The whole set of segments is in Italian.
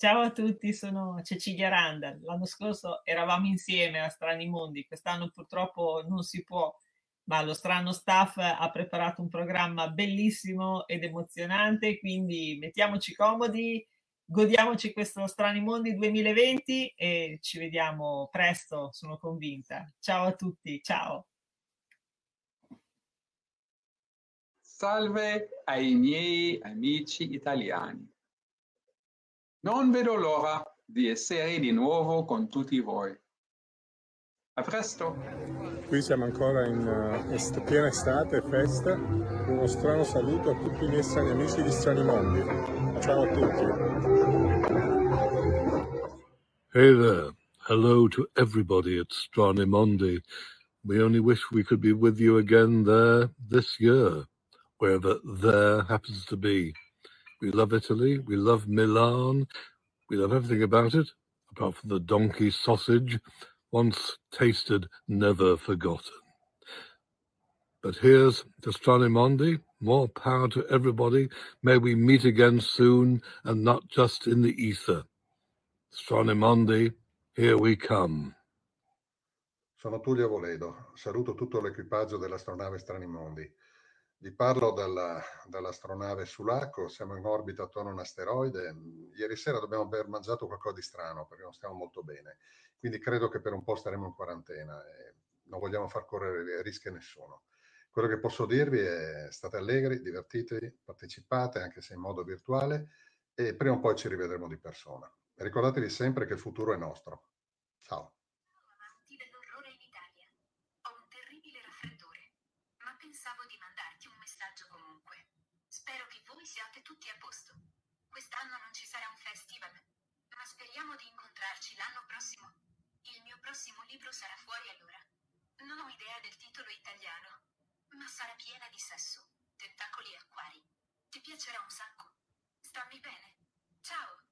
Ciao a tutti, sono Cecilia Randa. L'anno scorso eravamo insieme a Strani Mondi, quest'anno purtroppo non si può, ma lo strano staff ha preparato un programma bellissimo ed emozionante, quindi mettiamoci comodi, godiamoci questo Strani Mondi 2020 e ci vediamo presto, sono convinta. Ciao a tutti, ciao. Salve ai miei amici italiani. Non vedo l'ora di essere di nuovo con tutti voi. A presto! Qui siamo ancora in uh, est- piena estate, festa. Uno strano saluto a tutti i miei strani amici di Strani Mondi. Ciao a tutti. Hey there. Hello to everybody at Stranimondi. We only wish we could be with you again there this year, wherever there happens to be. We love Italy. We love Milan. We love everything about it, apart from the donkey sausage, once tasted, never forgotten. But here's to Stranimondi. More power to everybody. May we meet again soon and not just in the ether. Stranimondi, here we come. Sono Tullio Voledo, saluto tutto l'equipaggio dell'astronave Stranimondi. Vi parlo dalla, dall'astronave Sulaco, siamo in orbita attorno a un asteroide. Ieri sera dobbiamo aver mangiato qualcosa di strano perché non stiamo molto bene, quindi credo che per un po' staremo in quarantena e non vogliamo far correre rischi a nessuno. Quello che posso dirvi è state allegri, divertitevi, partecipate anche se in modo virtuale e prima o poi ci rivedremo di persona. Ricordatevi sempre che il futuro è nostro. Ciao. Prossimo libro sarà fuori allora. Non ho idea del titolo italiano, ma sarà piena di sesso, tentacoli e acquari. Ti piacerà un sacco. Stammi bene. Ciao.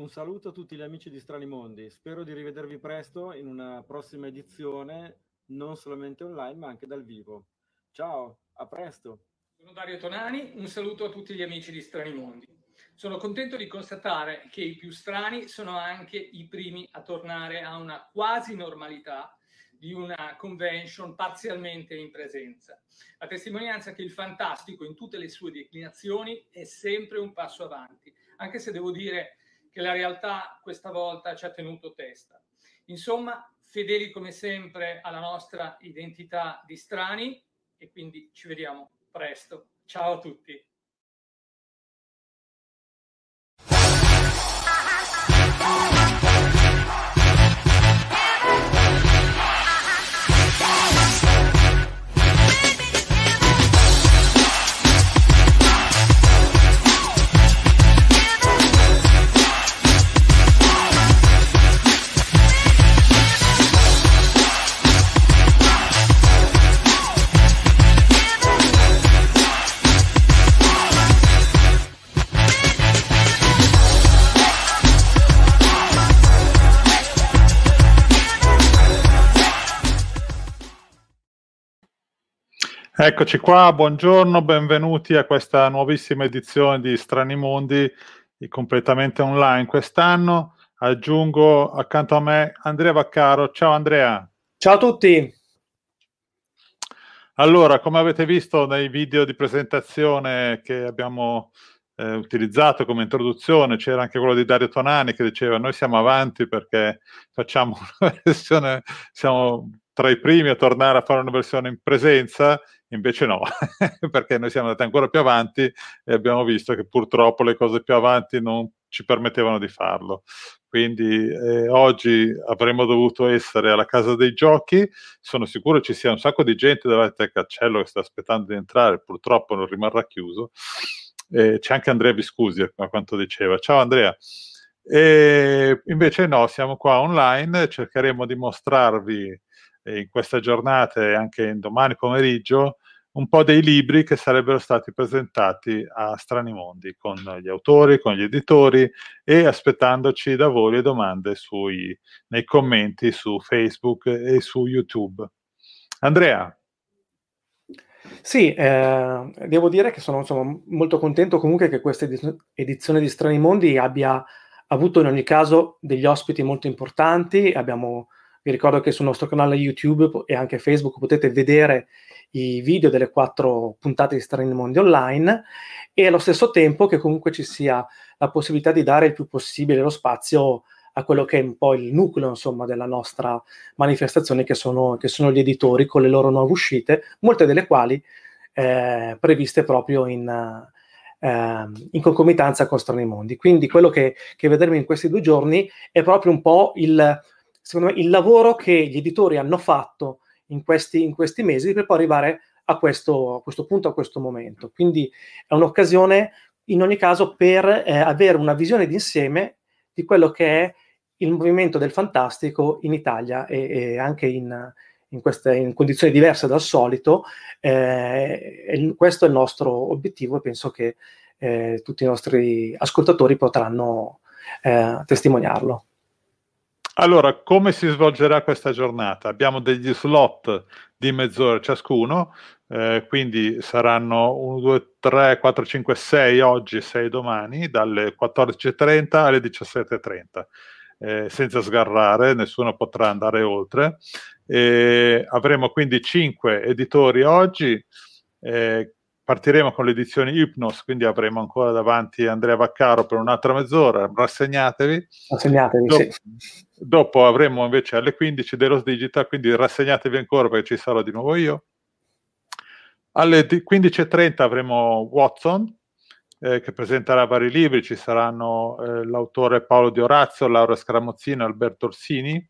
Un saluto a tutti gli amici di Strani Mondi, spero di rivedervi presto in una prossima edizione, non solamente online ma anche dal vivo. Ciao, a presto! Sono Dario Tonani, un saluto a tutti gli amici di Strani Mondi. Sono contento di constatare che i più strani sono anche i primi a tornare a una quasi normalità di una convention parzialmente in presenza. La testimonianza che il fantastico in tutte le sue declinazioni è sempre un passo avanti, anche se devo dire che la realtà questa volta ci ha tenuto testa. Insomma, fedeli come sempre alla nostra identità di strani e quindi ci vediamo presto. Ciao a tutti. Eccoci qua, buongiorno, benvenuti a questa nuovissima edizione di Strani Mondi, completamente online quest'anno. Aggiungo accanto a me Andrea Vaccaro. Ciao Andrea. Ciao a tutti. Allora, come avete visto nei video di presentazione che abbiamo eh, utilizzato come introduzione, c'era anche quello di Dario Tonani che diceva noi siamo avanti perché facciamo una versione, siamo tra i primi a tornare a fare una versione in presenza, invece no, perché noi siamo andati ancora più avanti e abbiamo visto che purtroppo le cose più avanti non ci permettevano di farlo. Quindi eh, oggi avremmo dovuto essere alla casa dei giochi, sono sicuro ci sia un sacco di gente davanti al cancello che sta aspettando di entrare, purtroppo non rimarrà chiuso. Eh, c'è anche Andrea Viscusi, a quanto diceva. Ciao Andrea. E invece no, siamo qua online, cercheremo di mostrarvi in questa giornata e anche domani pomeriggio un po' dei libri che sarebbero stati presentati a Strani Mondi con gli autori, con gli editori e aspettandoci da voi le domande sui, nei commenti su Facebook e su YouTube. Andrea. Sì, eh, devo dire che sono insomma, molto contento comunque che questa edizione di Strani Mondi abbia avuto in ogni caso degli ospiti molto importanti. Abbiamo, vi ricordo che sul nostro canale YouTube e anche Facebook potete vedere i video delle quattro puntate di Strani Mondi online e allo stesso tempo che comunque ci sia la possibilità di dare il più possibile lo spazio a quello che è un po' il nucleo insomma, della nostra manifestazione, che sono, che sono, gli editori con le loro nuove uscite, molte delle quali eh, previste proprio in, eh, in, concomitanza con Strani Mondi. Quindi quello che, che, vedremo in questi due giorni è proprio un po' il, me, il lavoro che gli editori hanno fatto in questi, in questi mesi per poi arrivare a questo, a questo, punto, a questo momento. Quindi è un'occasione in ogni caso per eh, avere una visione d'insieme di quello che è il movimento del fantastico in Italia e, e anche in, in, queste, in, condizioni diverse dal solito. Eh, questo è il nostro obiettivo e penso che eh, tutti i nostri ascoltatori potranno eh, testimoniarlo. Allora, come si svolgerà questa giornata? Abbiamo degli slot di mezz'ora ciascuno, eh, quindi saranno 1, 2, 3, 4, 5, 6 oggi e 6 domani, dalle 14.30 alle 17.30. Eh, senza sgarrare, nessuno potrà andare oltre. Eh, avremo quindi 5 editori oggi, eh, partiremo con l'edizione Hypnos, quindi avremo ancora davanti Andrea Vaccaro per un'altra mezz'ora, rassegnatevi. Rassegnatevi, dopo, sì. Dopo avremo invece alle 15 Delos Digital, quindi rassegnatevi ancora perché ci sarò di nuovo io. Alle 15.30 avremo Watson, eh, che presenterà vari libri, ci saranno eh, l'autore Paolo Di Orazio, Laura Scramozzino e Alberto Orsini.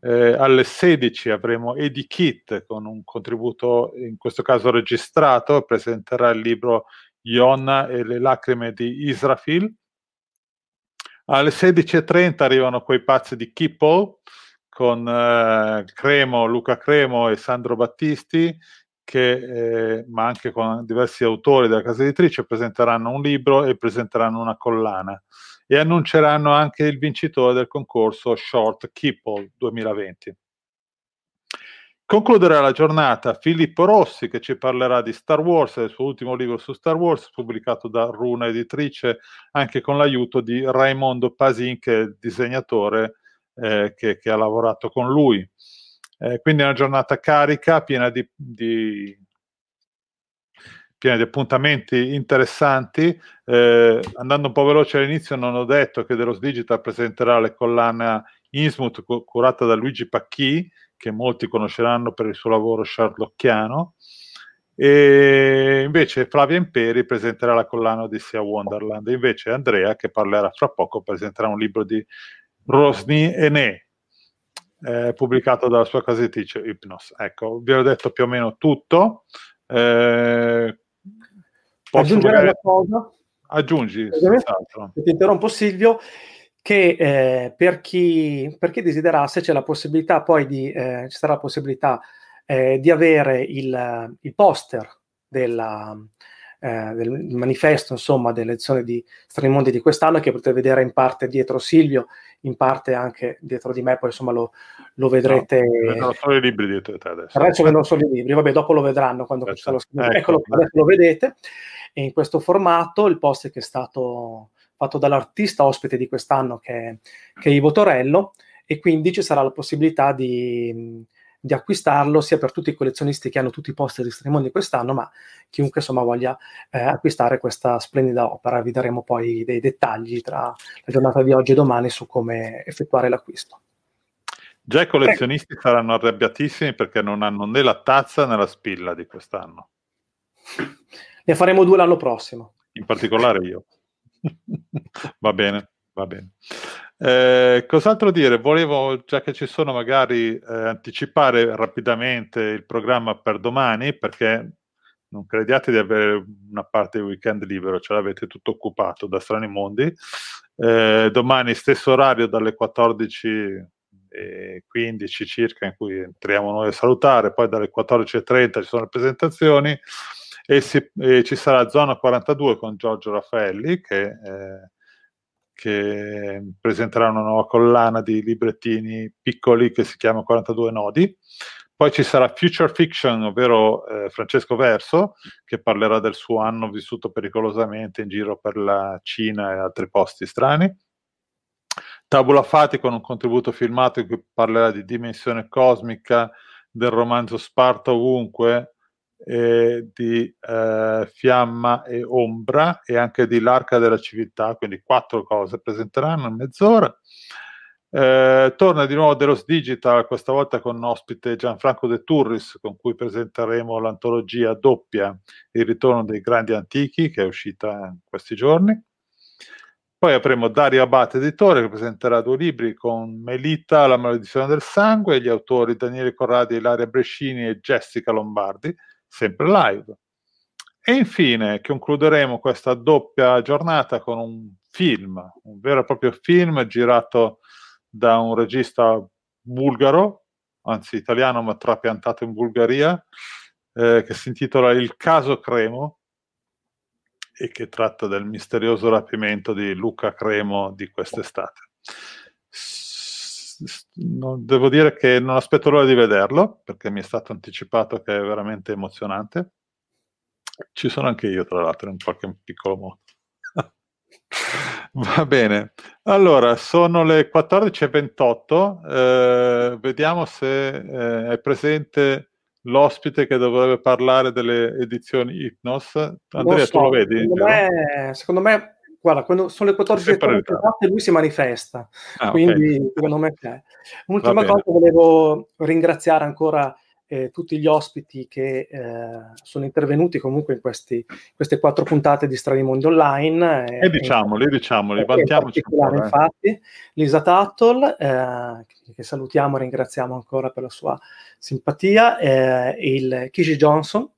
Eh, alle 16 avremo Edi Kit con un contributo, in questo caso registrato, presenterà il libro Ionna e le lacrime di Israfil. Alle 16.30 arrivano quei pazzi di Kippel con eh, Cremo, Luca Cremo e Sandro Battisti, che, eh, ma anche con diversi autori della casa editrice, presenteranno un libro e presenteranno una collana e annunceranno anche il vincitore del concorso Short Keeple 2020. Concluderà la giornata Filippo Rossi che ci parlerà di Star Wars, del suo ultimo libro su Star Wars, pubblicato da Runa Editrice, anche con l'aiuto di Raimondo Pasin, che è il disegnatore eh, che, che, ha lavorato con lui. Eh, quindi è una giornata carica, piena di, di piena di appuntamenti interessanti. Eh, andando un po' veloce all'inizio, non ho detto che Delos Digital presenterà le collane Innsmouth curata da Luigi Pacchi, che molti conosceranno per il suo lavoro sherlockiano. E invece Flavia Imperi presenterà la collana Odissea Wonderland. E invece Andrea, che parlerà fra poco, presenterà un libro di Rosny Ene, eh, pubblicato dalla sua casa editrice Hypnos. Ecco, vi ho detto più o meno tutto. Eh, aggiungere magari... una cosa? Aggiungi, Ti interrompo Silvio, che eh, per, chi, per, chi, desiderasse c'è la possibilità poi di, eh, ci sarà la possibilità eh, di avere il, il poster della, eh, del manifesto, insomma, dell'elezione di Strimondi di quest'anno, che potete vedere in parte dietro Silvio, in parte anche dietro di me, poi insomma lo, lo vedrete. No, vedono solo i libri dietro di te adesso. Adesso vedono solo i libri, vabbè, dopo lo vedranno quando certo. lo scrivo. Ecco. Eccolo, adesso lo vedete. E in questo formato il post che è stato fatto dall'artista ospite di quest'anno che è, che è Ivo Torello e quindi ci sarà la possibilità di, di acquistarlo, sia per tutti i collezionisti che hanno tutti i poster di Strimondi quest'anno, ma chiunque insomma voglia eh, acquistare questa splendida opera. Vi daremo poi dei dettagli tra la giornata di oggi e domani su come effettuare l'acquisto. Già i collezionisti Prego. saranno arrabbiatissimi perché non hanno né la tazza né la spilla di quest'anno. Ne faremo due l'anno prossimo. In particolare io. va bene, va bene. Eh, cos'altro dire? Volevo, già che ci sono, magari eh, anticipare rapidamente il programma per domani, perché non crediate di avere una parte del weekend libero, ce l'avete tutto occupato da strani mondi. Eh, domani stesso orario dalle 14.15 circa in cui entriamo noi a salutare, poi dalle 14.30 ci sono le presentazioni e, si, e ci sarà Zona 42 con Giorgio Raffaelli che eh, che presenterà una nuova collana di librettini piccoli che si chiama 42 nodi. Poi ci sarà Future Fiction, ovvero eh, Francesco Verso, che parlerà del suo anno vissuto pericolosamente in giro per la Cina e altri posti strani. Tabula Fati con un contributo filmato in cui parlerà di dimensione cosmica, del romanzo Sparta ovunque, eh, di eh, Fiamma e Ombra e anche di L'Arca della Civiltà, quindi quattro cose presenteranno in mezz'ora. Eh, torna di nuovo Delos Digital, questa volta con ospite Gianfranco De Turris, con cui presenteremo l'antologia doppia Il ritorno dei grandi antichi, che è uscita in questi giorni. Poi avremo Dario Abate, editore, che presenterà due libri con Melita, La maledizione del sangue, gli autori Daniele Corradi, Ilaria Brescini e Jessica Lombardi, sempre live. E infine concluderemo questa doppia giornata con un film, un vero e proprio film girato da un regista bulgaro, anzi italiano ma trapiantato in Bulgaria, eh, che si intitola Il caso Cremo e che tratta del misterioso rapimento di Luca Cremo di quest'estate non, devo dire che non aspetto l'ora di vederlo perché mi è stato anticipato che è veramente emozionante. Ci sono anche io, tra l'altro, in qualche piccolo modo. Va bene, allora sono le 14.28. Eh, vediamo se eh, è presente l'ospite che dovrebbe parlare delle edizioni Hypnos. Andrea, so, tu lo vedi? Secondo me, secondo me guarda, quando sono le 14.30 lui si manifesta, ah, quindi okay. secondo me c'è. Un'ultima cosa, volevo ringraziare ancora eh, tutti gli ospiti che eh, sono intervenuti comunque in questi, queste quattro puntate di Strani Mondi Online. Eh, e diciamoli, diciamoli, vantiamoci. In infatti, Lisa Tuttle, eh, che salutiamo e ringraziamo ancora per la sua simpatia, eh, il Kishi Johnson,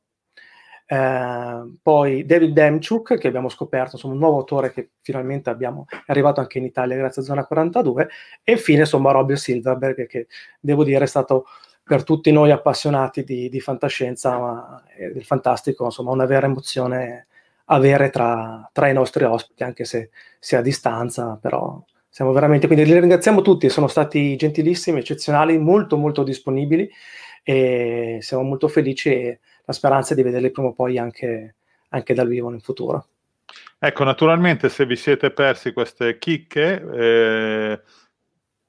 eh, poi David Demchuk, che abbiamo scoperto, insomma, un nuovo autore che finalmente abbiamo, è arrivato anche in Italia grazie a Zona 42, e infine insomma Robbie Silverberg, che devo dire è stato per tutti noi appassionati di, di fantascienza e del fantastico, insomma, una vera emozione avere tra, tra, i nostri ospiti, anche se sia a distanza, però siamo veramente, quindi li ringraziamo tutti, sono stati gentilissimi, eccezionali, molto molto disponibili e siamo molto felici e la speranza di vederli prima o poi anche, anche dal vivo in futuro. Ecco, naturalmente se vi siete persi queste chicche, eh,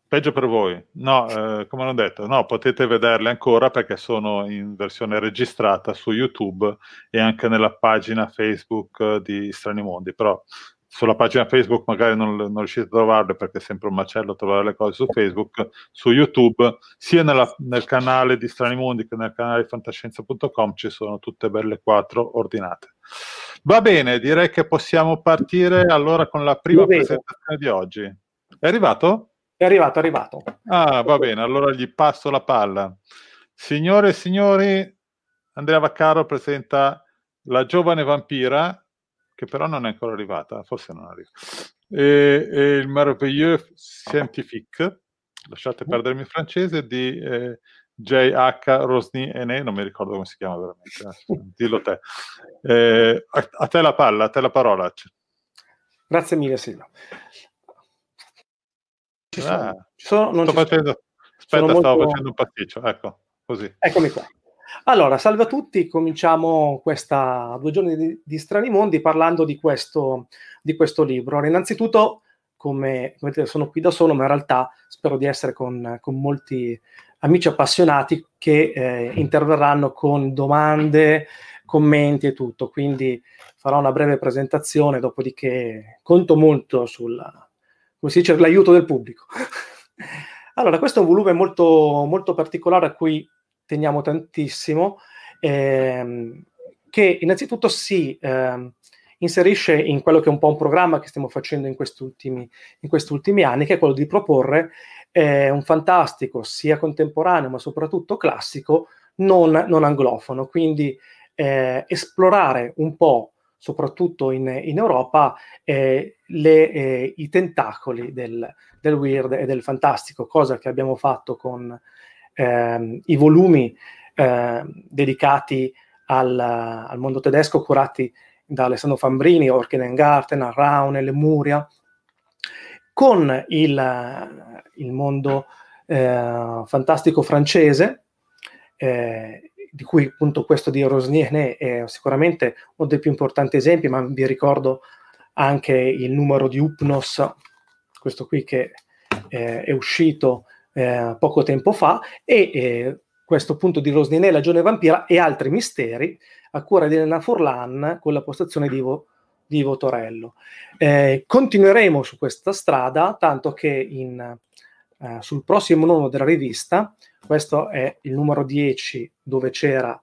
peggio per voi. No, eh, come ho detto, no, potete vederle ancora perché sono in versione registrata su YouTube e anche nella pagina Facebook di Strani Mondi, però sulla pagina Facebook magari non, non, riuscite a trovarle perché è sempre un macello trovare le cose su Facebook, su YouTube, sia nella, nel canale di Strani Mondi che nel canale di fantascienza.com ci sono tutte belle quattro ordinate. Va bene, direi che possiamo partire allora con la prima presentazione di oggi. È arrivato? È arrivato, è arrivato. Ah, va bene, allora gli passo la palla. Signore e signori, Andrea Vaccaro presenta La giovane vampira che però non è ancora arrivata, forse non arriva. E, e il Merveilleux Scientifique, lasciate perdermi il francese, di eh, J.H. Rosny Ene, non mi ricordo come si chiama veramente, dillo te. Eh, a, a, te la palla, a te la parola. Grazie mille Silvio. Ci sono, ah, ci sono, non sto ci facendo, sono. Aspetta, sono stavo molto... facendo un pasticcio, ecco, così. Eccomi qua. Allora, salve a tutti, cominciamo questa due giorni di, di Strani Mondi parlando di questo, di questo libro. Allora, innanzitutto, come, come vedete, sono qui da solo, ma in realtà spero di essere con, con molti amici appassionati che eh, interverranno con domande, commenti e tutto. Quindi farò una breve presentazione, dopodiché conto molto sulla, come si dice, l'aiuto del pubblico. allora, questo è un volume molto, molto particolare a cui teniamo tantissimo, ehm, che innanzitutto si eh, inserisce in quello che è un po' un programma che stiamo facendo in questi ultimi, in questi ultimi anni, che è quello di proporre eh, un fantastico sia contemporaneo ma soprattutto classico non, non anglofono, quindi eh, esplorare un po' soprattutto in, in Europa, eh, le, eh, i tentacoli del, del, weird e del fantastico, cosa che abbiamo fatto con ehm, i volumi eh, dedicati al, al, mondo tedesco curati da Alessandro Fambrini, Orkenengarten, Raune, Lemuria, con il, il mondo eh, fantastico francese, eh, di cui appunto questo di Rosnier è sicuramente uno dei più importanti esempi, ma vi ricordo anche il numero di Upnos, questo qui che eh, è uscito eh, poco tempo fa, e eh, questo punto di Rosnier, la giovane vampira e altri misteri a cura di Elena Forlan con la postazione di Ivo, di Ivo Torello. Eh, continueremo su questa strada, tanto che in, eh, sul prossimo numero della rivista questo è il numero 10 dove c'era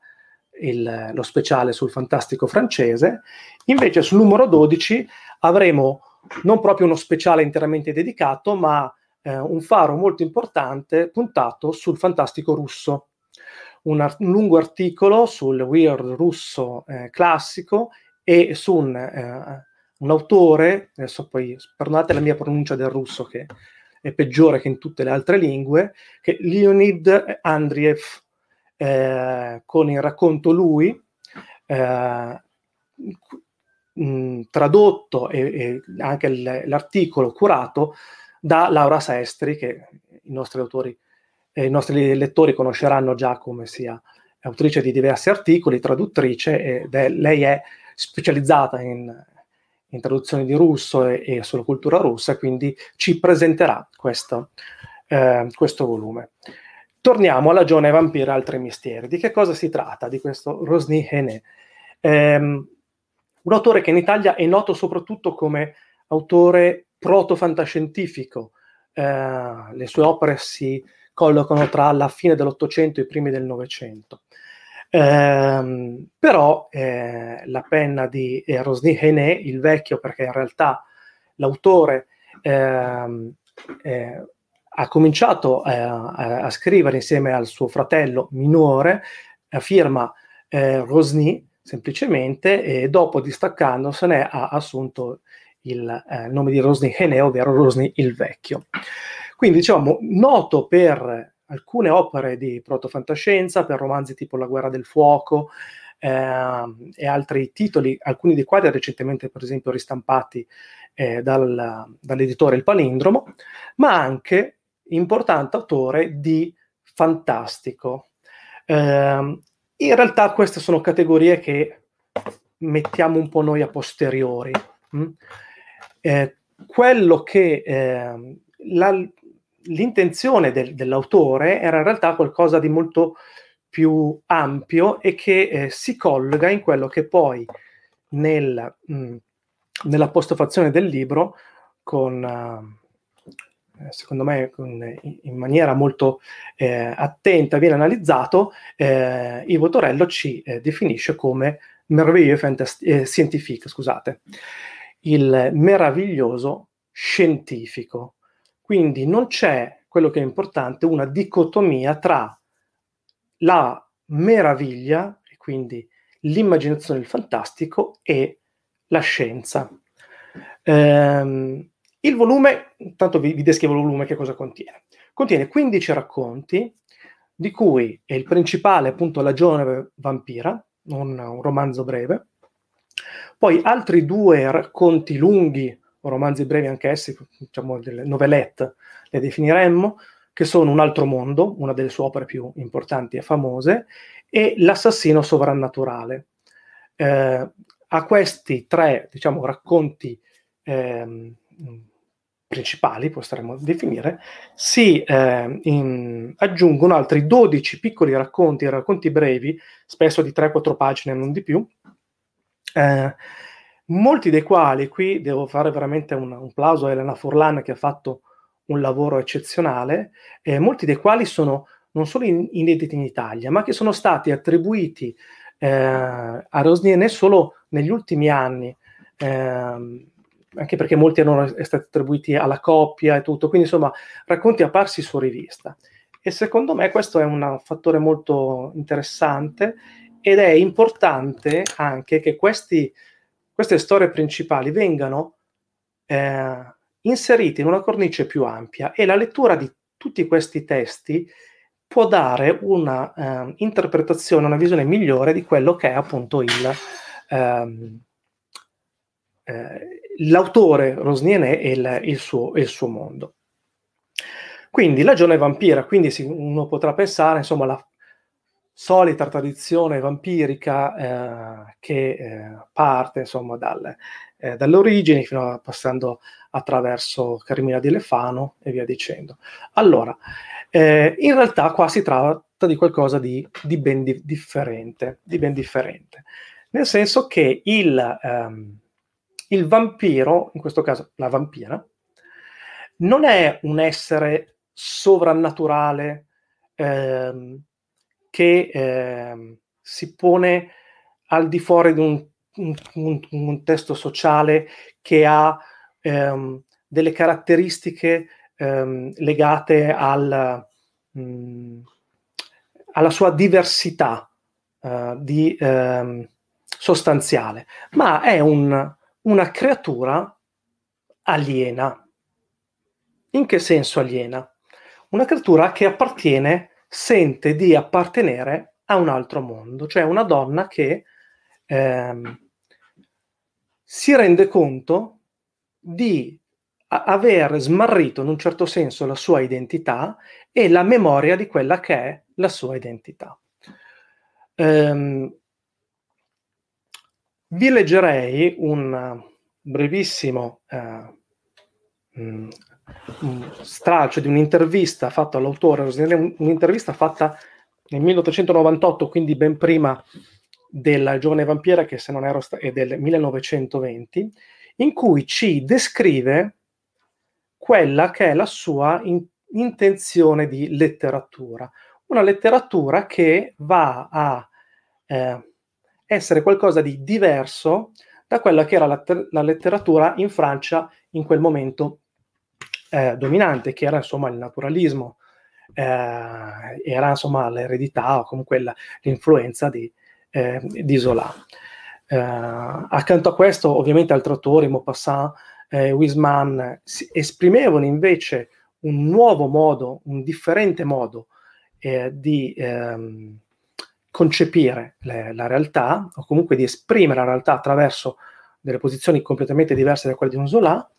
il, lo speciale sul fantastico francese. Invece sul numero 12 avremo non proprio uno speciale interamente dedicato, ma eh, un faro molto importante puntato sul fantastico russo. Un, ar- un lungo articolo sul weird russo eh, classico e su un, eh, un, autore, adesso poi perdonate la mia pronuncia del russo che è peggiore che in tutte le altre lingue, che Leonid Andriev, eh, con il racconto lui, eh, mh, tradotto e, e anche l- l'articolo curato da Laura Sestri, che i nostri autori e i nostri lettori conosceranno già come sia autrice di diversi articoli, traduttrice, ed è, lei è specializzata in in traduzione di russo e, e, sulla cultura russa, quindi ci presenterà questo, eh, questo volume. Torniamo alla Giovane Vampira e altri misteri. Di che cosa si tratta di questo Rosny Hene? Um, un autore che in Italia è noto soprattutto come autore proto-fantascientifico. Uh, le sue opere si collocano tra la fine dell'Ottocento e i primi del Novecento. Eh, però eh, la penna di eh, Rosny Hené, il vecchio, perché in realtà l'autore ehm, eh, ha cominciato eh, a, a, scrivere insieme al suo fratello minore, firma eh, Rosny semplicemente, e dopo distaccandosene ha assunto il nome di Rosny Hené, ovvero Rosny il vecchio. Quindi diciamo noto per alcune opere di protofantascienza, per romanzi tipo La guerra del fuoco eh, e altri titoli, alcuni dei quali recentemente per esempio ristampati eh, dal, dall'editore Il Palindromo, ma anche importante autore di fantastico. Eh, in realtà queste sono categorie che mettiamo un po' noi a posteriori. Mm? Eh, quello che eh, la, l'intenzione del, dell'autore era in realtà qualcosa di molto più ampio e che eh, si collega in quello che poi nel, mh, mm, nella postfazione del libro con uh, secondo me in maniera molto eh, attenta viene analizzato eh, Ivo Torello ci eh, definisce come merveilleux eh, scientifique scusate il meraviglioso scientifico quindi non c'è, quello che è importante, una dicotomia tra la meraviglia, e quindi l'immaginazione del fantastico, e la scienza. Ehm, il volume, intanto vi, vi descrivo il volume che cosa contiene. Contiene 15 racconti, di cui è il principale appunto La giovane vampira, un, un romanzo breve, poi altri due racconti lunghi o romanzi brevi anch'essi, diciamo delle novelette, le definiremmo, che sono Un altro mondo, una delle sue opere più importanti e famose, e L'assassino sovrannaturale. Eh, a questi tre, diciamo, racconti eh, principali, potremmo definire, si eh, in, aggiungono altri 12 piccoli racconti, racconti brevi, spesso di 3-4 pagine, non di più, eh, molti dei quali, qui devo fare veramente un, un plauso a Elena Furlan che ha fatto un lavoro eccezionale, eh, molti dei quali sono non solo in, inediti in Italia, ma che sono stati attribuiti eh, a Rosniene solo negli ultimi anni, eh, anche perché molti erano stati attribuiti alla coppia e tutto, quindi insomma racconti apparsi su rivista. E secondo me questo è un fattore molto interessante ed è importante anche che questi, queste storie principali vengano eh, inserite in una cornice più ampia e la lettura di tutti questi testi può dare una eh, interpretazione, una visione migliore di quello che è appunto il, ehm, eh, l'autore Rosniene e il, il, suo, il, suo, mondo. Quindi la giovane vampira, quindi si, uno potrà pensare, insomma, la solita tradizione vampirica eh, che eh, parte, insomma, dal, eh, dalle origini fino a passando attraverso Carmina di Lefano e via dicendo. Allora, eh, in realtà qua si tratta di qualcosa di, di, ben, di, differente, di ben differente, nel senso che il, ehm, il vampiro, in questo caso la vampira, non è un essere sovrannaturale ehm, che ehm, si pone al di fuori di un, un, un, contesto sociale che ha ehm, delle caratteristiche ehm, legate al, mh, mm, alla sua diversità uh, di, ehm, sostanziale, ma è un, una creatura aliena. In che senso aliena? Una creatura che appartiene, sente di appartenere a un altro mondo, cioè una donna che ehm, si rende conto di aver smarrito in un certo senso la sua identità e la memoria di quella che è la sua identità. Um, vi leggerei un brevissimo uh, un stralcio di un'intervista fatta all'autore, un'intervista fatta nel 1898, quindi ben prima della giovane vampira che se non ero sta- è del 1920, in cui ci descrive quella che è la sua in- intenzione di letteratura. Una letteratura che va a eh, essere qualcosa di diverso da quella che era la, te- la letteratura in Francia in quel momento eh, dominante, che era insomma il naturalismo, eh, era insomma l'eredità o comunque la, l'influenza di, eh, di Zola. Eh, accanto a questo, ovviamente, altri autori, Maupassant, eh, Wiseman, esprimevano invece un nuovo modo, un differente modo eh, di ehm, concepire le, la realtà, o comunque di esprimere la realtà attraverso delle posizioni completamente diverse da quelle di un Zola.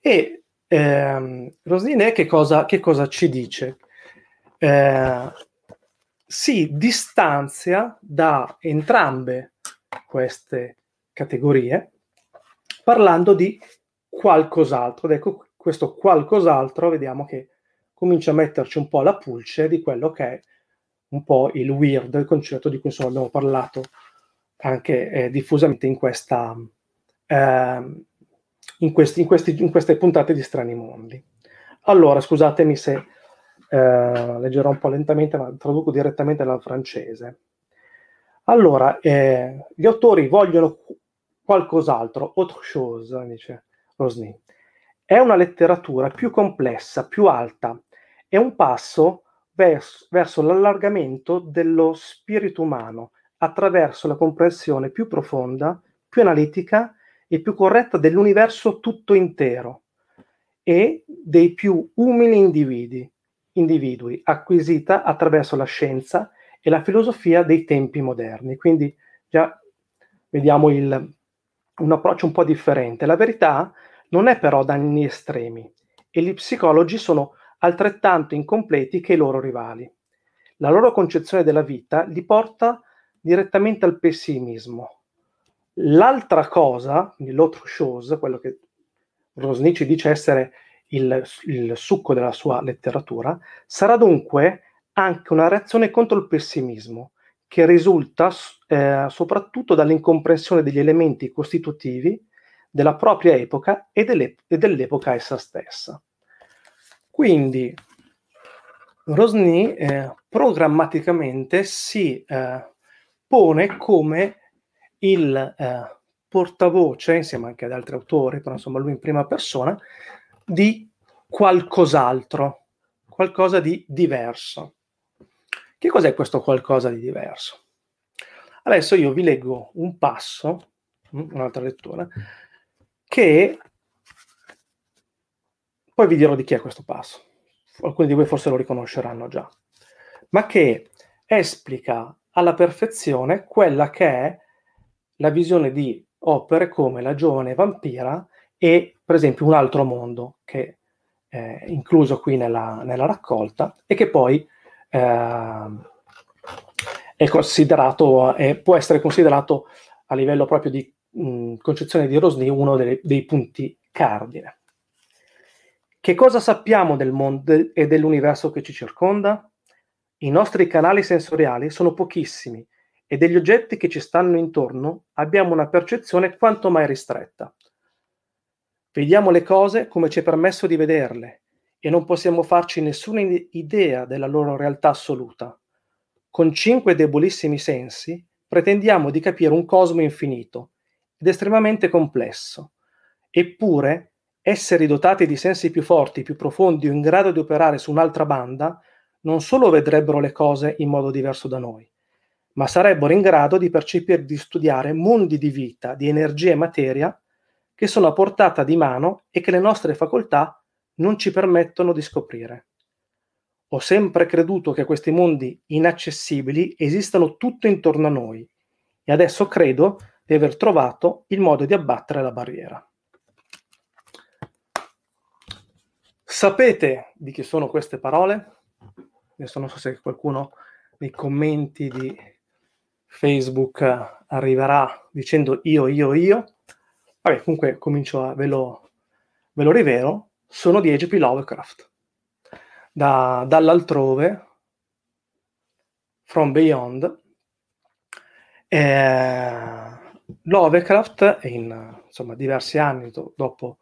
E ehm, Rosine che cosa, che cosa ci dice? Eh, si distanzia da entrambe queste categorie parlando di qualcos'altro. Ed ecco, questo qualcos'altro vediamo che comincia a metterci un po' la pulce di quello che è un po' il weird, il concetto di cui insomma, abbiamo parlato anche eh, diffusamente in, questa, eh, in, questi, in, questi, in, queste puntate di Strani Mondi. Allora, scusatemi se eh, leggerò un po' lentamente, ma traduco direttamente dal francese. Allora, eh, gli autori vogliono qualcos'altro, autre chose, dice Rosny. È una letteratura più complessa, più alta, è un passo vers- verso l'allargamento dello spirito umano attraverso la comprensione più profonda, più analitica e più corretta dell'universo tutto intero e dei più umili individui, individui acquisita attraverso la scienza e la filosofia dei tempi moderni. Quindi già vediamo il, un approccio un po' differente. La verità non è però da anni estremi e gli psicologi sono altrettanto incompleti che i loro rivali. La loro concezione della vita li porta direttamente al pessimismo. L'altra cosa, l'autre chose, quello che Rosnici dice essere il, il succo della sua letteratura, sarà dunque anche una reazione contro il pessimismo, che risulta eh, soprattutto dall'incomprensione degli elementi costitutivi della propria epoca e, dell'ep- e dell'epoca essa stessa. Quindi Rosny eh, programmaticamente si eh, pone come il eh, portavoce, insieme anche ad altri autori, però insomma lui in prima persona, di qualcos'altro, qualcosa di diverso. Che cos'è questo qualcosa di diverso? Adesso io vi leggo un passo, mm, un'altra lettura, che poi vi dirò di chi è questo passo. Alcuni di voi forse lo riconosceranno già, ma che esplica alla perfezione quella che è la visione di opere come La giovane vampira e per esempio Un altro mondo, che è incluso qui nella, nella raccolta e che poi eh, è considerato, è, può essere considerato a livello proprio di mh, concezione di Rosny uno dei, dei punti cardine. Che cosa sappiamo del mondo e dell'universo che ci circonda? I nostri canali sensoriali sono pochissimi e degli oggetti che ci stanno intorno abbiamo una percezione quanto mai ristretta. Vediamo le cose come ci è permesso di vederle e non possiamo farci nessuna idea della loro realtà assoluta. Con cinque debolissimi sensi pretendiamo di capire un cosmo infinito ed estremamente complesso. Eppure, esseri dotati di sensi più forti, più profondi o in grado di operare su un'altra banda, non solo vedrebbero le cose in modo diverso da noi, ma sarebbero in grado di percepire e di studiare mondi di vita, di energia e materia che sono a portata di mano e che le nostre facoltà non ci permettono di scoprire. Ho sempre creduto che questi mondi inaccessibili esistano tutto intorno a noi e adesso credo di aver trovato il modo di abbattere la barriera. Sapete di chi sono queste parole? Adesso non so se qualcuno nei commenti di Facebook arriverà dicendo io, io, io. Vabbè, comunque comincio a ve lo, ve lo rivelo sono di H.P. Lovecraft. Da, dall'altrove, From Beyond, eh, Lovecraft in insomma, diversi anni do, dopo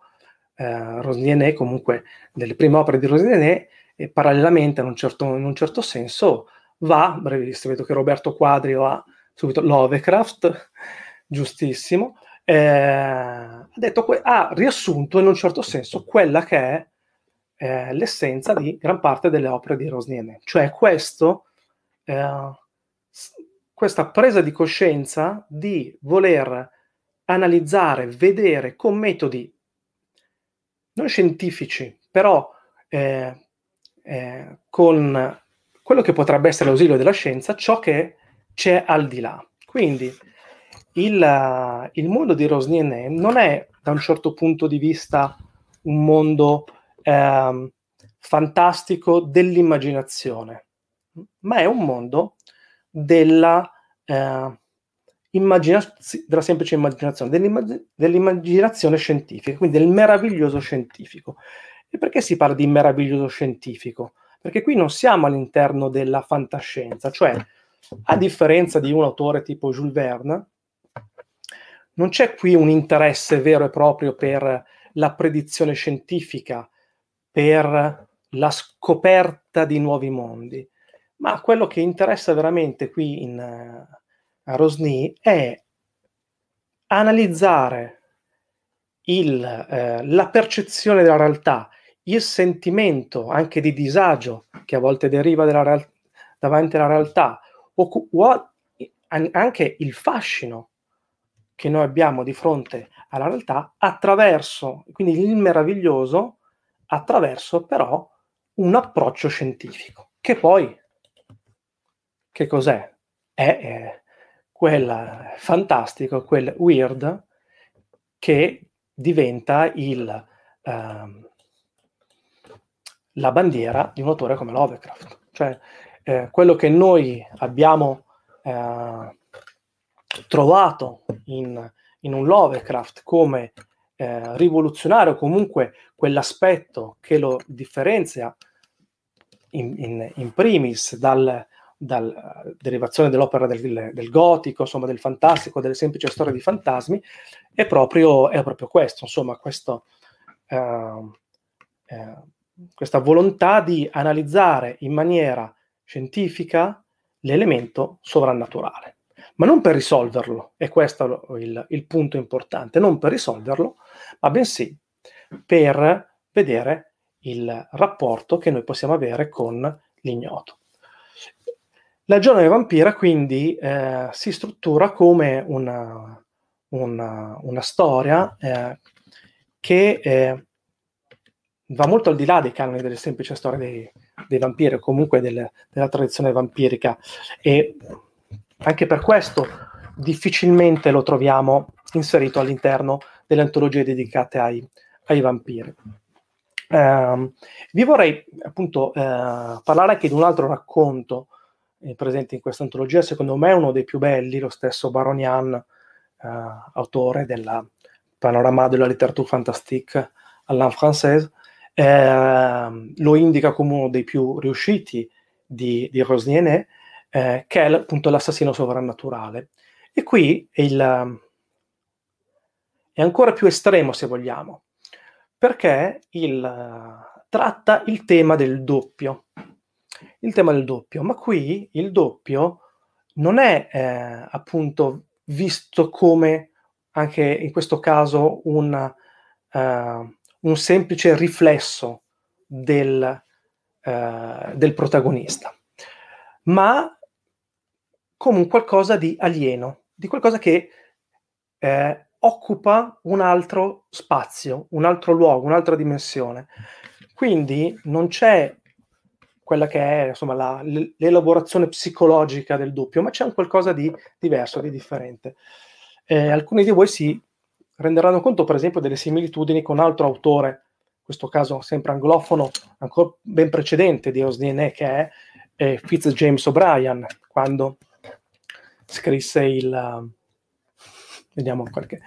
eh, Rosniene, comunque nelle prime opere di Rosniene, e parallelamente in un, certo, in un certo senso va, brevissimo, vedo che Roberto Quadrio ha subito Lovecraft, giustissimo, eh, ha, detto que- ha riassunto in un certo senso quella che è eh, l'essenza di gran parte delle opere di Rosniene, cioè questo, eh, questa presa di coscienza di voler analizzare, vedere con metodi non scientifici, però eh, eh, con quello che potrebbe essere l'ausilio della scienza, ciò che c'è al di là. Quindi il, il mondo di Rosniene non è da un certo punto di vista un mondo eh, fantastico dell'immaginazione, ma è un mondo della, eh, immagina- della semplice immaginazione, dell'immag- dell'immaginazione scientifica, quindi del meraviglioso scientifico. E perché si parla di meraviglioso scientifico? Perché qui non siamo all'interno della fantascienza, cioè a differenza di un autore tipo Jules Verne, non c'è qui un interesse vero e proprio per la predizione scientifica, per la scoperta di nuovi mondi, ma quello che interessa veramente qui in, uh, a Rosny è analizzare il, eh, la percezione della realtà, il sentimento anche di disagio che a volte deriva real- davanti alla realtà, o, o anche il fascino che noi abbiamo di fronte alla realtà attraverso, quindi il meraviglioso, attraverso però un approccio scientifico, che poi, che cos'è? È, è quel fantastico, quel weird che diventa il, uh, la bandiera di un autore come Lovecraft. Cioè, eh, quello che noi abbiamo eh, trovato in, in, un Lovecraft come eh, rivoluzionario, comunque quell'aspetto che lo differenzia in, in, in primis dal, dalla derivazione dell'opera del, del, gotico, insomma del fantastico, delle semplici storie di fantasmi, è proprio, è proprio questo, insomma, questo, eh, eh, questa volontà di analizzare in maniera scientifica l'elemento sovrannaturale, ma non per risolverlo, e questo è il, il punto importante, non per risolverlo, ma bensì per vedere il rapporto che noi possiamo avere con l'ignoto. La giovane vampira quindi eh, si struttura come una, una, una storia eh, che eh, va molto al di là dei canoni delle semplici storie dei, dei vampiri o comunque del, della tradizione vampirica e anche per questo difficilmente lo troviamo inserito all'interno delle antologie dedicate ai, ai vampiri. Eh, vi vorrei appunto eh, parlare anche di un altro racconto eh, presente in questa antologia, secondo me uno dei più belli, lo stesso Baronian, eh, autore del Panorama della letteratura fantastique à langue française, eh, lo indica come uno dei più riusciti di, di Rosnienet, eh, che è appunto l'assassino sovrannaturale. E qui è, il, è ancora più estremo, se vogliamo, perché il, tratta il tema del doppio il tema del doppio, ma qui il doppio non è eh, appunto visto come anche in questo caso un, uh, un semplice riflesso del, uh, del protagonista, ma come un qualcosa di alieno, di qualcosa che eh, occupa un altro spazio, un altro luogo, un'altra dimensione. Quindi non c'è quella che è insomma, la, l'elaborazione psicologica del doppio, ma c'è un qualcosa di diverso, di differente. Eh, alcuni di voi si renderanno conto, per esempio, delle similitudini con altro autore, in questo caso sempre anglofono, ancora ben precedente di Osdine, che è eh, Fitz James O'Brien, quando scrisse il... Uh, vediamo qualche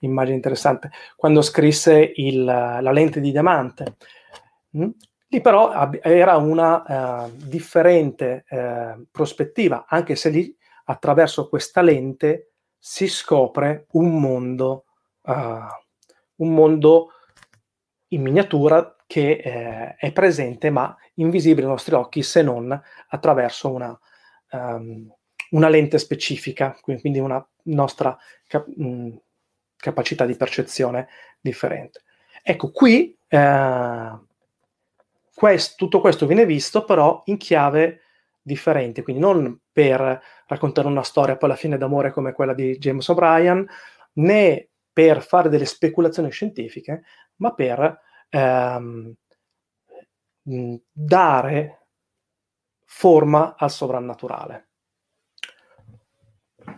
immagine interessante, quando scrisse il, la lente di diamante. Mm? Lì però era una uh, differente uh, prospettiva, anche se lì attraverso questa lente si scopre un mondo, uh, un mondo in miniatura che eh, è presente ma invisibile ai nostri occhi se non attraverso una, um, una lente specifica, quindi una nostra cap- mh, capacità di percezione differente. Ecco, qui eh, questo, tutto questo viene visto però in chiave differente, quindi non per raccontare una storia poi alla fine d'amore come quella di James O'Brien, né per fare delle speculazioni scientifiche, ma per ehm, dare forma al sovrannaturale.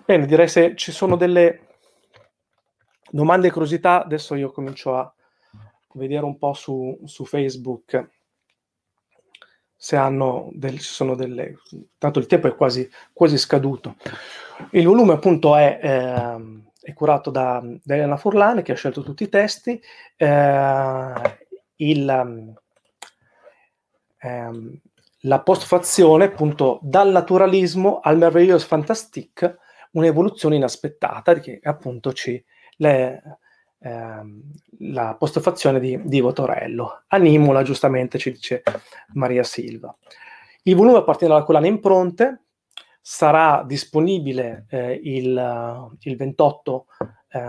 Bene, direi se ci sono delle domande e curiosità, adesso io comincio a vedere un po' su, su Facebook se hanno del, sono delle... tanto il tempo è quasi, quasi scaduto. Il volume appunto è, eh, è curato da, da, Elena Furlane che ha scelto tutti i testi. Eh, il, eh, la postfazione appunto dal naturalismo al meraviglioso fantastique, un'evoluzione inaspettata che appunto ci... Le, ehm, la postfazione di, di Votorello. Animula, giustamente ci dice Maria Silva. Il volume appartiene alla collana Impronte, sarà disponibile eh, il, il, 28, eh,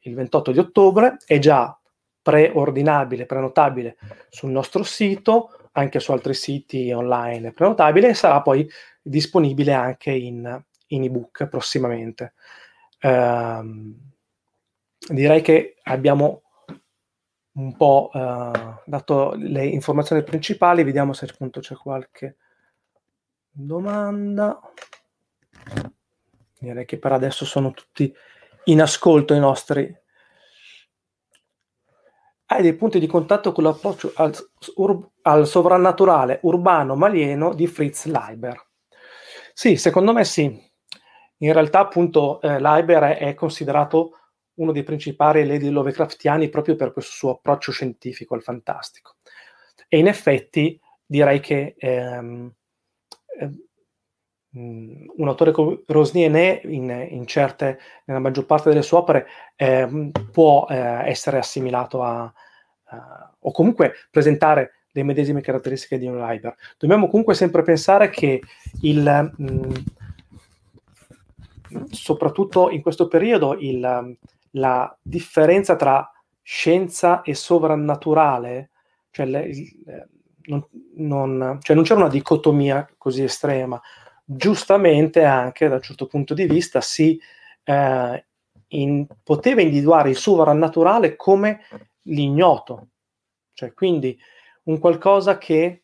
il 28 di ottobre, è già preordinabile, prenotabile sul nostro sito, anche su altri siti online prenotabile e sarà poi disponibile anche in, in ebook prossimamente. Um, direi che abbiamo un po' uh, dato le informazioni principali, vediamo se appunto c'è qualche domanda. Direi che per adesso sono tutti in ascolto i nostri. Hai dei punti di contatto con l'approccio al, ur, al sovrannaturale urbano malieno di Fritz Leiber? Sì, secondo me sì. In realtà appunto eh, Leiber è, è considerato uno dei principali lady Lovecraftiani proprio per questo suo approccio scientifico al fantastico. E in effetti direi che ehm, ehm, un autore come Rosniene in, in, certe, nella maggior parte delle sue opere eh, può eh, essere assimilato a, a, o comunque presentare le medesime caratteristiche di un Liber. Dobbiamo comunque sempre pensare che il, mh, soprattutto in questo periodo il, la differenza tra scienza e sovrannaturale, cioè, le, non, non, cioè non c'era una dicotomia così estrema. Giustamente anche da un certo punto di vista si eh, in, poteva individuare il sovrannaturale come l'ignoto, cioè quindi un qualcosa che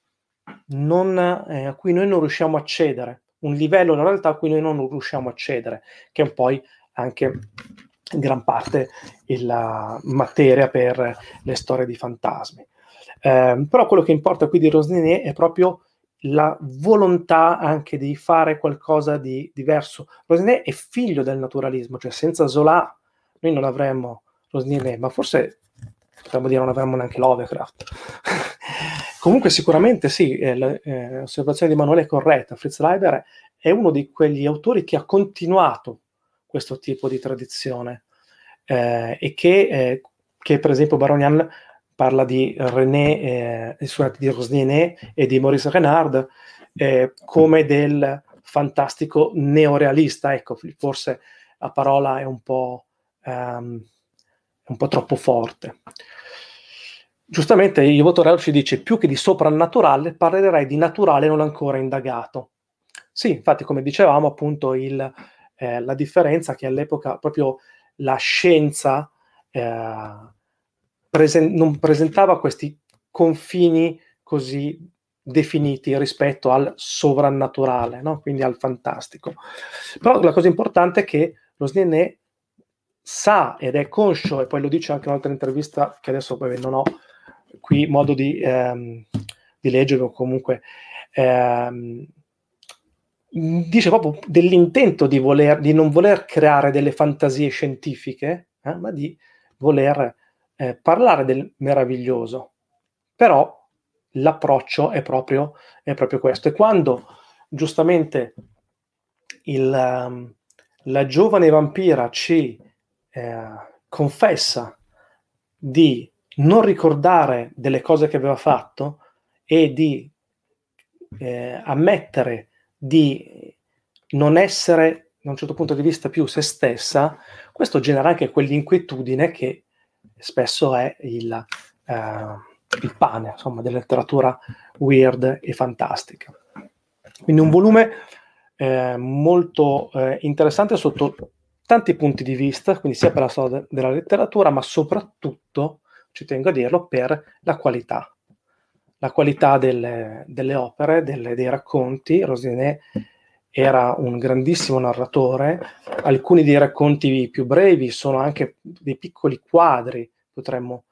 non, eh, a cui noi non riusciamo a accedere, un livello in realtà a cui noi non riusciamo a accedere, che è poi anche in gran parte la materia per le storie di fantasmi. Eh, però quello che importa qui di Rosnier è proprio la volontà anche di fare qualcosa di diverso. Rosnier è figlio del naturalismo, cioè senza Zola noi non avremmo Rosnier, ma forse potremmo dire non avremmo neanche Lovecraft. Comunque sicuramente sì, eh, l'osservazione di Emanuele è corretta. Fritz Leiber è uno di quegli autori che ha continuato questo tipo di tradizione eh, e che, eh, che, per esempio Baronian parla di René, eh, di Rosniené e di Maurice Renard eh, come del fantastico neorealista. Ecco, forse la parola è un po', um, un po troppo forte. Giustamente Ivo Torello ci dice più che di soprannaturale parlerei di naturale non ancora indagato. Sì, infatti come dicevamo appunto il, eh, la differenza che all'epoca proprio la scienza eh, presen- non presentava questi confini così definiti rispetto al sovrannaturale, no? quindi al fantastico. Però la cosa importante è che lo SDN sa ed è conscio, e poi lo dice anche in un'altra intervista che adesso poi non ho qui modo di, ehm, di leggere o comunque ehm, dice proprio dell'intento di, voler, di non voler creare delle fantasie scientifiche, eh, ma di voler eh, parlare del meraviglioso. Però l'approccio è proprio, è proprio questo. E quando giustamente il, um, la giovane vampira ci eh, confessa di non ricordare delle cose che aveva fatto e di eh, ammettere di non essere da un certo punto di vista più se stessa, questo genera anche quell'inquietudine che spesso è il, uh, il pane insomma, della letteratura weird e fantastica. Quindi un volume eh, molto eh, interessante sotto tanti punti di vista, quindi sia per la storia de- della letteratura, ma soprattutto ci tengo a dirlo, per la qualità. La qualità delle, delle opere, delle, dei racconti. Rosinet era un grandissimo narratore, alcuni dei racconti più brevi sono anche dei piccoli quadri, potremmo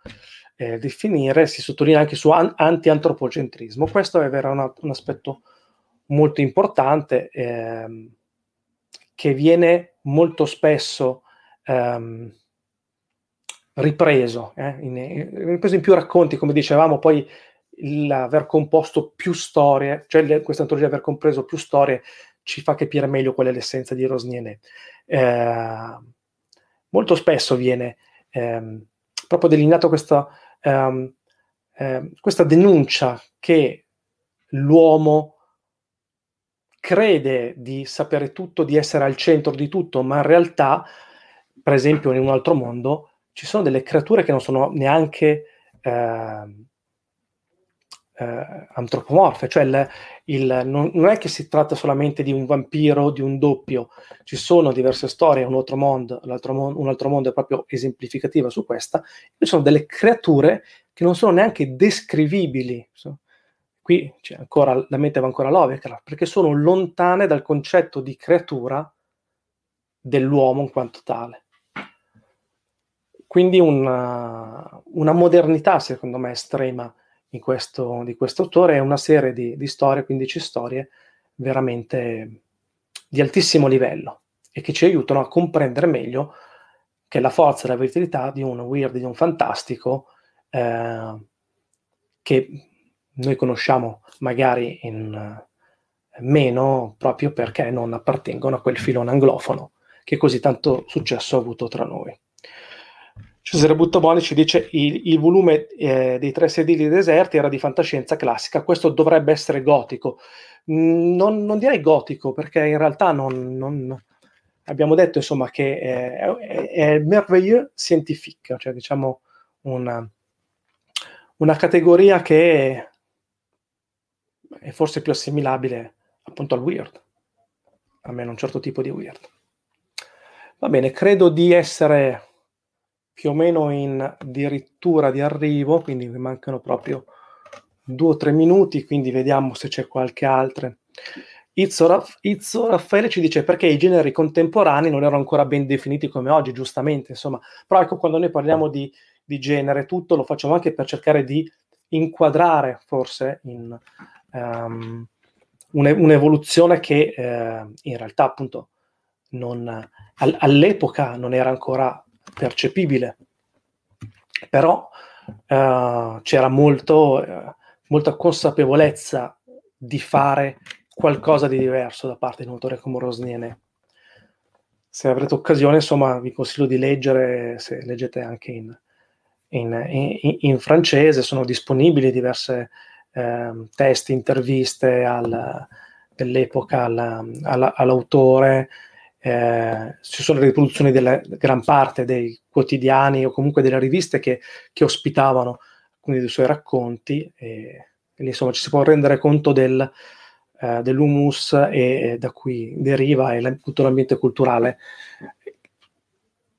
eh, definire, si sottolinea anche su an- anti-antropocentrismo. Questo è una, un aspetto molto importante ehm, che viene molto spesso ehm, ripreso, eh, in, ripreso in più racconti, come dicevamo, poi l'aver composto più storie, cioè questa antologia aver compreso più storie, ci fa capire meglio qual è l'essenza di Rosniene. Eh, molto spesso viene eh, proprio delineata questa, ehm, eh, questa denuncia che l'uomo crede di sapere tutto, di essere al centro di tutto, ma in realtà, per esempio, in un altro mondo, ci sono delle creature che non sono neanche eh, eh, antropomorfe, cioè il, il, non, non, è che si tratta solamente di un vampiro, di un doppio, ci sono diverse storie, un altro mondo, mon- un altro mondo è proprio esemplificativa su questa, ci sono delle creature che non sono neanche descrivibili. Qui ancora, la mente va ancora Lovecraft, perché sono lontane dal concetto di creatura dell'uomo in quanto tale. Quindi una, una modernità, secondo me, estrema questo, di questo autore e una serie di, di storie, 15 storie, veramente di altissimo livello e che ci aiutano a comprendere meglio che è la forza e la versatilità di un weird, di un fantastico eh, che noi conosciamo magari in uh, meno proprio perché non appartengono a quel filone anglofono che così tanto successo ha avuto tra noi. Cesare Buttoboni ci dice il, il volume eh, dei tre sedili deserti era di fantascienza classica, questo dovrebbe essere gotico. Mm, non, non direi gotico perché in realtà non, non abbiamo detto insomma che è, è, è merveilleux scientifique, cioè diciamo una, una categoria che è forse più assimilabile appunto al weird, almeno un certo tipo di weird. Va bene, credo di essere più o meno in addirittura di arrivo, quindi mi mancano proprio due o tre minuti, quindi vediamo se c'è qualche altra. Izzo, Raff- Izzo, Raffaele ci dice perché i generi contemporanei non erano ancora ben definiti come oggi, giustamente, insomma, però ecco quando noi parliamo di, di genere, tutto lo facciamo anche per cercare di inquadrare forse in um, un'evoluzione che eh, in realtà appunto non, all'epoca non era ancora percepibile, però uh, c'era molto, uh, molta consapevolezza di fare qualcosa di diverso da parte di un autore come Rosniene. Se avrete occasione, insomma, vi consiglio di leggere, se leggete anche in, in, in, in francese, sono disponibili diverse eh, testi, interviste al, dell'epoca alla, alla, all'autore, eh, ci sono riproduzioni della gran parte dei quotidiani o comunque delle riviste che, che ospitavano alcuni dei suoi racconti e, e insomma ci si può rendere conto del, eh, dell'humus e, e, da cui deriva e tutto l'ambiente culturale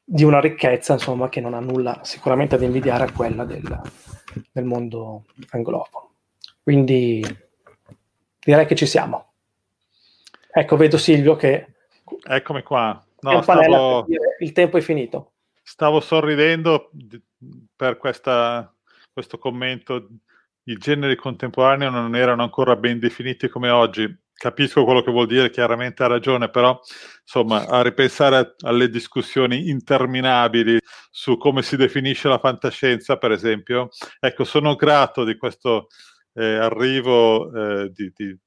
di una ricchezza insomma che non ha nulla sicuramente da invidiare a quella del, del mondo anglofono. Quindi direi che ci siamo. Ecco vedo Silvio che Eccomi qua. No, stavo... Il tempo è finito. Stavo sorridendo per questa, questo commento. I generi contemporanei non erano ancora ben definiti come oggi. Capisco quello che vuol dire, chiaramente ha ragione, però insomma, a ripensare alle discussioni interminabili su come si definisce la fantascienza, per esempio, ecco, sono grato di questo eh, arrivo eh, di, di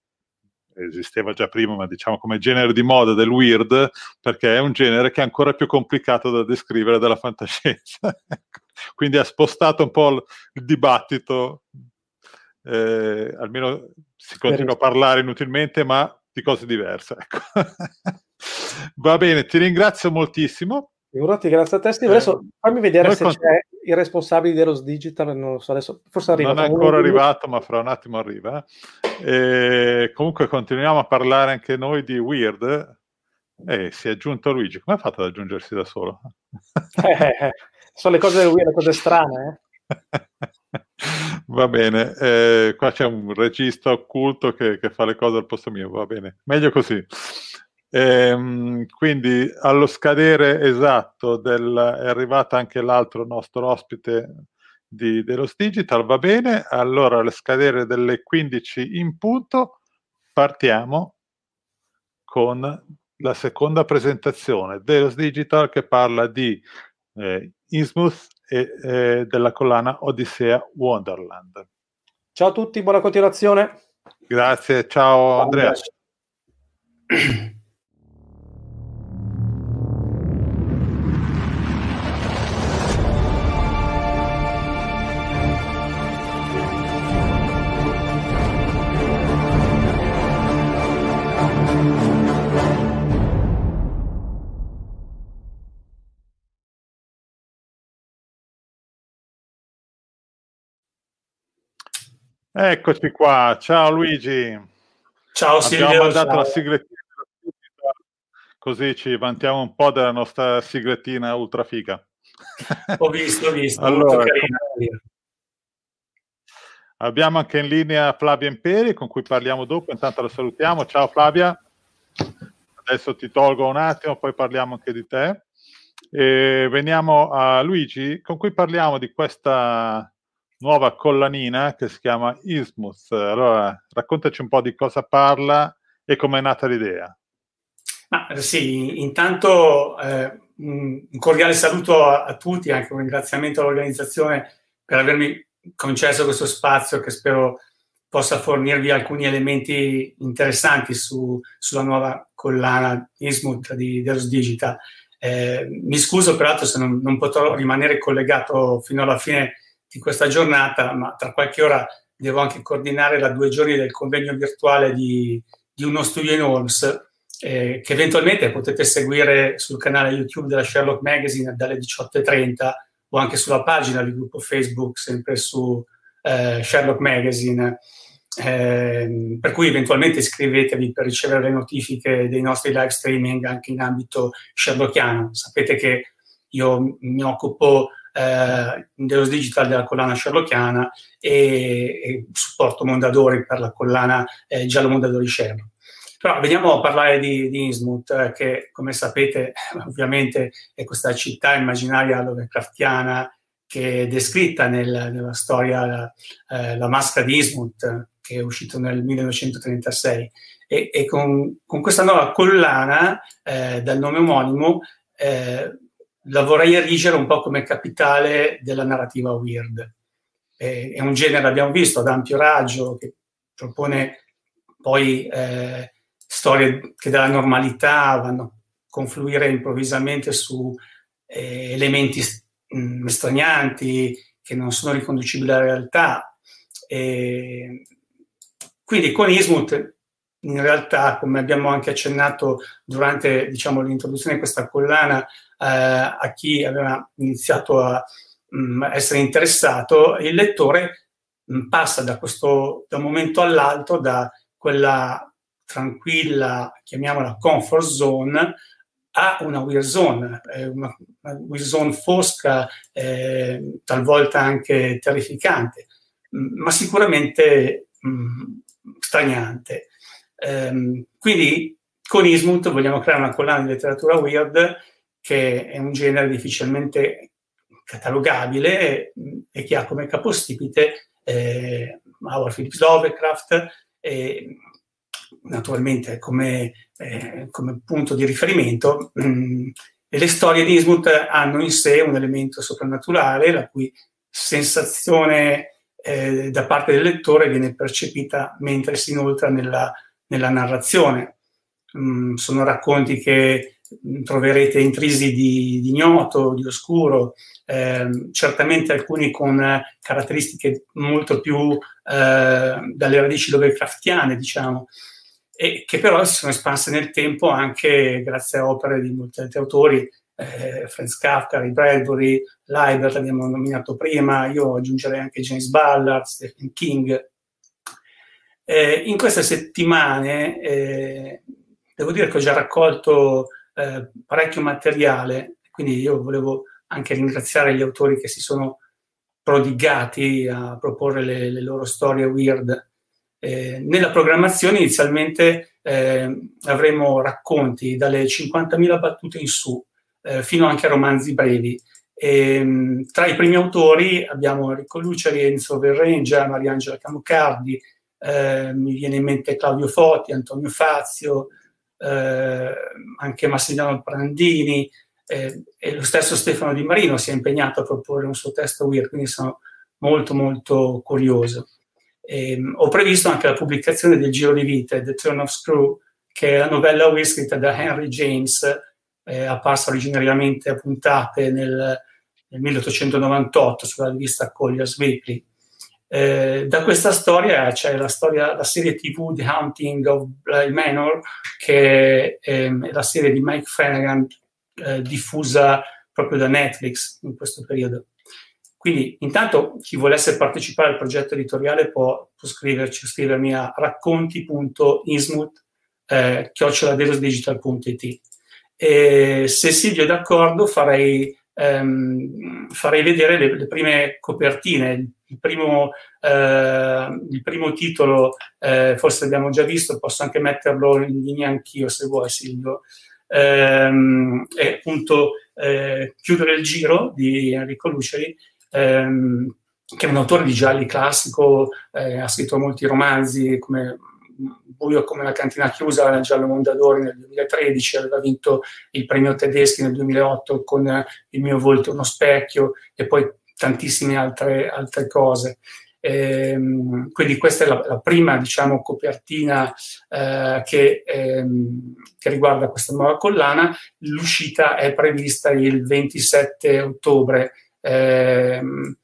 esisteva già prima, ma diciamo come genere di moda del weird, perché è un genere che è ancora più complicato da descrivere della fantascienza. Quindi ha spostato un po' il dibattito, eh, almeno si continua a parlare inutilmente, ma di cose diverse. Ecco. Va bene, ti ringrazio moltissimo. Figurati, grazie a te. Steve. Adesso fammi vedere se cont- c'è il responsabile di Eros Digital, non lo so, adesso forse arriva. Non è ancora arrivato, ma fra un attimo arriva. E comunque continuiamo a parlare anche noi di Weird. E si è aggiunto Luigi. Come ha fatto ad aggiungersi da solo? Eh, sono le cose del Weird, cose strane. Eh? Va bene, eh, qua c'è un regista occulto che, che, fa le cose al posto mio, va bene, meglio così. Ehm, quindi allo scadere esatto del, è arrivato anche l'altro nostro ospite di Delos Digital, va bene? Allora allo scadere delle 15 in punto partiamo con la seconda presentazione, Delos Digital che parla di eh, Innsmouth e eh, della collana Odissea Wonderland. Ciao a tutti, buona continuazione. Grazie, ciao Andrea. Eccoci qua, ciao Luigi. Ciao Silvio. Abbiamo mandato ciao. la siglettina così ci vantiamo un po' della nostra siglettina ultra figa. Ho visto, ho visto. allora, abbiamo anche in linea Flavia Imperi con cui parliamo dopo, intanto la salutiamo. Ciao Flavia, adesso ti tolgo un attimo, poi parliamo anche di te. E veniamo a Luigi con cui parliamo di questa nuova collanina che si chiama Ismuth. Allora, raccontaci un po' di cosa parla e come è nata l'idea. Ah, sì, intanto eh, un cordiale saluto a, a, tutti, anche un ringraziamento all'organizzazione per avermi concesso questo spazio che spero possa fornirvi alcuni elementi interessanti su, sulla nuova collana Ismut di Deros Digital. Eh, mi scuso peraltro se non, non, potrò rimanere collegato fino alla fine di questa giornata, ma tra qualche ora devo anche coordinare la due giorni del convegno virtuale di, di uno studio in Holmes eh, che eventualmente potete seguire sul canale YouTube della Sherlock Magazine dalle 18.30 o anche sulla pagina del gruppo Facebook, sempre su eh, Sherlock Magazine. Eh, per cui eventualmente iscrivetevi per ricevere le notifiche dei nostri live streaming anche in ambito sherlockiano. Sapete che io mi occupo eh, digital della collana sherlockiana e, e supporto Mondadori per la collana eh, Giallo Mondadori Sherlock. Però veniamo a parlare di, di Innsmouth, eh, che come sapete ovviamente è questa città immaginaria Lovecraftiana che è descritta nel, nella storia la, eh, la maschera di Innsmouth, che è uscito nel 1936. E, e con, con, questa nuova collana eh, dal nome omonimo eh, la vorrei erigere un po' come capitale della narrativa weird. Eh, è un genere, abbiamo visto, ad ampio raggio, che propone poi eh, storie che dalla normalità vanno a confluire improvvisamente su eh, elementi mh, mm, stranianti che non sono riconducibili alla realtà. E quindi con Ismut in realtà, come abbiamo anche accennato durante diciamo, l'introduzione di questa collana, a chi aveva iniziato a mh, mm, essere interessato, il lettore mh, mm, passa da questo da un momento all'altro da quella tranquilla, chiamiamola comfort zone, a una weird zone, una, weird zone fosca, eh, talvolta anche terrificante, mm, ma sicuramente mh, straniante. Um, quindi con Ismut vogliamo creare una collana di letteratura weird che è un genere difficilmente catalogabile e, che ha come capostipite eh, Howard Phillips Lovecraft, e, naturalmente come, eh, come punto di riferimento, mh, le storie di Ismut hanno in sé un elemento soprannaturale, la cui sensazione eh, da parte del lettore viene percepita mentre si inoltra nella, nella narrazione. Mm, sono racconti che troverete intrisi di, ignoto, di oscuro, eh, certamente alcuni con caratteristiche molto più eh, dalle radici Lovecraftiane, diciamo, e che però si sono espanse nel tempo anche grazie a opere di molti altri autori, eh, Franz Kafka, Bradbury, Leibert abbiamo nominato prima, io aggiungerei anche James Ballard, Stephen King. Eh, in queste settimane eh, devo dire che ho già raccolto eh, parecchio materiale, quindi io volevo anche ringraziare gli autori che si sono prodigati a proporre le, le loro storie weird eh, nella programmazione inizialmente eh, avremo racconti dalle 50.000 battute in su, eh, fino anche a romanzi brevi. E, ehm, tra i primi autori abbiamo Enrico Luceri, Enzo Verrengia, Mariangela Camucardi, eh, mi viene in mente Claudio Foti, Antonio Fazio, eh, anche Massimiliano Brandini eh, e lo stesso Stefano Di Marino si è impegnato a proporre un suo testo weird, quindi sono molto molto curioso. E, ho previsto anche la pubblicazione del Giro di Vite, The Turn of Screw, che è la novella web scritta da Henry James, eh, apparsa originariamente a puntate nel, nel 1898 sulla rivista Collier's Weekly. Eh, da questa storia c'è la, storia, la serie TV The Haunting of Bly Manor, che ehm, è la serie di Mike Flanagan eh, diffusa proprio da Netflix in questo periodo. Quindi intanto chi volesse partecipare al progetto editoriale può, può scriverci, scrivermi a racconti.ismut eh, se Silvio è d'accordo farei, ehm, farei vedere le, le, prime copertine, il primo, eh, il primo titolo eh, forse l'abbiamo già visto, posso anche metterlo in linea anch'io se vuoi Silvio, ehm, è appunto eh, Chiudere il giro di Enrico Luceri ehm, che è un autore di gialli classico, eh, ha scritto molti romanzi come Buio come la cantina chiusa nel Giallo Mondadori nel 2013, aveva vinto il premio Tedeschi nel 2008 con Il mio volto uno specchio e poi tantissime altre, altre cose. Ehm, quindi questa è la, la prima diciamo, copertina eh, che, ehm, che, riguarda questa nuova collana. L'uscita è prevista il 27 ottobre. Ehm,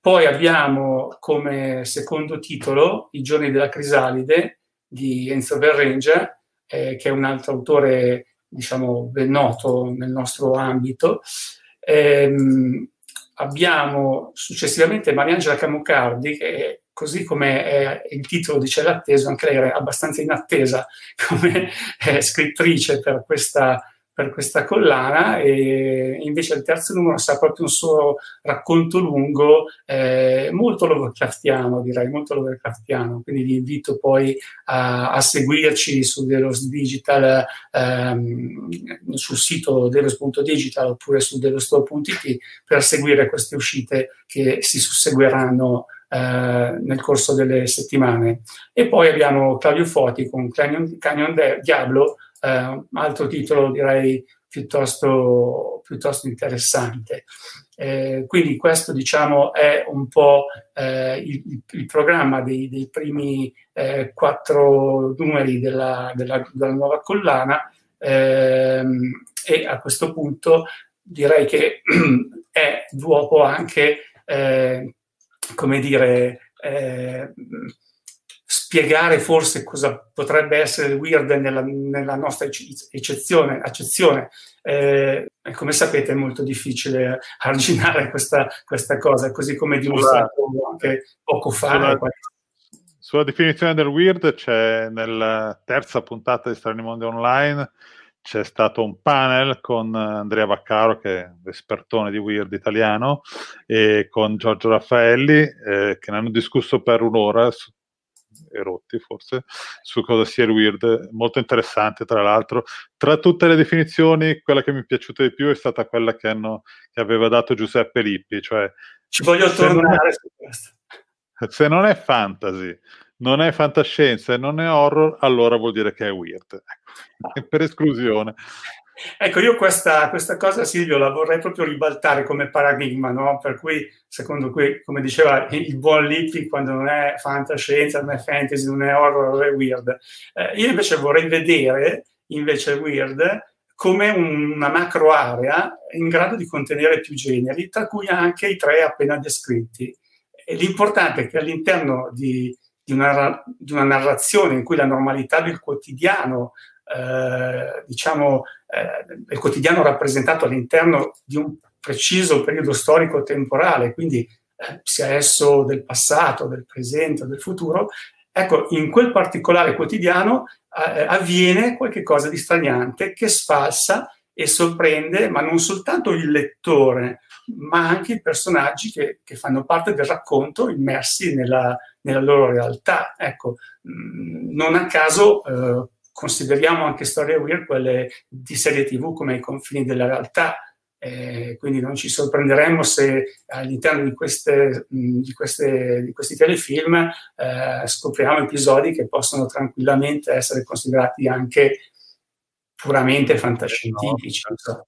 poi abbiamo come secondo titolo I giorni della crisalide di Enzo Berrengia, eh, che è un altro autore diciamo ben noto nel nostro ambito. Ehm, abbiamo successivamente Mariangela Camucardi, che così come il titolo dice l'atteso, anche lei era abbastanza in attesa come eh, scrittrice per questa per questa collana e invece il terzo numero sarà proprio un suo racconto lungo eh, molto Lovecraftiano direi, molto Lovecraftiano. Quindi vi invito poi a, a seguirci su Delos Digital ehm, sul sito delos.digital oppure su delostore.it per seguire queste uscite che si susseguiranno eh, nel corso delle settimane. E poi abbiamo Claudio Foti con Canyon, Canyon Diablo eh, altro titolo direi piuttosto, piuttosto interessante. Eh, quindi questo diciamo è un po' eh, il, il, programma dei, dei primi eh, quattro numeri della, della, della nuova collana ehm, e a questo punto direi che è dopo anche eh, come dire eh, spiegare forse cosa potrebbe essere il weird nella, nella nostra eccezione, accezione. Eh, come sapete è molto difficile arginare questa, questa cosa, così come dimostrato anche poco fa. Sulla, sulla, definizione del weird c'è nella terza puntata di Strani Mondi Online c'è stato un panel con Andrea Vaccaro, che è l'espertone di Weird italiano, e con Giorgio Raffaelli, eh, che ne hanno discusso per un'ora su, erotti forse, su cosa sia il weird, molto interessante tra l'altro. Tra tutte le definizioni, quella che mi è piaciuta di più è stata quella che, hanno, che aveva dato Giuseppe Lippi, cioè... Ci voglio tornare su questo. Se non è fantasy, non è fantascienza e non è horror, allora vuol dire che è weird. Ecco, per esclusione. Ecco, io questa, questa, cosa, Silvio, la vorrei proprio ribaltare come paradigma, no? Per cui, secondo cui, come diceva il buon Lippi, quando non è fantascienza, non è fantasy, non è horror, è weird. Eh, io invece vorrei vedere, invece, weird come una macro area in grado di contenere più generi, tra cui anche i tre appena descritti. E l'importante è che all'interno di, di, una, di una narrazione in cui la normalità del quotidiano eh, diciamo, eh, il quotidiano rappresentato all'interno di un preciso periodo storico temporale, quindi eh, sia esso del passato, del presente del futuro, ecco, in quel particolare quotidiano eh, avviene qualcosa di straniante che sfalsa e sorprende, ma non soltanto il lettore, ma anche i personaggi che, che fanno parte del racconto immersi nella, nella loro realtà. Ecco, mh, mm, non a caso eh, consideriamo anche storie weird quelle di serie tv come i confini della realtà. Eh, quindi non ci sorprenderemo se all'interno di, queste, di, queste, di questi telefilm eh, scopriamo episodi che possono tranquillamente essere considerati anche puramente fantascientifici. No.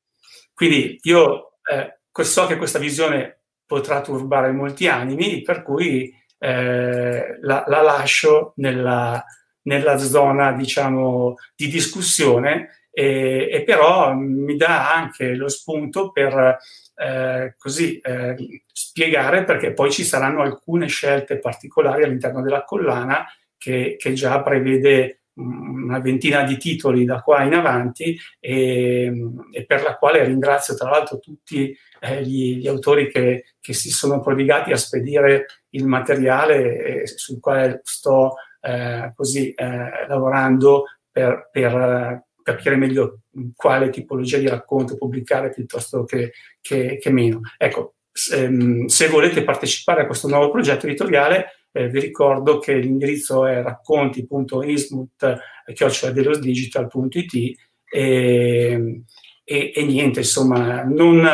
Quindi io eh, so che questa visione potrà turbare molti animi, per cui eh, la, la lascio nella, nella zona diciamo, di discussione e, e, però mi dà anche lo spunto per eh, così eh, spiegare perché poi ci saranno alcune scelte particolari all'interno della collana che, che già prevede una ventina di titoli da qua in avanti e, e per la quale ringrazio tra l'altro tutti eh, gli, gli, autori che, che, si sono prodigati a spedire il materiale eh, sul quale sto eh, così eh, lavorando per, per, capire meglio quale tipologia di racconto pubblicare piuttosto che, che, che meno. Ecco, se, ehm, se, volete partecipare a questo nuovo progetto editoriale, eh, vi ricordo che l'indirizzo è racconti.ismut.it e, e, e, niente, insomma, non,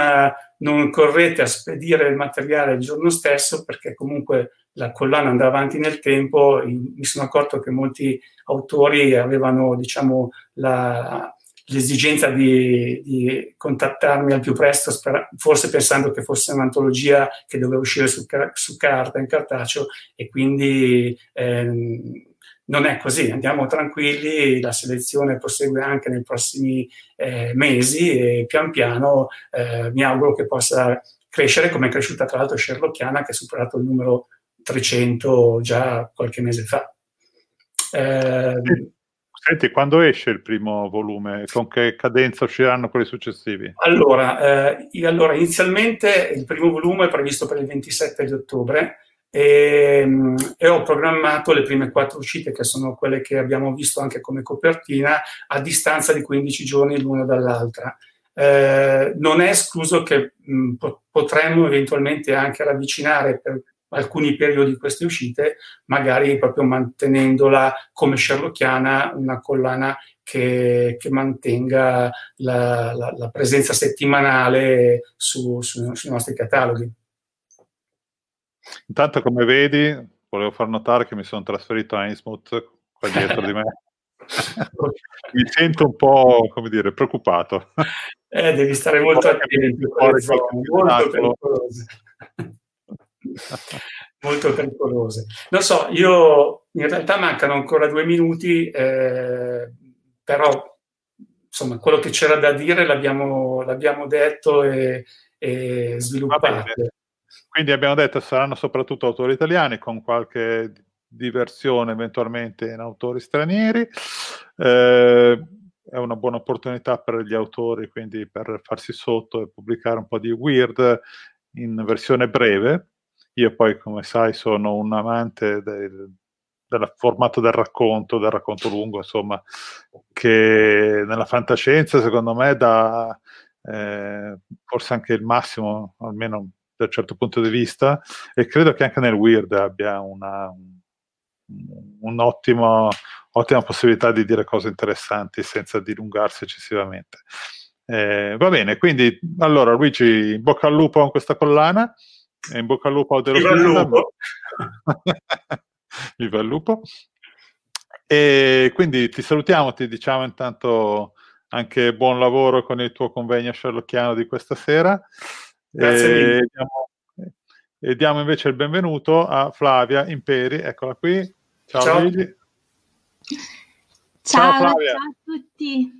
non correte a spedire il materiale il giorno stesso perché comunque la collana andava avanti nel tempo, mi sono accorto che molti autori avevano, diciamo, la, l'esigenza di, di, contattarmi al più presto, forse pensando che fosse un'antologia che doveva uscire su, su carta, in cartaceo, e quindi ehm, non è così, andiamo tranquilli, la selezione prosegue anche nei prossimi eh, mesi e pian piano eh, mi auguro che possa crescere come è cresciuta tra l'altro Sherlockiana che ha superato il numero 300 già qualche mese fa. Eh, Senti, quando esce il primo volume? Con che cadenza usciranno quelli successivi? Allora, eh, allora, inizialmente il primo volume è previsto per il 27 di ottobre e, e, ho programmato le prime quattro uscite, che sono quelle che abbiamo visto anche come copertina, a distanza di 15 giorni l'una dall'altra. Eh, non è escluso che mh, potremmo eventualmente anche ravvicinare per alcuni periodi queste uscite, magari proprio mantenendola come sherlockiana, una collana che, che mantenga la, la, la, presenza settimanale su, su, sui nostri cataloghi. Intanto, come vedi, volevo far notare che mi sono trasferito a Innsmouth, qua dietro di me. mi sento un po', come dire, preoccupato. Eh, devi stare molto attento, molto pericolose. molto pericolose. Non so, io in realtà mancano ancora due minuti, eh, però insomma quello che c'era da dire l'abbiamo, l'abbiamo detto e, e sviluppato. Quindi abbiamo detto che saranno soprattutto autori italiani con qualche diversione eventualmente in autori stranieri. Eh, è una buona opportunità per gli autori, quindi per farsi sotto e pubblicare un po' di weird in versione breve, io poi, come sai, sono un amante del, del formato del racconto, del racconto lungo, insomma, che nella fantascienza, secondo me, dà eh, forse anche il massimo, almeno da un certo punto di vista, e credo che anche nel weird abbia una, un'ottima possibilità di dire cose interessanti senza dilungarsi eccessivamente. Eh, va bene, quindi allora Luigi, bocca al lupo con questa collana. E in bocca al lupo a Viva il lupo. Viva il lupo. E quindi ti salutiamo, ti diciamo intanto anche buon lavoro con il tuo convegno sherlockiano di questa sera. Grazie e diamo, e diamo, invece il benvenuto a Flavia Imperi, eccola qui. Ciao, ciao. Luigi. Ciao, ciao, Flavia. ciao a tutti.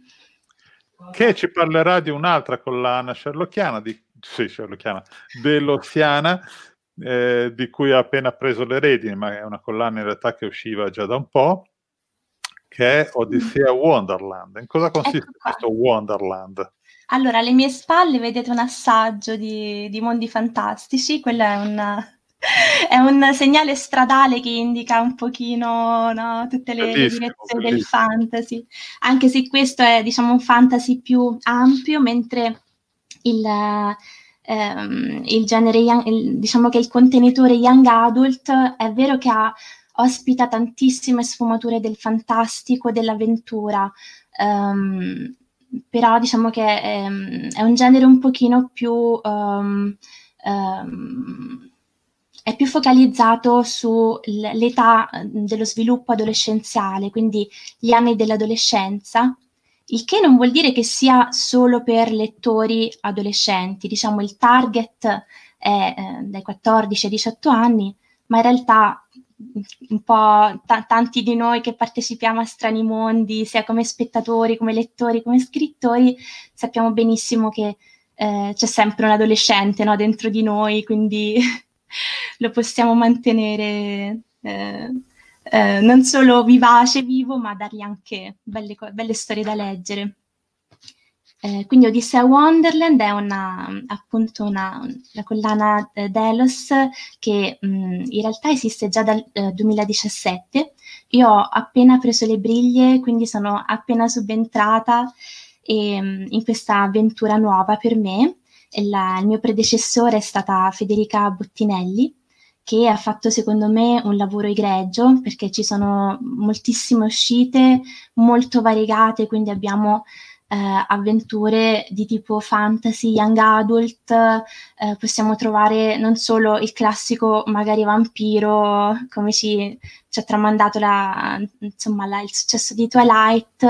Che ci parlerà di un'altra collana sherlockiana, di sì, Sherlockiana, dell'Ossiana, eh, di cui ha appena preso le redini, ma è una collana in realtà che usciva già da un po', che è Odissea Wonderland. In cosa consiste ecco questo Wonderland? Allora, alle mie spalle vedete un assaggio di, di mondi fantastici, quello è un, è un segnale stradale che indica un pochino no, tutte le, le direzioni del fantasy, anche se questo è diciamo un fantasy più ampio, mentre il, ehm, il genere, young, il, diciamo che il contenitore young adult è vero che ha, ospita tantissime sfumature del fantastico, dell'avventura, um, però diciamo che è, è, un genere un pochino più... Um, um, è più focalizzato sull'età dello sviluppo adolescenziale, quindi gli anni dell'adolescenza, il che non vuol dire che sia solo per lettori adolescenti, diciamo il target è eh, dai 14 ai 18 anni, ma in realtà un po' t- tanti di noi che partecipiamo a Strani Mondi, sia come spettatori, come lettori, come scrittori, sappiamo benissimo che eh, c'è sempre un adolescente no, dentro di noi, quindi lo possiamo mantenere eh, eh, non solo vivace, vivo, ma dargli anche belle, belle storie da leggere. Eh, quindi Odissea Wonderland è una, appunto una, una collana eh, Delos che mh, in realtà esiste già dal eh, 2017. Io ho appena preso le briglie, quindi sono appena subentrata e, mh, in questa avventura nuova per me. La, il mio predecessore è stata Federica Bottinelli, che ha fatto secondo me un lavoro egregio perché ci sono moltissime uscite molto variegate, quindi abbiamo eh, avventure di tipo fantasy, young adult, eh, possiamo trovare non solo il classico magari vampiro, come ci, ci ha tramandato la, insomma, la, il successo di Twilight,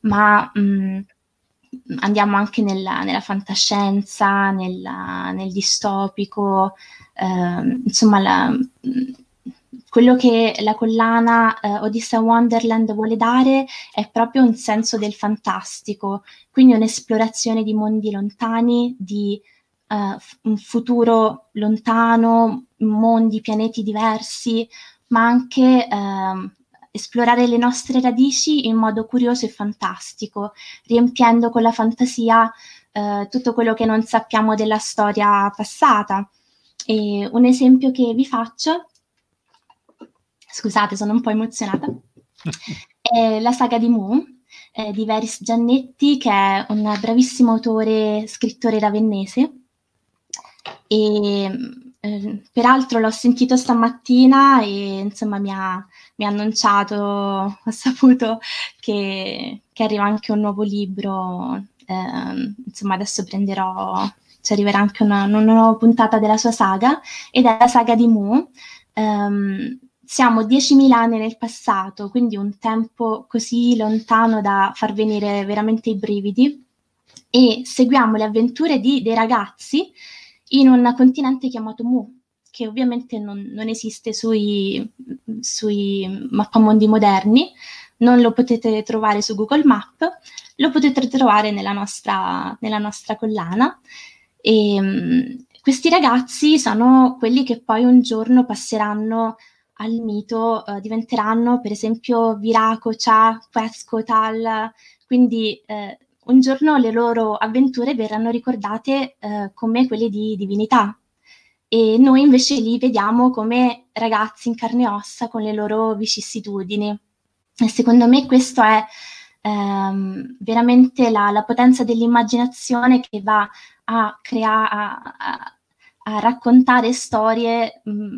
ma mh, mm, andiamo anche nella, nella fantascienza, nella, nel distopico, eh, insomma la, quello che la collana eh, Odessa Wonderland vuole dare è proprio un senso del fantastico, quindi un'esplorazione di mondi lontani, di uh, un futuro lontano, mondi, pianeti diversi, ma anche uh, esplorare le nostre radici in modo curioso e fantastico, riempiendo con la fantasia uh, tutto quello che non sappiamo della storia passata. E un esempio che vi faccio scusate, sono un po' emozionata, è la saga di Mu eh, di Veris Giannetti, che è un bravissimo autore, scrittore ravennese. E eh, peraltro l'ho sentito stamattina e insomma mi ha, mi ha annunciato, ho saputo che, che, arriva anche un nuovo libro. Eh, insomma, adesso prenderò, ci arriverà anche una, una, nuova puntata della sua saga ed è la saga di Mu. Um, siamo 10.000 anni nel passato, quindi un tempo così lontano da far venire veramente i brividi, e seguiamo le avventure di, dei ragazzi in un continente chiamato Mu, che ovviamente non, non esiste sui, sui mappamondi moderni, non lo potete trovare su Google Map, lo potete trovare nella nostra, nella nostra collana. E, um, questi ragazzi sono quelli che poi un giorno passeranno al mito eh, diventeranno per esempio Viraco, Cha, Quesco, Tal, quindi eh, un giorno le loro avventure verranno ricordate eh, come quelle di divinità e noi invece li vediamo come ragazzi in carne e ossa con le loro vicissitudini. E secondo me questo è ehm, veramente la, la, potenza dell'immaginazione che va a creare, a, a, a raccontare storie mh,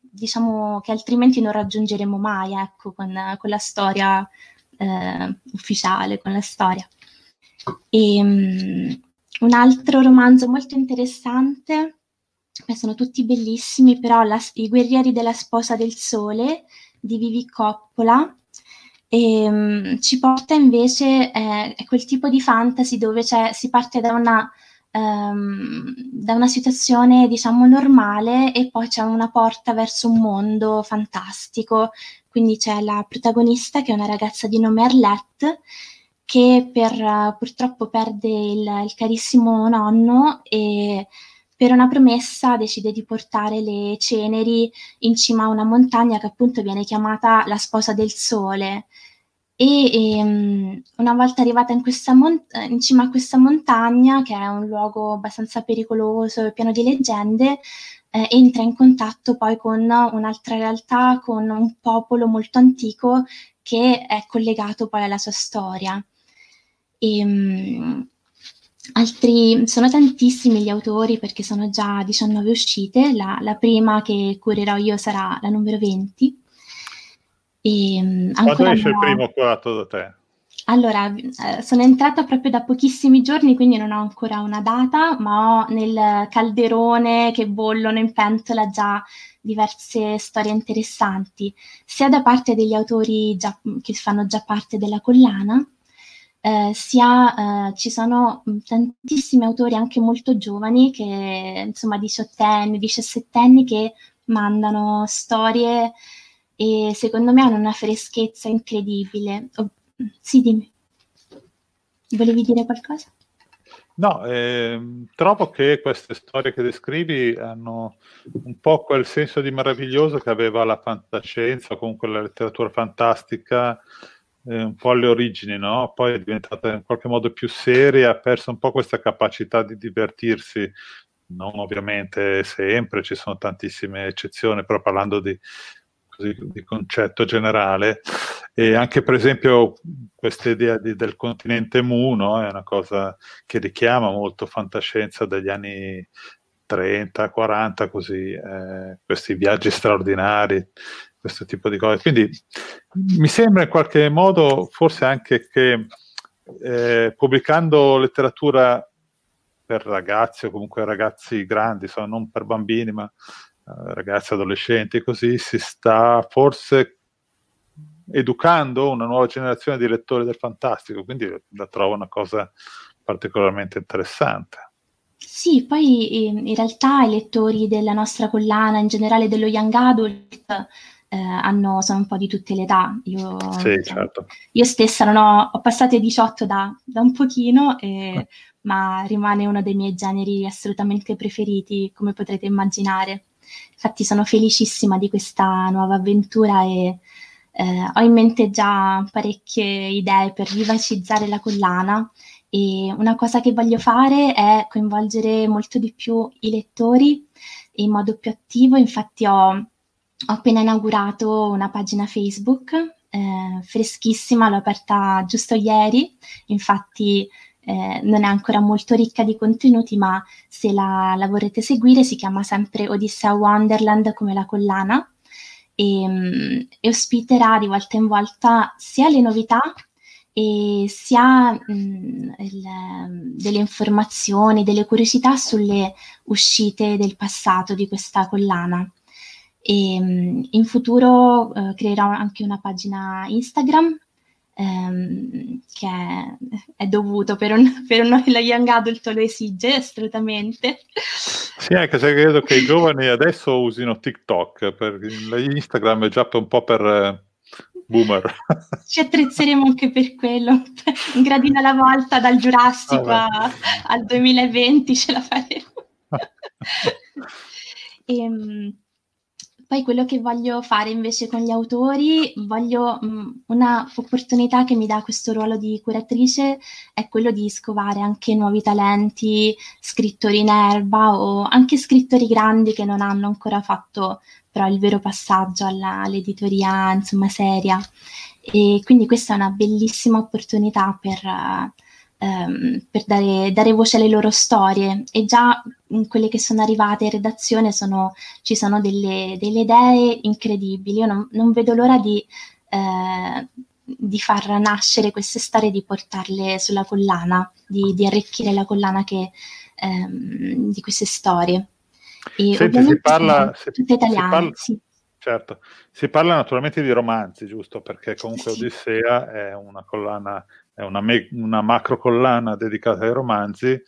diciamo che altrimenti non raggiungeremo mai, ecco, con, con la storia eh, ufficiale, con la storia. E, um, un altro romanzo molto interessante, eh, sono tutti bellissimi, però la, I guerrieri della sposa del sole di Vivi Coppola, e, um, ci porta invece, eh, è quel tipo di fantasy dove si parte da una um, da una situazione diciamo normale e poi c'è una porta verso un mondo fantastico. Quindi c'è la protagonista che è una ragazza di nome Arlette che per, uh, purtroppo perde il, il carissimo nonno e per una promessa decide di portare le ceneri in cima a una montagna che appunto viene chiamata la sposa del sole e ehm, una volta arrivata in, mont- in, cima a questa montagna, che è un luogo abbastanza pericoloso e pieno di leggende, eh, entra in contatto poi con un'altra realtà, con un popolo molto antico che è collegato poi alla sua storia. E, um, altri, sono tantissimi gli autori perché sono già 19 uscite, la, la prima che curerò io sarà la numero 20 e, ehm, Quando esce il primo curato da te? Allora, eh, sono entrata proprio da pochissimi giorni, quindi non ho ancora una data, ma ho nel calderone che bollono in pentola già diverse storie interessanti, sia da parte degli autori già, che fanno già parte della collana, eh, sia eh, ci sono tantissimi autori anche molto giovani, che insomma diciottenni, diciassettenni, che mandano storie e secondo me hanno una freschezza incredibile. Oh, sì, dimmi. Volevi dire qualcosa? No, eh, trovo che queste storie che descrivi hanno un po' quel senso di meraviglioso che aveva la fantascienza, comunque la letteratura fantastica, eh, un po' alle origini, no? Poi è diventata in qualche modo più seria, ha perso un po' questa capacità di divertirsi, non ovviamente sempre, ci sono tantissime eccezioni, però parlando di così, di concetto generale. E anche per esempio questa idea di, del continente Mu no? è una cosa che richiama molto fantascienza degli anni 30, 40, così, eh, questi viaggi straordinari, questo tipo di cose. Quindi mi sembra in qualche modo forse anche che eh, pubblicando letteratura per ragazzi o comunque ragazzi grandi, insomma, non per bambini, ma ragazzi, adolescenti, così si sta forse educando una nuova generazione di lettori del fantastico, quindi la trovo una cosa particolarmente interessante. Sì, poi in realtà i lettori della nostra collana, in generale dello Young Adult, eh, hanno, sono un po' di tutte le età. Io, sì, certo. io stessa non ho, ho passato i 18 da, da un pochino, e, ma rimane uno dei miei generi assolutamente preferiti, come potrete immaginare. Infatti sono felicissima di questa nuova avventura e eh, ho in mente già parecchie idee per vivacizzare la collana e una cosa che voglio fare è coinvolgere molto di più i lettori in modo più attivo. Infatti ho, ho appena inaugurato una pagina Facebook eh, freschissima, l'ho aperta giusto ieri, infatti eh, non è ancora molto ricca di contenuti, ma se la, la vorrete seguire si chiama sempre Odissea Wonderland come la collana e, mm, e ospiterà di volta in volta sia le novità e sia mh, mm, il, delle informazioni, delle curiosità sulle uscite del passato di questa collana. E, mh, mm, in futuro eh, creerò anche una pagina Instagram ehm, che è, dovuto per, un, per noi, la young adult lo esige assolutamente. Sì, anche se credo che i giovani adesso usino TikTok, perché Instagram è già un po' per eh, boomer. Ci attrezzeremo anche per quello, un gradino alla volta dal Giurassico a, al 2020 ce la faremo. e, ehm, poi quello che voglio fare invece con gli autori, voglio mh, mm, una opportunità che mi dà questo ruolo di curatrice è quello di scovare anche nuovi talenti, scrittori in erba o anche scrittori grandi che non hanno ancora fatto però il vero passaggio alla, all'editoria insomma seria. E quindi questa è una bellissima opportunità per, ehm, per dare, dare, voce alle loro storie e già quelle che sono arrivate in redazione sono, ci sono delle, delle, idee incredibili. Io non, non vedo l'ora di, eh, di, far nascere queste storie, di portarle sulla collana, di, di arricchire la collana che, ehm, di queste storie. E Senti, si parla, si, si parla, sì. Certo, si parla naturalmente di romanzi, giusto? Perché comunque sì. Odissea è una collana è una, me- una macro collana dedicata ai romanzi.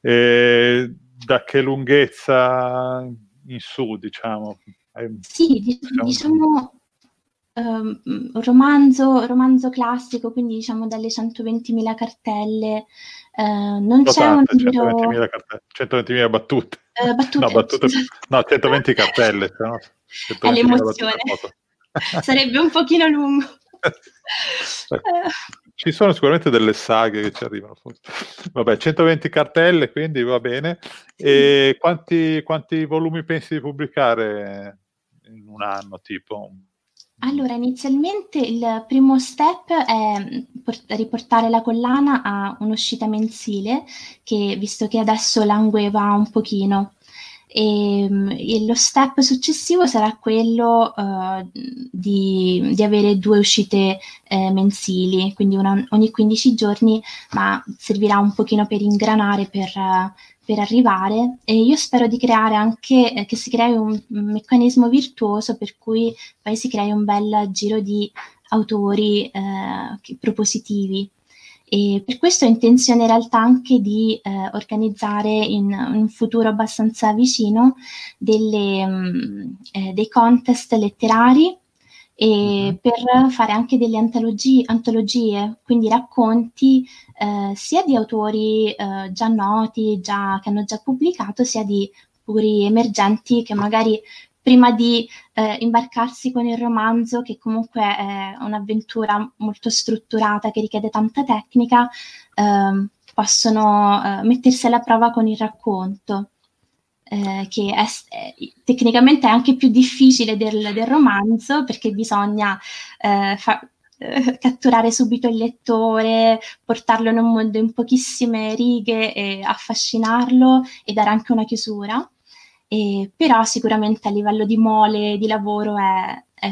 E da che lunghezza in su, diciamo? Sì, diciamo, diciamo um, romanzo, romanzo classico, quindi diciamo dalle 120.000 cartelle. Uh, non c'è un libro... 120.000, carte... 120.000 battute. Uh, battute. No, battute... no, 120 cartelle. No? È l'emozione. Sarebbe un pochino lungo. Ci sono sicuramente delle saghe che ci arrivano. Vabbè, 120 cartelle, quindi va bene. E quanti, quanti volumi pensi di pubblicare in un anno, tipo? Allora, inizialmente il primo step è riportare la collana a un'uscita mensile, che visto che adesso langueva un pochino, e, ehm, e, lo step successivo sarà quello uh, di, di, avere due uscite eh, mensili, quindi una, ogni 15 giorni, ma servirà un pochino per ingranare, per, per arrivare. E io spero di creare anche eh, che si crei un meccanismo virtuoso per cui poi si crei un bel giro di autori eh, propositivi e per questo ho intenzione in realtà anche di eh, organizzare in, un futuro abbastanza vicino delle, um, eh, dei contest letterari e uh-huh. per fare anche delle antologie, antologie quindi racconti eh, sia di autori eh, già noti, già, che hanno già pubblicato, sia di puri emergenti che magari prima di eh, imbarcarsi con il romanzo, che comunque è un'avventura molto strutturata, che richiede tanta tecnica, eh, possono eh, mettersi alla prova con il racconto. Eh, che è, è, tecnicamente è anche più difficile del, del romanzo perché bisogna eh, fa, eh, catturare subito il lettore, portarlo in un mondo in pochissime righe e affascinarlo e dare anche una chiusura. E, però sicuramente a livello di mole di lavoro è, è,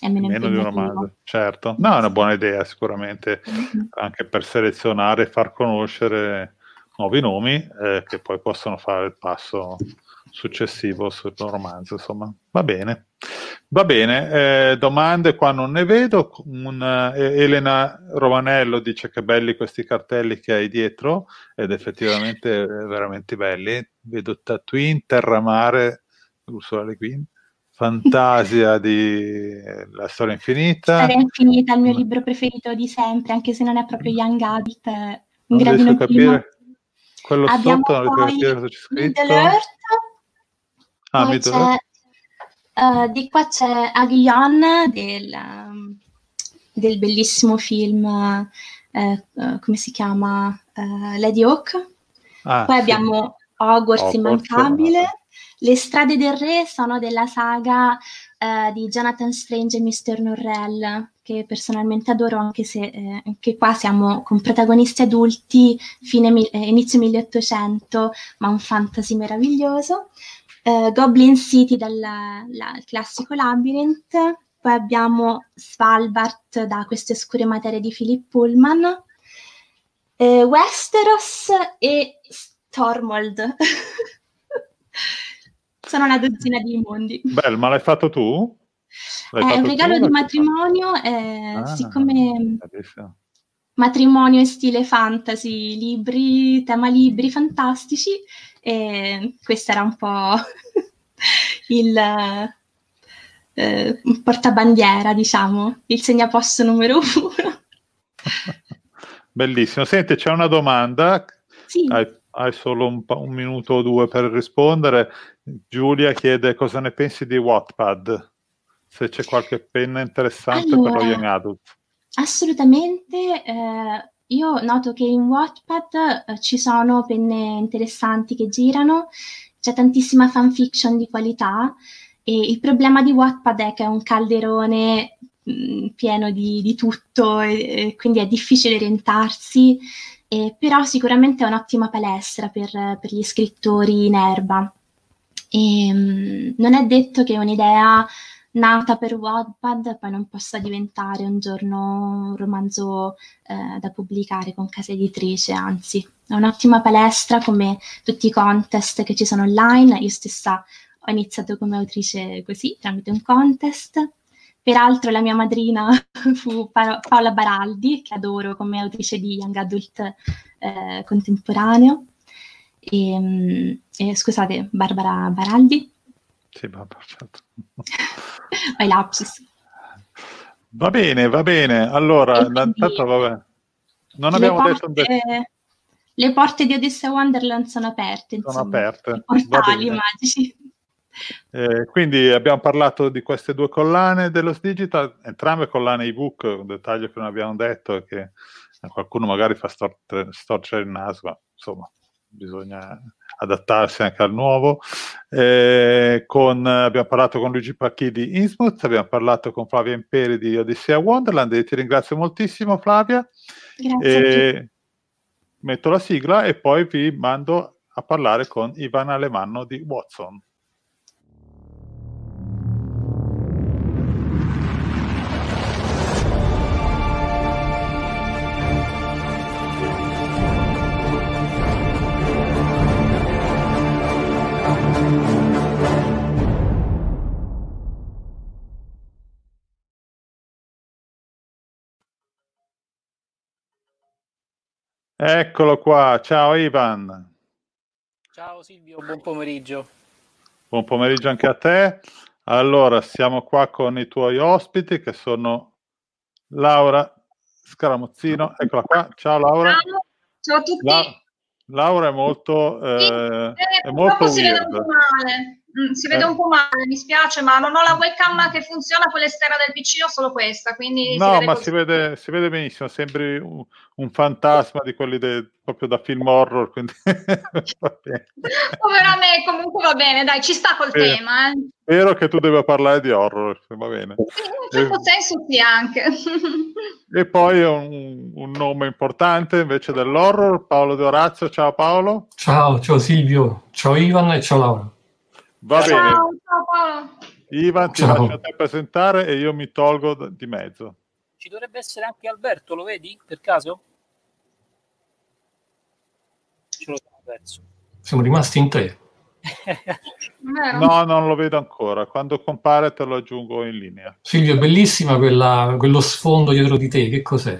è meno, meno di un romanzo, certo. No, è una buona idea sicuramente, mm-hmm. anche per selezionare e far conoscere nuovi nomi eh, che poi possono fare il passo successivo sul romanzo, insomma. Va bene. Va bene, eh, domande qua non ne vedo. Un, eh, Elena Rovanello dice che belli questi cartelli che hai dietro ed effettivamente veramente belli. Vedo Tatooine, Terramare, Ursula Le Guin, Fantasia di La storia infinita. Storia infinita, il mio libro preferito di sempre, anche se non è proprio Young Adult, un non gradino capire. Quello Abbiamo sotto non riesco a capire cosa c'è scritto. Middle Earth, Ah, Middle Earth. Eh, di qua c'è Aguillon del, del bellissimo film, eh, eh, come si chiama? Eh, Lady Hawk. Ah, Poi sì. abbiamo Hogwarts Hogwarts, immancabile. Le strade del re sono della saga di Jonathan Strange e Mr. Norrell, che personalmente adoro, anche se eh, anche qua siamo con protagonisti adulti, fine eh, inizio 1800, ma un fantasy meraviglioso. Eh, Goblin City dal la- classico Labyrinth. Poi abbiamo Svalbard da Queste oscure materie di Philip Pullman. Eh, Westeros e Stormold. Sono una dozzina di mondi. Bello, ma l'hai fatto tu? L'hai È fatto un tu regalo o di matrimonio, eh, Ah, siccome bellissimo. matrimonio e stile fantasy, libri, tema libri fantastici, e questo era un po' il eh, portabandiera, diciamo, il segnaposto numero uno. Bellissimo. Senti, c'è una domanda. Sì. Hai, hai solo un, un minuto o due per rispondere. Giulia chiede cosa ne pensi di Wattpad, se c'è qualche penna interessante per Allora, lo Young Adult. Assolutamente, eh, io noto che in Wattpad eh, ci sono penne interessanti che girano, c'è tantissima fanfiction di qualità e il problema di Wattpad è che è un calderone mh, pieno di, di tutto e, e quindi è difficile orientarsi, e però sicuramente è un'ottima palestra per, per gli scrittori in erba. E, mh, non è detto che un'idea nata per Wattpad poi non possa diventare un giorno un romanzo eh, da pubblicare con casa editrice, anzi è un'ottima palestra come tutti i contest che ci sono online. Io stessa ho iniziato come autrice così, tramite un contest. Peraltro la mia madrina fu Pa- Paola Baraldi, che adoro come autrice di Young Adult eh, contemporaneo. E, mm, e, scusate, Barbara Baraldi, Sì, vabbè, certo. ho i lapsus. Va bene, va bene. Allora, quindi- vabbè. Non abbiamo detto un porte, detto. le porte di Odessa Wonderland sono aperte, Sono insomma, aperte. i portali magici. Eh, quindi abbiamo parlato di queste due collane dello Digital, entrambe collane ebook, un dettaglio che non abbiamo detto che a qualcuno magari fa stor- storcere il naso, ma insomma bisogna adattarsi anche al nuovo. Eh, con- abbiamo parlato con Luigi Pacchi di Innsmouth, abbiamo parlato con Flavia Imperi di Odissea Wonderland e ti ringrazio moltissimo Flavia. Grazie metto la sigla e poi vi mando a parlare con Ivan Alemanno di Watson. Eccolo qua, ciao Ivan, Ciao Silvio, buon pomeriggio. buon pomeriggio anche a te. Allora, siamo qua con i tuoi ospiti che sono Laura Scaramuzzino, eccola qua, ciao Laura. Ciao, ciao a tutti. La- Laura è molto, eh, Eh, è molto weird. male. Mm, si vede Eh. un po' male, mi spiace, ma non ho la webcam che funziona con l'esterna del PC, ho solo questa, quindi si No, vede ma così. si vede, si vede benissimo, sembri un, un fantasma di quelli de- proprio da film horror, quindi va bene. Povera me, comunque va bene, dai, ci sta col Sì. tema. Eh. Spero che tu debba parlare di horror, va bene. Sì, in un certo Eh, senso sì anche. E poi un, un nome importante invece dell'horror, Paolo De Orazio. Ciao Paolo. Ciao, ciao Silvio, ciao Ivan e ciao Laura. Va ciao, bene. ciao Paolo. Ivan, ti Ciao. lascio te presentare e io mi tolgo di mezzo. Ci dovrebbe essere anche Alberto, lo vedi per caso? Ce lo siamo perso. Siamo rimasti in tre. No, non lo vedo ancora. Quando compare te lo aggiungo in linea. Silvio, è bellissima quella- quello sfondo dietro di te, che cos'è?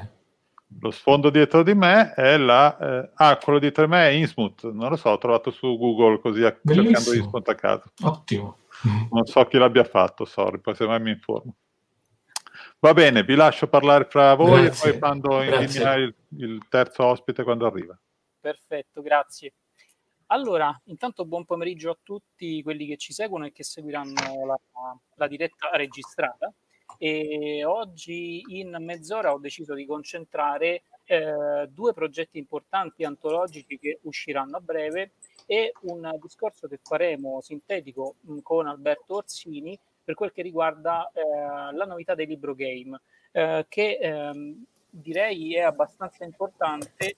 Lo sfondo dietro di me è la... eh, ah, quello dietro di me è Innsmouth. Non lo so, ho trovato su Google così a- cercando. Innsmouth a caso. Ottimo. Non so chi l'abbia fatto, sorry, poi se mai mi informo. Va bene, vi lascio parlare fra voi Grazie. e poi mando in Grazie. linea il, il terzo ospite quando arriva. Perfetto, grazie. Allora, intanto buon pomeriggio a tutti quelli che ci seguono e che seguiranno la, la diretta registrata. E oggi in mezz'ora ho deciso di concentrare eh, due progetti importanti antologici che usciranno a breve e un discorso che faremo sintetico mh, con Alberto Orsini per quel che riguarda eh, la novità dei libro game, eh, che ehm, direi è abbastanza importante eh,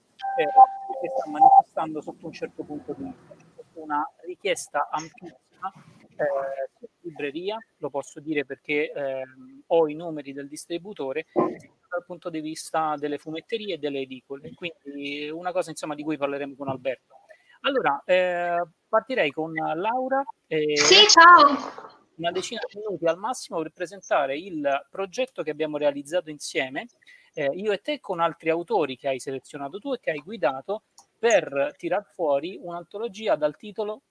che sta manifestando sotto un certo punto di vista. Una richiesta ampissima eh, libreria, lo posso dire perché ehm, ho i numeri del distributore dal punto di vista delle fumetterie e delle edicole, quindi una cosa insomma di cui parleremo con Alberto. Allora, eh, partirei con Laura. eh, Sì, ciao. Una decina di minuti al massimo per presentare il progetto che abbiamo realizzato insieme, eh, io e te, con altri autori che hai selezionato tu e che hai guidato per tirar fuori un'antologia dal titolo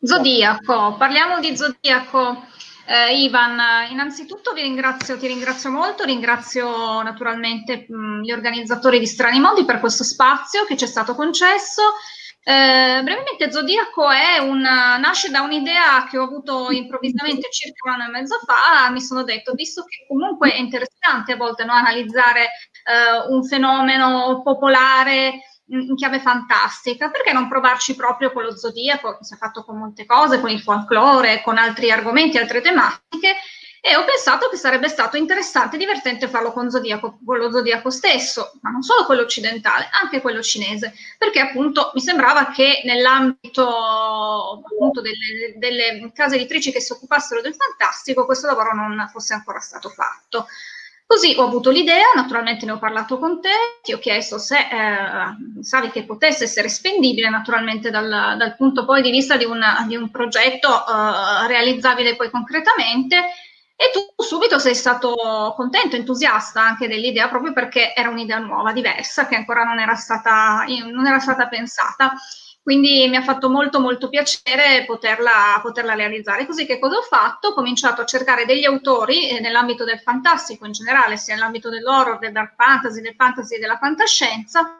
Zodiaco, parliamo di Zodiaco. Eh, Ivan, innanzitutto vi ringrazio, ti ringrazio molto, ringrazio naturalmente mh, gli organizzatori di Strani Modi per questo spazio che ci è stato concesso. Eh, brevemente, Zodiaco una, nasce da un'idea che ho avuto improvvisamente circa un anno e mezzo fa. Mi sono detto, visto che comunque è interessante a volte no, analizzare eh, un fenomeno popolare in chiave fantastica, perché non provarci proprio con lo zodiaco, che si è fatto con molte cose, con il folklore, con altri argomenti, altre tematiche, e ho pensato che sarebbe stato interessante e divertente farlo con, zodiaco, con lo zodiaco stesso, ma non solo quello occidentale, anche quello cinese, perché appunto mi sembrava che nell'ambito appunto delle, delle case editrici che si occupassero del fantastico questo lavoro non fosse ancora stato fatto. Così ho avuto l'idea, naturalmente ne ho parlato con te, ti ho chiesto se eh, savi che potesse essere spendibile naturalmente dal, dal punto di vista di, una, di un progetto eh, realizzabile poi concretamente e tu subito sei stato contento, entusiasta anche dell'idea proprio perché era un'idea nuova, diversa, che ancora non era stata, non era stata pensata. Quindi mi ha fatto molto molto piacere poterla, poterla, realizzare. Così che cosa ho fatto? Ho cominciato a cercare degli autori eh, nell'ambito del fantastico in generale, sia nell'ambito dell'horror, del dark fantasy, del fantasy e della fantascienza,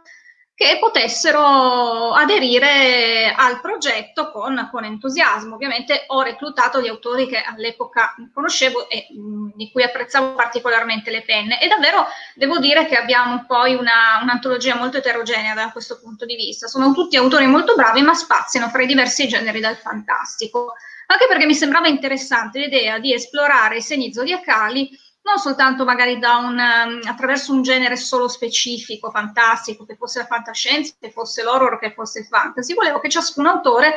che potessero aderire al progetto con, con, entusiasmo. Ovviamente ho reclutato gli autori che all'epoca conoscevo e mh, di cui apprezzavo particolarmente le penne e davvero devo dire che abbiamo poi una, un'antologia molto eterogenea da questo punto di vista. Sono tutti autori molto bravi ma spaziano fra i diversi generi del fantastico, anche perché mi sembrava interessante l'idea di esplorare i segni zodiacali non soltanto magari da un, um, attraverso un genere solo specifico, fantastico, che fosse la fantascienza, che fosse l'horror, che fosse il fantasy, volevo che ciascun autore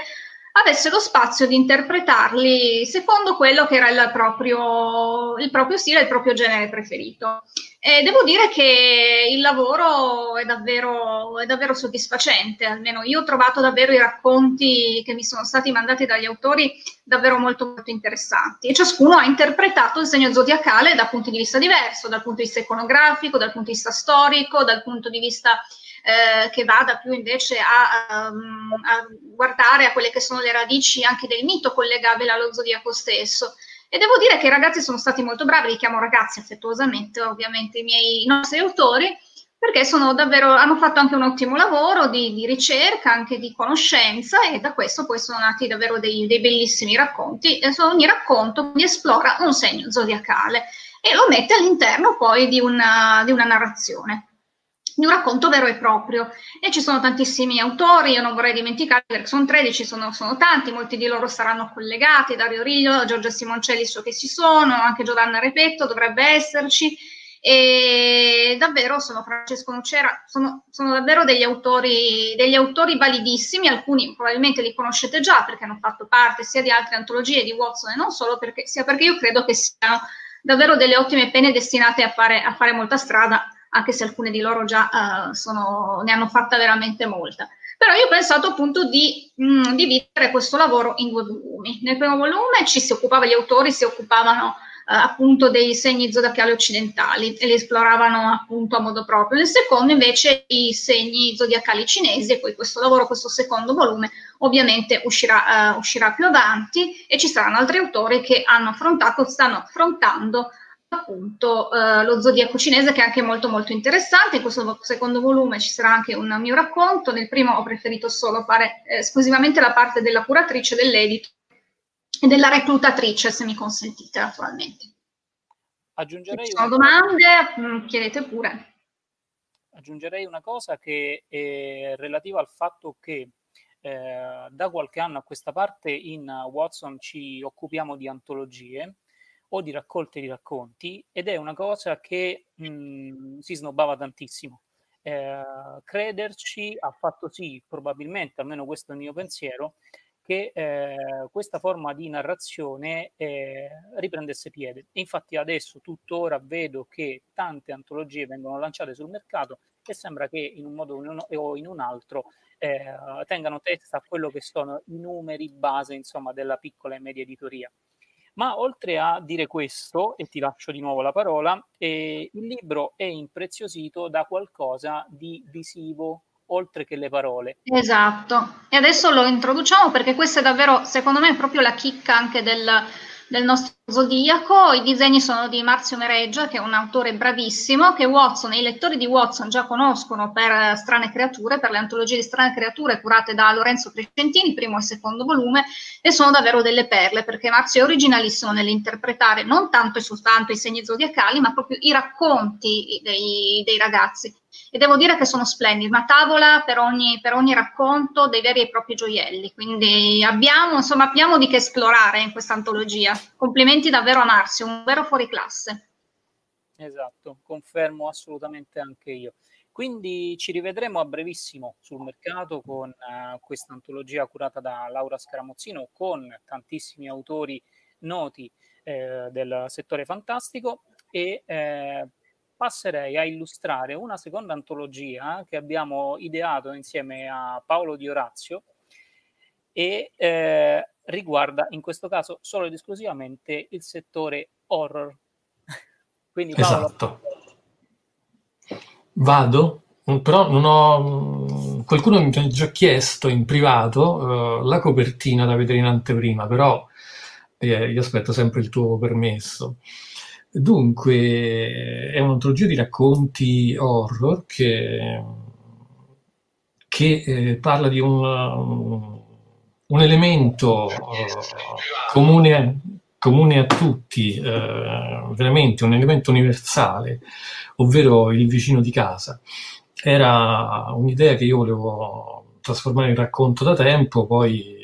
avesse lo spazio di interpretarli secondo quello che era il proprio, il proprio stile, il proprio genere preferito. E devo dire che il lavoro è davvero, è davvero soddisfacente, almeno io ho trovato davvero i racconti che mi sono stati mandati dagli autori davvero molto, molto interessanti e ciascuno ha interpretato il segno zodiacale da punti di vista diverso, dal punto di vista iconografico, dal punto di vista storico, dal punto di vista eh, che vada più invece a, um, a guardare a quelle che sono le radici anche del mito collegabile allo zodiaco stesso. E devo dire che i ragazzi sono stati molto bravi, li chiamo ragazzi affettuosamente, ovviamente i miei i nostri autori, perché davvero, hanno fatto anche un ottimo lavoro di, di, ricerca, anche di conoscenza e da questo poi sono nati davvero dei, dei bellissimi racconti. E ogni racconto esplora un segno zodiacale e lo mette all'interno poi di una, di una narrazione di un racconto vero e proprio. E ci sono tantissimi autori, io non vorrei dimenticare perché sono 13, sono, sono tanti, molti di loro saranno collegati, Dario Riglio, Giorgia Simoncelli so che ci sono, anche Giovanna Repetto dovrebbe esserci. e davvero sono Francesco Nucera, sono, sono davvero degli autori, degli autori validissimi, alcuni probabilmente li conoscete già perché hanno fatto parte sia di altre antologie di Watson e non solo, perché, sia perché io credo che siano davvero delle ottime pene destinate a fare, a fare molta strada, anche se alcune di loro già uh, sono, ne hanno fatta veramente molta. Però io ho pensato appunto di mh, mm, dividere questo lavoro in due volumi. Nel primo volume ci si occupava, gli autori si occupavano eh, appunto dei segni zodiacali occidentali e li esploravano appunto a modo proprio. Nel secondo invece i segni zodiacali cinesi e poi questo lavoro, questo secondo volume ovviamente uscirà, uh, uscirà più avanti e ci saranno altri autori che hanno affrontato, stanno affrontando appunto uh, lo zodiaco cinese che è anche molto molto interessante. In questo secondo volume ci sarà anche un mio racconto. Nel primo ho preferito solo fare eh, esclusivamente la parte della curatrice dell'edito e della reclutatrice, se mi consentite, naturalmente. Aggiungerei Se ci sono domande, mm, chiedete pure. Aggiungerei una cosa che è relativa al fatto che eh, da qualche anno a questa parte in Watson ci occupiamo di antologie o di raccolte di racconti ed è una cosa che mh, mm, si snobbava tantissimo. Eh, crederci ha fatto sì, probabilmente, almeno questo è il mio pensiero, che eh, questa forma di narrazione eh, riprendesse piede. E infatti adesso tuttora vedo che tante antologie vengono lanciate sul mercato e sembra che in un modo o in un altro eh, tengano testa a quello che sono i numeri base insomma, della piccola e media editoria. Ma oltre a dire questo, e ti lascio di nuovo la parola, eh, il libro è impreziosito da qualcosa di visivo, oltre che le parole. Esatto, e adesso lo introduciamo perché questa è davvero, secondo me, proprio la chicca anche del, del nostro zodiaco. I disegni sono di Marzio Mereggia, che è un autore bravissimo, che Watson e i lettori di Watson già conoscono per Strane Creature, per le antologie di Strane Creature curate da Lorenzo Crescentini, primo e secondo volume, e sono davvero delle perle, perché Marzio è originalissimo nell'interpretare non tanto e soltanto i segni zodiacali, ma proprio i racconti dei, dei ragazzi e devo dire che sono splendidi, una tavola per ogni, per ogni racconto dei veri e propri gioielli, quindi abbiamo, insomma, abbiamo di che esplorare in questa antologia. Complimenti davvero a Marzio, un vero fuoriclasse. Esatto, confermo assolutamente anche io. Quindi ci rivedremo a brevissimo sul mercato con uh, questa antologia curata da Laura Scaramozzino con tantissimi autori noti eh, del settore fantastico e eh, passerei a illustrare una seconda antologia che abbiamo ideato insieme a Paolo Di Orazio e eh, riguarda in questo caso solo ed esclusivamente il settore horror. Quindi Paolo, esatto. Vado, però non ho... Qualcuno mi ha già chiesto in privato uh, la copertina da vedere in anteprima, però eh, io aspetto sempre il tuo permesso. Dunque, è un'antologia di racconti horror che, che eh, parla di un, un elemento eh, comune, comune, a tutti, eh, veramente un elemento universale, ovvero il vicino di casa. Era un'idea che io volevo trasformare in racconto da tempo, poi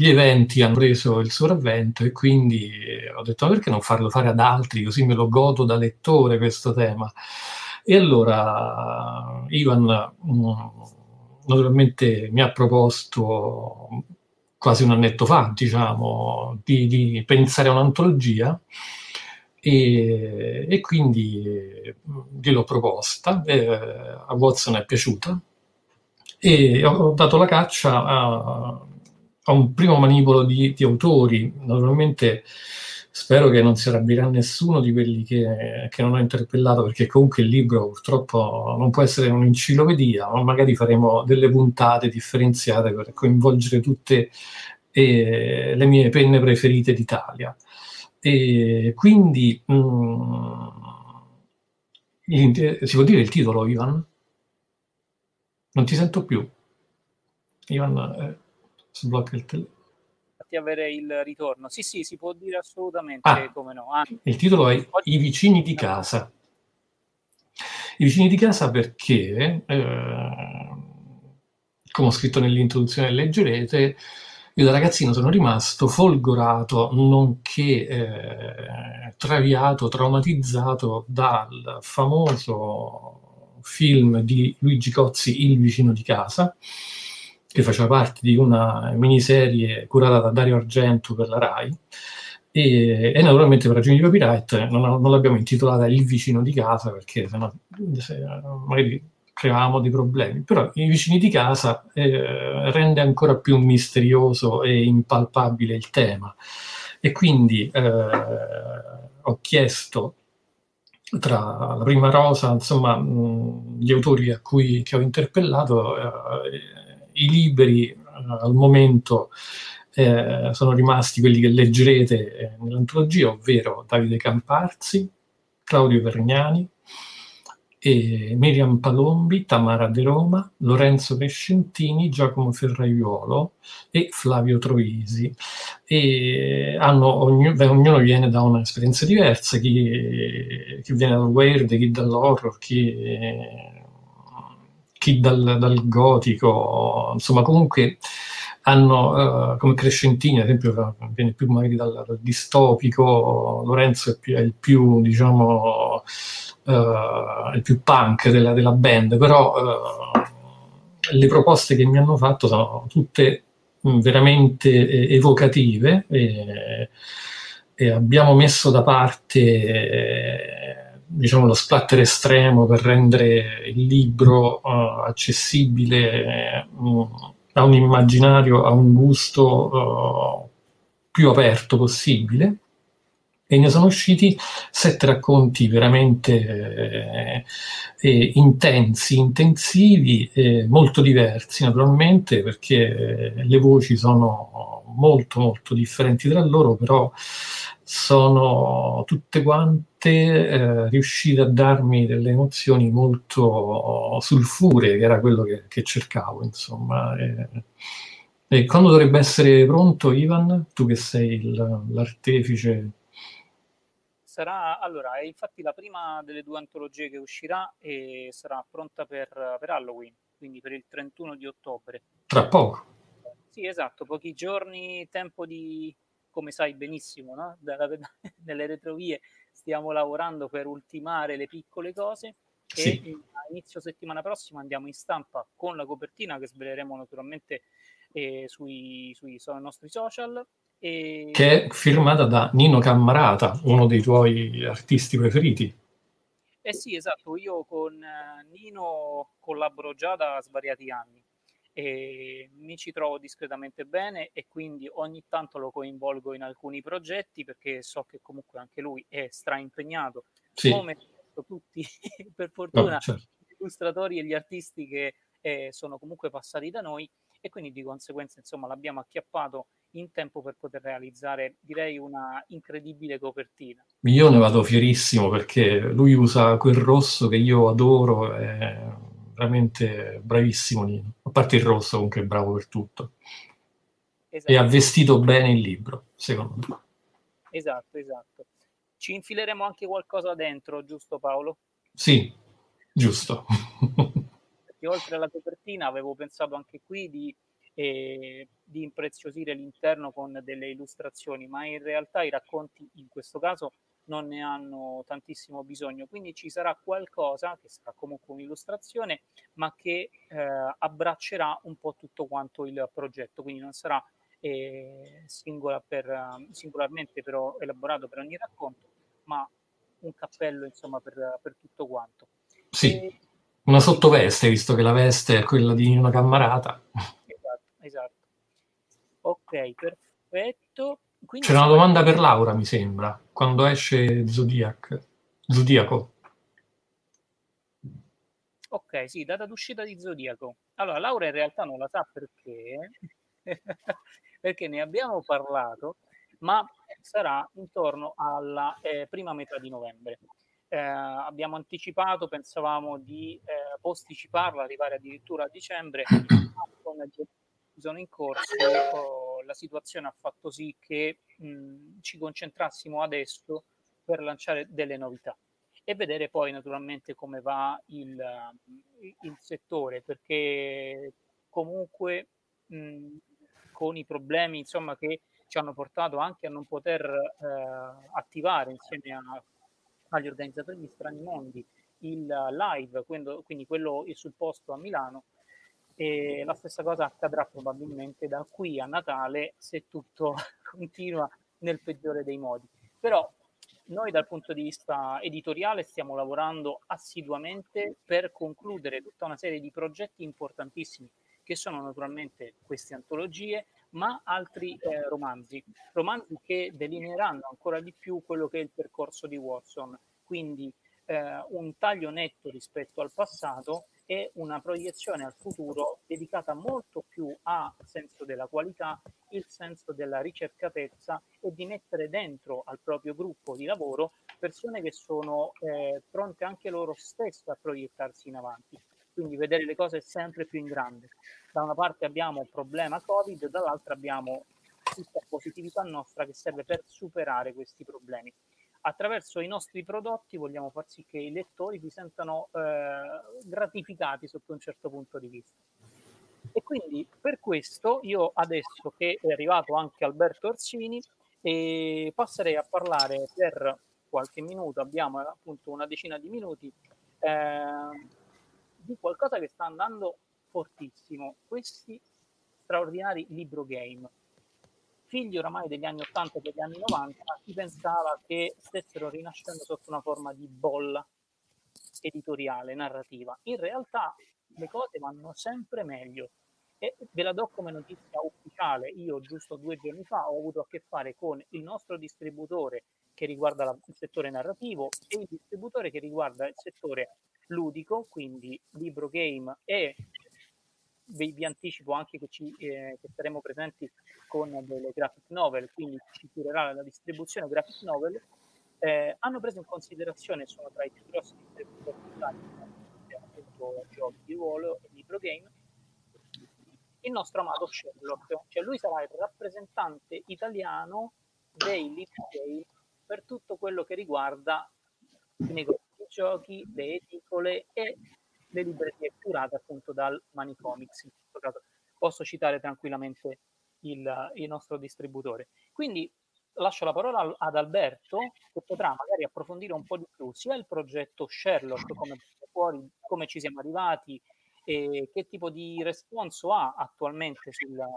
gli eventi hanno preso il sopravvento e quindi ho detto perché non farlo fare ad altri così me lo godo da lettore questo tema? E allora Ivan mm, naturalmente mi ha proposto quasi un annetto fa diciamo di, di pensare a un'antologia e, e quindi gliel'ho proposta eh, a Watson è piaciuta e ho dato la caccia a a un primo manipolo di, di, autori. Naturalmente spero che non si arrabbierà nessuno di quelli che, che, non ho interpellato, perché comunque il libro purtroppo non può essere un'enciclopedia, ma magari faremo delle puntate differenziate per coinvolgere tutte eh, le mie penne preferite d'Italia. E quindi mh, mm, si può dire il titolo, Ivan? Non ti sento più. Ivan, eh, sblocca il telefono. Fatti avere il ritorno. Sì, sì, si può dire assolutamente ah, come no. Ah, il titolo è I vicini di casa. I vicini di casa perché, eh, come ho scritto nell'introduzione, leggerete, io da ragazzino sono rimasto folgorato, nonché eh, traviato, traumatizzato dal famoso film di Luigi Cozzi, Il vicino di casa, che faceva parte di una miniserie curata da Dario Argento per la RAI. E, e naturalmente per ragioni di copyright non, non l'abbiamo intitolata Il vicino di casa perché sennò se, magari creavamo dei problemi, però i vicini di casa eh, rende ancora più misterioso e impalpabile il tema. E quindi eh, ho chiesto tra la prima rosa, insomma, mh, gli autori a cui ho interpellato, eh, i libri eh, al momento eh, sono rimasti quelli che leggerete eh, nell'antologia, ovvero Davide Camparzi, Claudio Vergnani, e Miriam Palombi, Tamara De Roma, Lorenzo Crescentini, Giacomo Ferraiuolo e Flavio Troisi. E hanno, ognuno, beh, ognuno viene da un'esperienza diversa, chi, chi viene dal weird, chi dall'horror, chi, chi dal, dal, gotico, insomma comunque hanno uh, come Crescentini, ad esempio, viene più magari dal, dal distopico, Lorenzo è, più, è il più, diciamo, uh, il più punk della, della band, però uh, le proposte che mi hanno fatto sono tutte veramente eh, evocative e, e, abbiamo messo da parte eh, diciamo, lo splatter estremo per rendere il libro uh, accessibile uh, a un immaginario, a un gusto uh, più aperto possibile. E ne sono usciti sette racconti veramente eh, eh, intensi, intensivi, eh, molto diversi naturalmente perché le voci sono molto molto differenti tra loro, però sono tutte quante eh, riuscite a darmi delle emozioni molto sulfuree, che era quello che, che cercavo, insomma. E, e quando dovrebbe essere pronto, Ivan, tu che sei il, l'artefice sarà allora è infatti la prima delle due antologie che uscirà e sarà pronta per, per Halloween quindi per il 31 di ottobre tra poco sì esatto pochi giorni tempo di come sai benissimo no? Dalla, nelle retrovie stiamo lavorando per ultimare le piccole cose sì. e a inizio settimana prossima andiamo in stampa con la copertina che sveleremo naturalmente eh, sui, sui, sui nostri social e... Che è firmata da Nino Cammarata, uno dei tuoi artisti preferiti. Eh sì, esatto, io con eh, Nino collaboro già da svariati anni e mi ci trovo discretamente bene e quindi ogni tanto lo coinvolgo in alcuni progetti perché so che comunque anche lui è straimpegnato, sì. come tutti, per fortuna, no, certo. gli illustratori e gli artisti che eh, sono comunque passati da noi e quindi di conseguenza insomma l'abbiamo acchiappato in tempo per poter realizzare direi una incredibile copertina. Io ne vado fierissimo perché lui usa quel rosso che io adoro, è veramente bravissimo Nino, a parte il rosso comunque è bravo per tutto. Esatto. E ha vestito bene il libro, secondo me. Esatto, esatto. Ci infileremo anche qualcosa dentro, giusto Paolo? Sì, giusto. perché oltre alla copertina avevo pensato anche qui di, eh, di impreziosire l'interno con delle illustrazioni, ma in realtà i racconti in questo caso non ne hanno tantissimo bisogno, quindi ci sarà qualcosa che sarà comunque un'illustrazione, ma che eh, abbraccerà un po' tutto quanto il progetto, quindi non sarà eh, singola per, singolarmente però elaborato per ogni racconto, ma un cappello insomma per, per tutto quanto. Sì. E, una sottoveste, visto che la veste è quella di una cammarata. Esatto, esatto. Ok, perfetto. Quindi C'era una domanda per Laura, mi sembra, quando esce Zodiac. Zodiaco. Ok, sì, data d'uscita di Zodiaco. Allora, Laura in realtà non la sa perché, perché ne abbiamo parlato, ma sarà intorno alla eh, prima metà di novembre eh, abbiamo anticipato, pensavamo di eh, posticiparla, arrivare addirittura a dicembre, ma con le sono in corso la situazione ha fatto sì che mh, ci concentrassimo adesso per lanciare delle novità e vedere poi naturalmente come va il, il settore perché comunque mh, con i problemi insomma, che ci hanno portato anche a non poter eh, attivare insieme a, agli organizzatori di Strani Mondi il live, quindi, quindi quello sul posto a Milano, e la stessa cosa accadrà probabilmente da qui a Natale se tutto continua nel peggiore dei modi. Però noi dal punto di vista editoriale stiamo lavorando assiduamente per concludere tutta una serie di progetti importantissimi che sono naturalmente queste antologie, ma altri eh, romanzi, romanzi che delineeranno ancora di più quello che è il percorso di Watson, quindi eh, un taglio netto rispetto al passato e una proiezione al futuro dedicata molto più al senso della qualità, il senso della ricercatezza e di mettere dentro al proprio gruppo di lavoro persone che sono eh, pronte anche loro stesse a proiettarsi in avanti, quindi vedere le cose sempre più in grande. Da una parte abbiamo il problema Covid, dall'altra abbiamo tutta positività nostra che serve per superare questi problemi attraverso i nostri prodotti vogliamo far sì che i lettori si sentano eh, gratificati sotto un certo punto di vista. E quindi per questo io adesso che è arrivato anche Alberto Orsini eh, passerei a parlare per qualche minuto, abbiamo appunto una decina di minuti, eh, di qualcosa che sta andando fortissimo, questi straordinari libro game figli oramai degli anni 80 e degli anni 90, si pensava che stessero rinascendo sotto una forma di bolla editoriale, narrativa. In realtà le cose vanno sempre meglio e ve la do come notizia ufficiale. Io giusto due giorni fa ho avuto a che fare con il nostro distributore che riguarda la, il settore narrativo e il distributore che riguarda il settore ludico, quindi libro game e vi, vi anticipo anche che, ci, eh, che, saremo presenti con delle graphic novel, quindi ci curerà la distribuzione graphic novel, eh, hanno preso in considerazione, sono tra i più grossi distributori appunto giochi di ruolo e libro game, il nostro amato Sherlock, cioè lui sarà il rappresentante italiano dei libri per tutto quello che riguarda i negozi di giochi, le edicole e le librerie curate appunto dal Manicomics. In questo caso posso citare tranquillamente il, il nostro distributore. Quindi lascio la parola ad Alberto che potrà magari approfondire un po' di più sia il progetto Sherlock, come, fuori, come ci siamo arrivati e che tipo di responso ha attualmente sulla,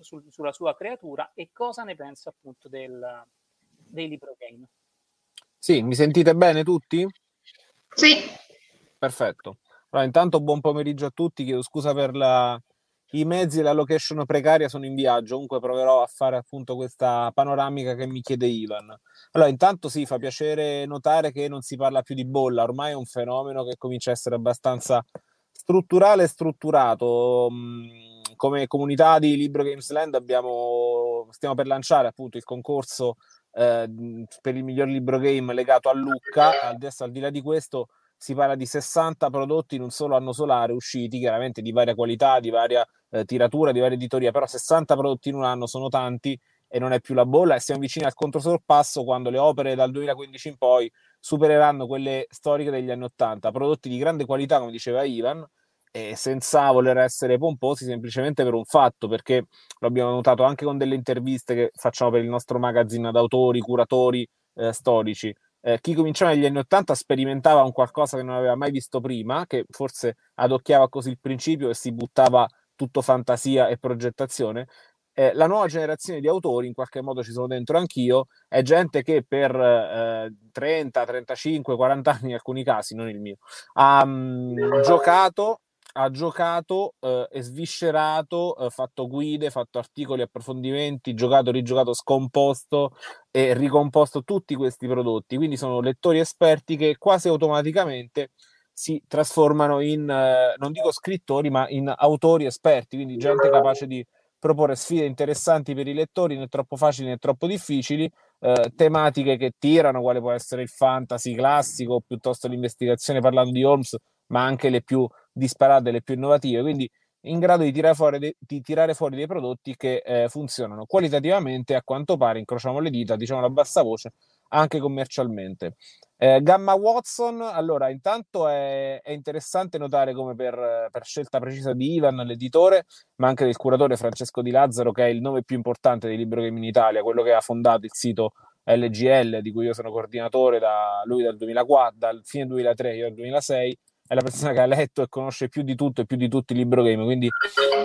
sul, sulla sua creatura e cosa ne pensa appunto del, dei libro game. Sì, mi sentite bene tutti? Sì. Perfetto. Allora, intanto buon pomeriggio a tutti, chiedo scusa per la, i mezzi e la location precaria, sono in viaggio, comunque proverò a fare appunto questa panoramica che mi chiede Ivan. Allora, intanto sì, fa piacere notare che non si parla più di bolla, ormai è un fenomeno che comincia a essere abbastanza strutturale e strutturato. Mm, come comunità di Libro Games Land abbiamo, stiamo per lanciare appunto il concorso eh, per il miglior libro game legato a Lucca. Adesso al di là di questo si parla di 60 prodotti in un solo anno solare usciti, chiaramente di varia qualità, di varia eh, tiratura, di varia editoria, però 60 prodotti in un anno sono tanti e non è più la bolla e siamo vicini al controsorpasso quando le opere dal 2015 in poi supereranno quelle storiche degli anni 80, prodotti di grande qualità, come diceva Ivan, e senza voler essere pomposi, semplicemente per un fatto, perché lo abbiamo notato anche con delle interviste che facciamo per il nostro magazine ad autori, curatori eh, storici eh, chi cominciava negli anni 80 sperimentava un qualcosa che non aveva mai visto prima, che forse adocchiava così il principio e si buttava tutto fantasia e progettazione. Eh, la nuova generazione di autori, in qualche modo ci sono dentro anch'io, è gente che per eh, 30, 35, 40 anni in alcuni casi, non il mio, ha mh, mm, giocato ha giocato eh, e sviscerato, eh, fatto guide, fatto articoli, approfondimenti, giocato, rigiocato, scomposto e ricomposto tutti questi prodotti. Quindi sono lettori esperti che quasi automaticamente si trasformano in, eh, non dico scrittori, ma in autori esperti, quindi gente capace di proporre sfide interessanti per i lettori, né troppo facili né troppo difficili, eh, tematiche che tirano, quale può essere il fantasy classico, piuttosto l'investigazione parlando di Holmes, ma anche le più disparate, le più innovative, quindi in grado di tirare fuori, de- di tirare fuori dei prodotti che eh, funzionano qualitativamente, a quanto pare, incrociamo le dita, diciamo a bassa voce, anche commercialmente. Eh, Gamma Watson, allora, intanto è, è interessante notare come per, per, scelta precisa di Ivan, l'editore, ma anche del curatore Francesco Di Lazzaro, che è il nome più importante di Libro Game in Italia, quello che ha fondato il sito LGL, di cui io sono coordinatore da lui dal 2004, dal fine 2003, io dal 2006, è la persona che ha letto e conosce più di tutto e più di tutti i libro game, quindi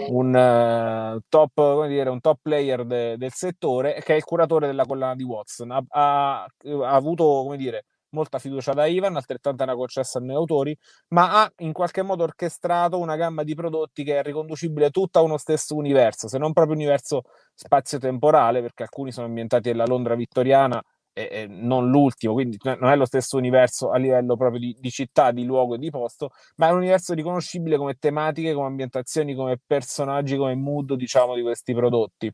un, uh, top, dire, un top player de, del settore, che è il curatore della collana di Watson. Ha, ha, ha avuto, come dire, molta fiducia da Ivan, altrettanta una concessa ai autori, ma ha in qualche modo orchestrato una gamma di prodotti che è riconducibile tutta a uno stesso universo, se non proprio universo spazio-temporale, perché alcuni sono ambientati nella Londra vittoriana e, e non l'ultimo, quindi non è lo stesso universo a livello proprio di, di, città, di luogo e di posto, ma è un universo riconoscibile come tematiche, come ambientazioni, come personaggi, come mood, diciamo, di questi prodotti.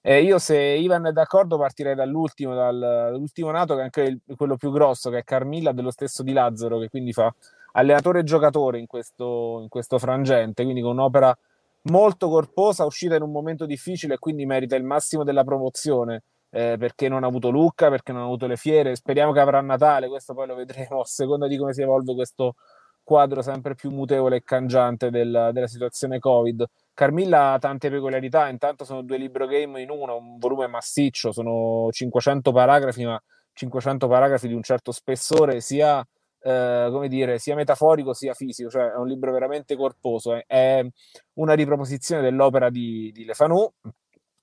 Eh, io se Ivan è d'accordo partirei dall'ultimo, dall'ultimo nato, che è anche il, quello più grosso, che è Carmilla, dello stesso di Lazzaro, che quindi fa allenatore e giocatore in questo, in questo frangente, quindi con un'opera molto corposa, uscita in un momento difficile e quindi merita il massimo della promozione eh, perché non ha avuto Lucca, perché non ha avuto le fiere. Speriamo che avrà Natale, questo poi lo vedremo a seconda di come si evolve questo quadro sempre più mutevole e cangiante del, della situazione Covid. Carmilla ha tante peculiarità, intanto sono due libro game in uno, un volume massiccio, sono 500 paragrafi, ma 500 paragrafi di un certo spessore, sia, eh, come dire, sia metaforico sia fisico, cioè è un libro veramente corposo, è una riproposizione dell'opera di, di Le Fanu,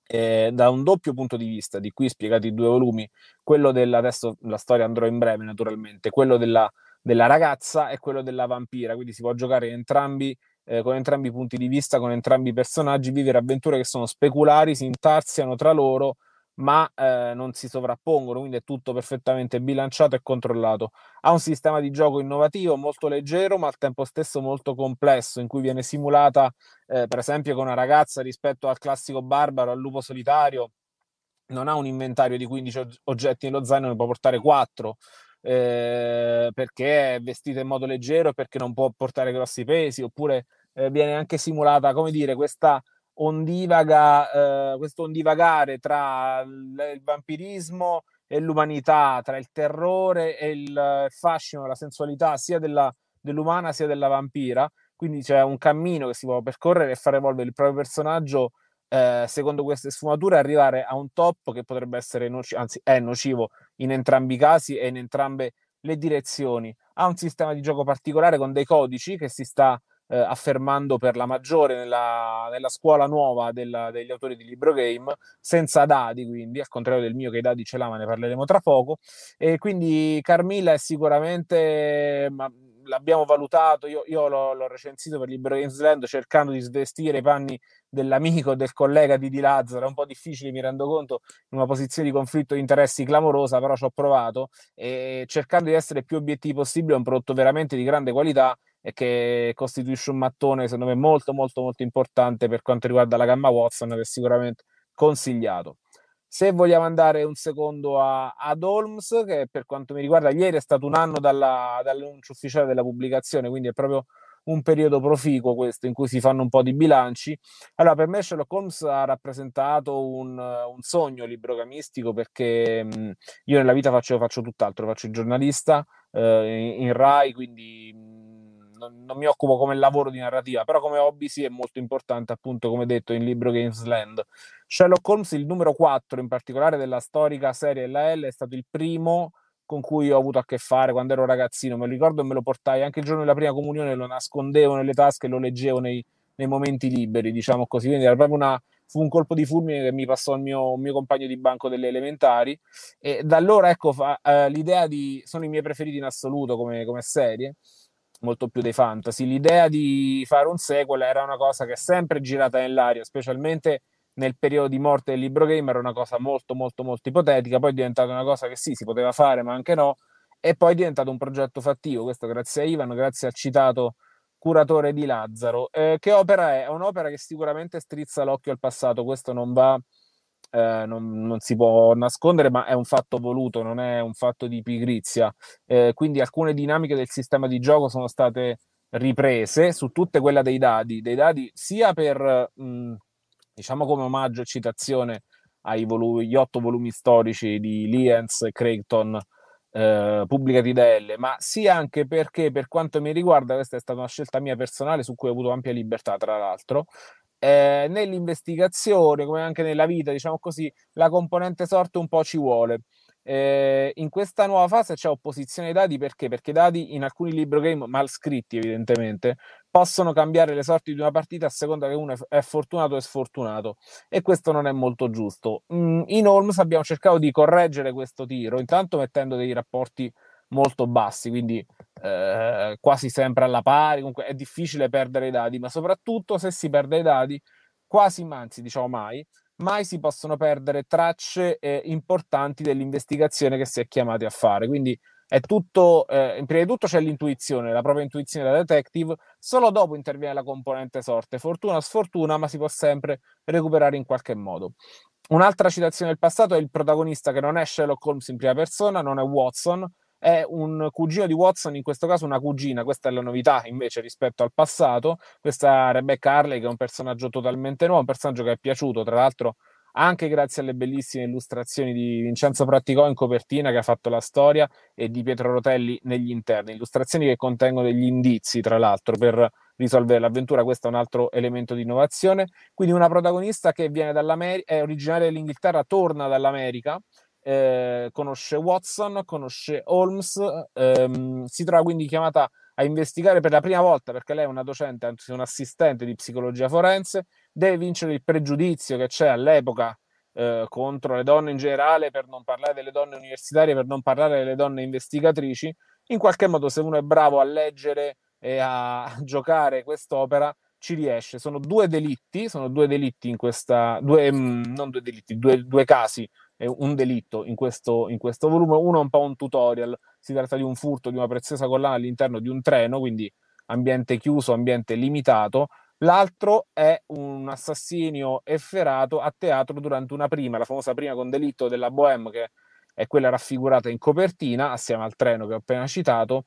eh, da un doppio punto di vista, di qui spiegati i due volumi, quello della, adesso la storia andrò in breve naturalmente, quello della, della ragazza e quello della vampira, quindi si può giocare entrambi, eh, con entrambi i punti di vista, con entrambi i personaggi, vivere avventure che sono speculari, si intarsiano tra loro ma eh, non si sovrappongono, quindi è tutto perfettamente bilanciato e controllato. Ha un sistema di gioco innovativo, molto leggero, ma al tempo stesso molto complesso, in cui viene simulata, eh, per esempio, con una ragazza rispetto al classico barbaro, al lupo solitario, non ha un inventario di 15 oggetti nello zaino, ne può portare 4. Eh, perché è vestita in modo leggero, perché non può portare grossi pesi, oppure eh, viene anche simulata, come dire, questa ondivaga, eh, questo ondivagare tra il vampirismo e l'umanità, tra il terrore e il fascino, la sensualità sia della, dell'umana sia della vampira. Quindi c'è un cammino che si può percorrere e far evolvere il proprio personaggio eh, secondo queste sfumature, arrivare a un top che potrebbe essere nocivo, anzi è nocivo in entrambi i casi e in entrambe le direzioni. Ha un sistema di gioco particolare con dei codici che si sta eh, affermando per la maggiore nella, nella scuola nuova della, degli autori di libro game, senza dadi, quindi al contrario del mio che i dadi ce l'ha, ma ne parleremo tra poco. E quindi Carmilla è sicuramente. Ma, l'abbiamo valutato, io, io l'ho, l'ho, recensito per Libero Games Land cercando di svestire i panni dell'amico, del collega di Di Lazzaro, è un po' difficile, mi rendo conto, in una posizione di conflitto di interessi clamorosa, però ci ho provato e cercando di essere più obiettivi possibile, è un prodotto veramente di grande qualità e che costituisce un mattone secondo me molto molto molto importante per quanto riguarda la gamma Watson che sicuramente consigliato. Se vogliamo andare un secondo a, ad Holmes, che per quanto mi riguarda ieri è stato un anno dalla, dall'annuncio ufficiale della pubblicazione, quindi è proprio un periodo proficuo questo in cui si fanno un po' di bilanci. Allora, per me Sherlock Holmes ha rappresentato un, un sogno librogamistico perché mh, io nella vita faccio, faccio tutt'altro, faccio il giornalista eh, in, in Rai, quindi non, non, mi occupo come lavoro di narrativa, però come hobby sì è molto importante, appunto, come detto in libro Games. Sherlock Holmes, il numero 4 in particolare della storica serie LL, è stato il primo con cui ho avuto a che fare quando ero ragazzino. Me lo ricordo e me lo portai anche il giorno della prima comunione, lo nascondevo nelle tasche e lo leggevo nei, nei momenti liberi, diciamo così. Quindi era proprio una, fu un colpo di fulmine che mi passò il mio, mio compagno di banco delle elementari. E da allora, ecco, fa, uh, l'idea di. sono i miei preferiti in assoluto come, come serie molto più dei fantasy. L'idea di fare un sequel era una cosa che è sempre girata nell'aria, specialmente nel periodo di morte del libro game, era una cosa molto molto molto ipotetica, poi è diventata una cosa che sì, si poteva fare, ma anche no, e poi è diventato un progetto fattivo, questo grazie a Ivan, grazie al citato curatore di Lazzaro. Eh, che opera è? È un'opera che sicuramente strizza l'occhio al passato, questo non va eh, non, non, si può nascondere, ma è un fatto voluto, non è un fatto di pigrizia. Eh, quindi alcune dinamiche del sistema di gioco sono state riprese su tutte quelle dei dadi, dei dadi sia per, mh, diciamo come omaggio e citazione agli volumi, otto volumi storici di Lienz e Creighton, eh, pubblicati da L, ma sia anche perché per quanto mi riguarda questa è stata una scelta mia personale su cui ho avuto ampia libertà, tra l'altro. Eh, nell'investigazione, come anche nella vita, diciamo così, la componente sorte un po' ci vuole. Eh, in questa nuova fase c'è opposizione ai dati perché? Perché i dati in alcuni libro game mal scritti, evidentemente, possono cambiare le sorti di una partita a seconda che uno è fortunato o sfortunato e questo non è molto giusto. Mm, in Holmes abbiamo cercato di correggere questo tiro, intanto mettendo dei rapporti molto bassi, quindi eh, quasi sempre alla pari, comunque è difficile perdere i dati, ma soprattutto se si perde i dati, quasi, anzi diciamo mai, mai si possono perdere tracce eh, importanti dell'investigazione che si è chiamati a fare. Quindi è tutto, eh, prima di tutto c'è l'intuizione, la propria intuizione da detective, solo dopo interviene la componente sorte, fortuna o sfortuna, ma si può sempre recuperare in qualche modo. Un'altra citazione del passato è il protagonista che non è Sherlock Holmes in prima persona, non è Watson, è un cugino di Watson, in questo caso una cugina, questa è la novità invece rispetto al passato, questa Rebecca Harley che è un personaggio totalmente nuovo, un personaggio che è piaciuto, tra l'altro anche grazie alle bellissime illustrazioni di Vincenzo Pratticò in copertina che ha fatto la storia e di Pietro Rotelli negli interni, illustrazioni che contengono degli indizi tra l'altro per risolvere l'avventura, questo è un altro elemento di innovazione, quindi una protagonista che viene dall'America, è originaria dell'Inghilterra, torna dall'America, eh, conosce Watson, conosce Holmes, ehm, si trova quindi chiamata a investigare per la prima volta perché lei è una docente, anzi un assistente di psicologia forense, deve vincere il pregiudizio che c'è all'epoca eh, contro le donne in generale, per non parlare delle donne universitarie, per non parlare delle donne investigatrici. In qualche modo, se uno è bravo a leggere e a giocare quest'opera, ci riesce. Sono due delitti, sono due delitti in questa, due, mm, non due delitti, due, due casi un delitto in questo, in questo volume. Uno è un po' un tutorial, si tratta di un furto di una preziosa collana all'interno di un treno, quindi ambiente chiuso, ambiente limitato. L'altro è un assassinio efferato a teatro durante una prima, la famosa prima con delitto della Bohème, che è quella raffigurata in copertina, assieme al treno che ho appena citato,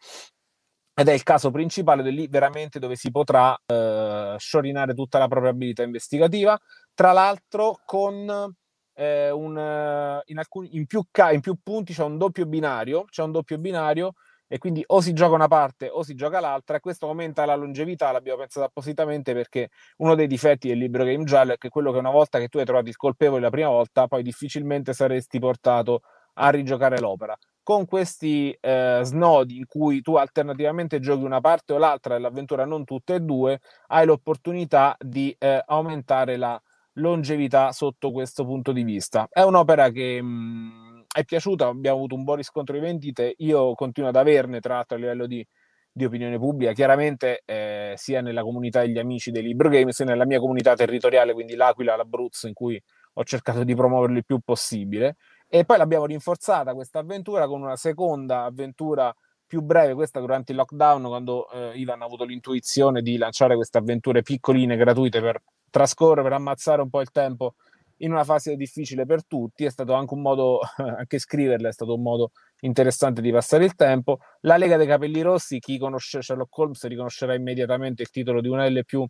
ed è il caso principale lì veramente dove si potrà eh, sciorinare tutta la propria abilità investigativa, tra l'altro con eh, un, eh, in, alcuni, in, più ca- in più punti c'è un doppio binario, c'è un doppio binario e quindi o si gioca una parte o si gioca l'altra e questo aumenta la longevità, l'abbiamo pensato appositamente perché uno dei difetti del libro Game Giallo è che quello che una volta che tu hai trovato il colpevole la prima volta, poi difficilmente saresti portato a rigiocare l'opera. Con questi eh, snodi in cui tu alternativamente giochi una parte o l'altra dell'avventura, non tutte e due, hai l'opportunità di eh, aumentare la longevità sotto questo punto di vista. È un'opera che mh, mm, è piaciuta, abbiamo avuto un buon riscontro di vendite, io continuo ad averne tra l'altro a livello di, di opinione pubblica, chiaramente eh, sia nella comunità degli amici dei Libro Game, sia nella mia comunità territoriale, quindi l'Aquila, l'Abruzzo, in cui ho cercato di promuoverlo il più possibile. E poi l'abbiamo rinforzata questa avventura con una seconda avventura più breve, questa durante il lockdown, quando eh, Ivan ha avuto l'intuizione di lanciare queste avventure piccoline, gratuite per trascorrere, per ammazzare un po' il tempo in una fase difficile per tutti, è stato anche un modo, anche scriverle è stato un modo interessante di passare il tempo. La Lega dei Capelli Rossi, chi conosce Sherlock Holmes riconoscerà immediatamente il titolo di una delle più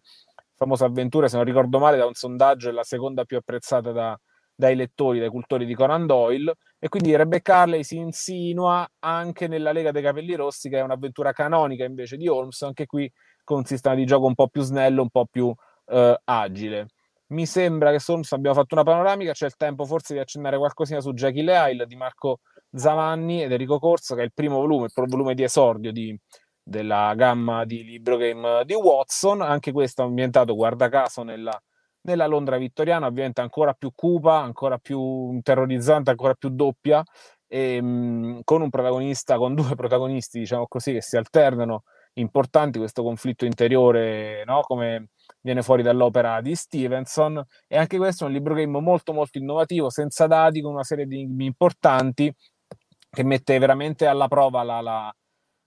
famose avventure, se non ricordo male, da un sondaggio è la seconda più apprezzata da, dai lettori, dai cultori di Conan Doyle, e quindi Rebecca Harley si insinua anche nella Lega dei Capelli Rossi, che è un'avventura canonica invece di Holmes, anche qui con un sistema di gioco un po' più snello, un po' più eh, agile. Mi sembra che insomma, abbiamo fatto una panoramica, c'è il tempo forse di accennare qualcosina su Jackie Leile di Marco Zavanni ed Enrico Corso, che è il primo volume, il volume di esordio di, della gamma di libro game di Watson, anche questo ambientato, guarda caso, nella, nella Londra vittoriana, ovviamente ancora più cupa, ancora più terrorizzante, ancora più doppia, e, ehm, mh, con un protagonista, con due protagonisti, diciamo così, che si alternano, importanti, questo conflitto interiore, no? come viene fuori dall'opera di Stevenson e anche questo è un libro game molto molto innovativo, senza dati, con una serie di enigmi importanti che mette veramente alla prova la, la,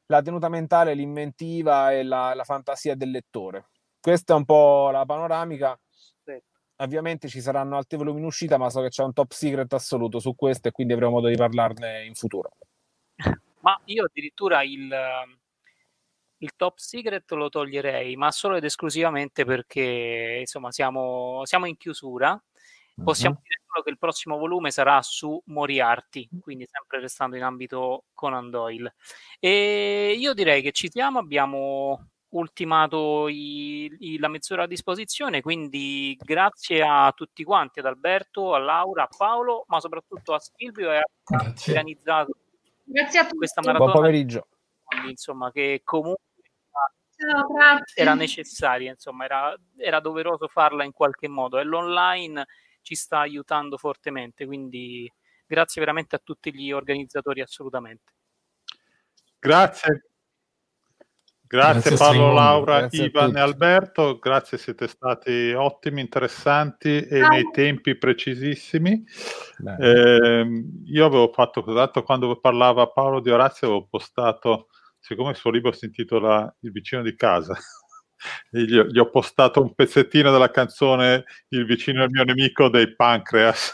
la tenuta mentale, l'inventiva e la, la, fantasia del lettore. Questa è un po' la panoramica. Ovviamente ci saranno altri volumi in uscita, ma so che c'è un top secret assoluto su questo e quindi avremo modo di parlarne in futuro. Ma io addirittura il, il top secret lo toglierei, ma solo ed esclusivamente perché insomma siamo, siamo in chiusura Possiamo Mhm. dire solo che il prossimo volume sarà su Moriarty, quindi sempre restando in ambito Conan Doyle. E io direi che ci siamo, abbiamo ultimato i- i- la mezz'ora a disposizione, quindi grazie a tutti quanti, ad Alberto, a Laura, a Paolo, ma soprattutto a Silvio e a chi ha organizzato Grazie a tutti. questa Buon maratona. pomeriggio. Insomma, che comunque. Era necessaria, insomma, era, era doveroso farla in qualche modo e l'online ci sta aiutando fortemente, quindi grazie veramente a tutti gli organizzatori, assolutamente. Grazie. Grazie, Grazie, Paolo, Strimondo. Laura, Grazie Ivan e Alberto, grazie, siete stati ottimi, interessanti e Ciao. nei tempi precisissimi. Ehm, io avevo fatto cos'altro quando parlava Paolo di Orazio, avevo postato, siccome il suo libro si intitola Il vicino di casa, gli, ho- gli ho postato un pezzettino della canzone Il vicino è il mio nemico dei Pancreas.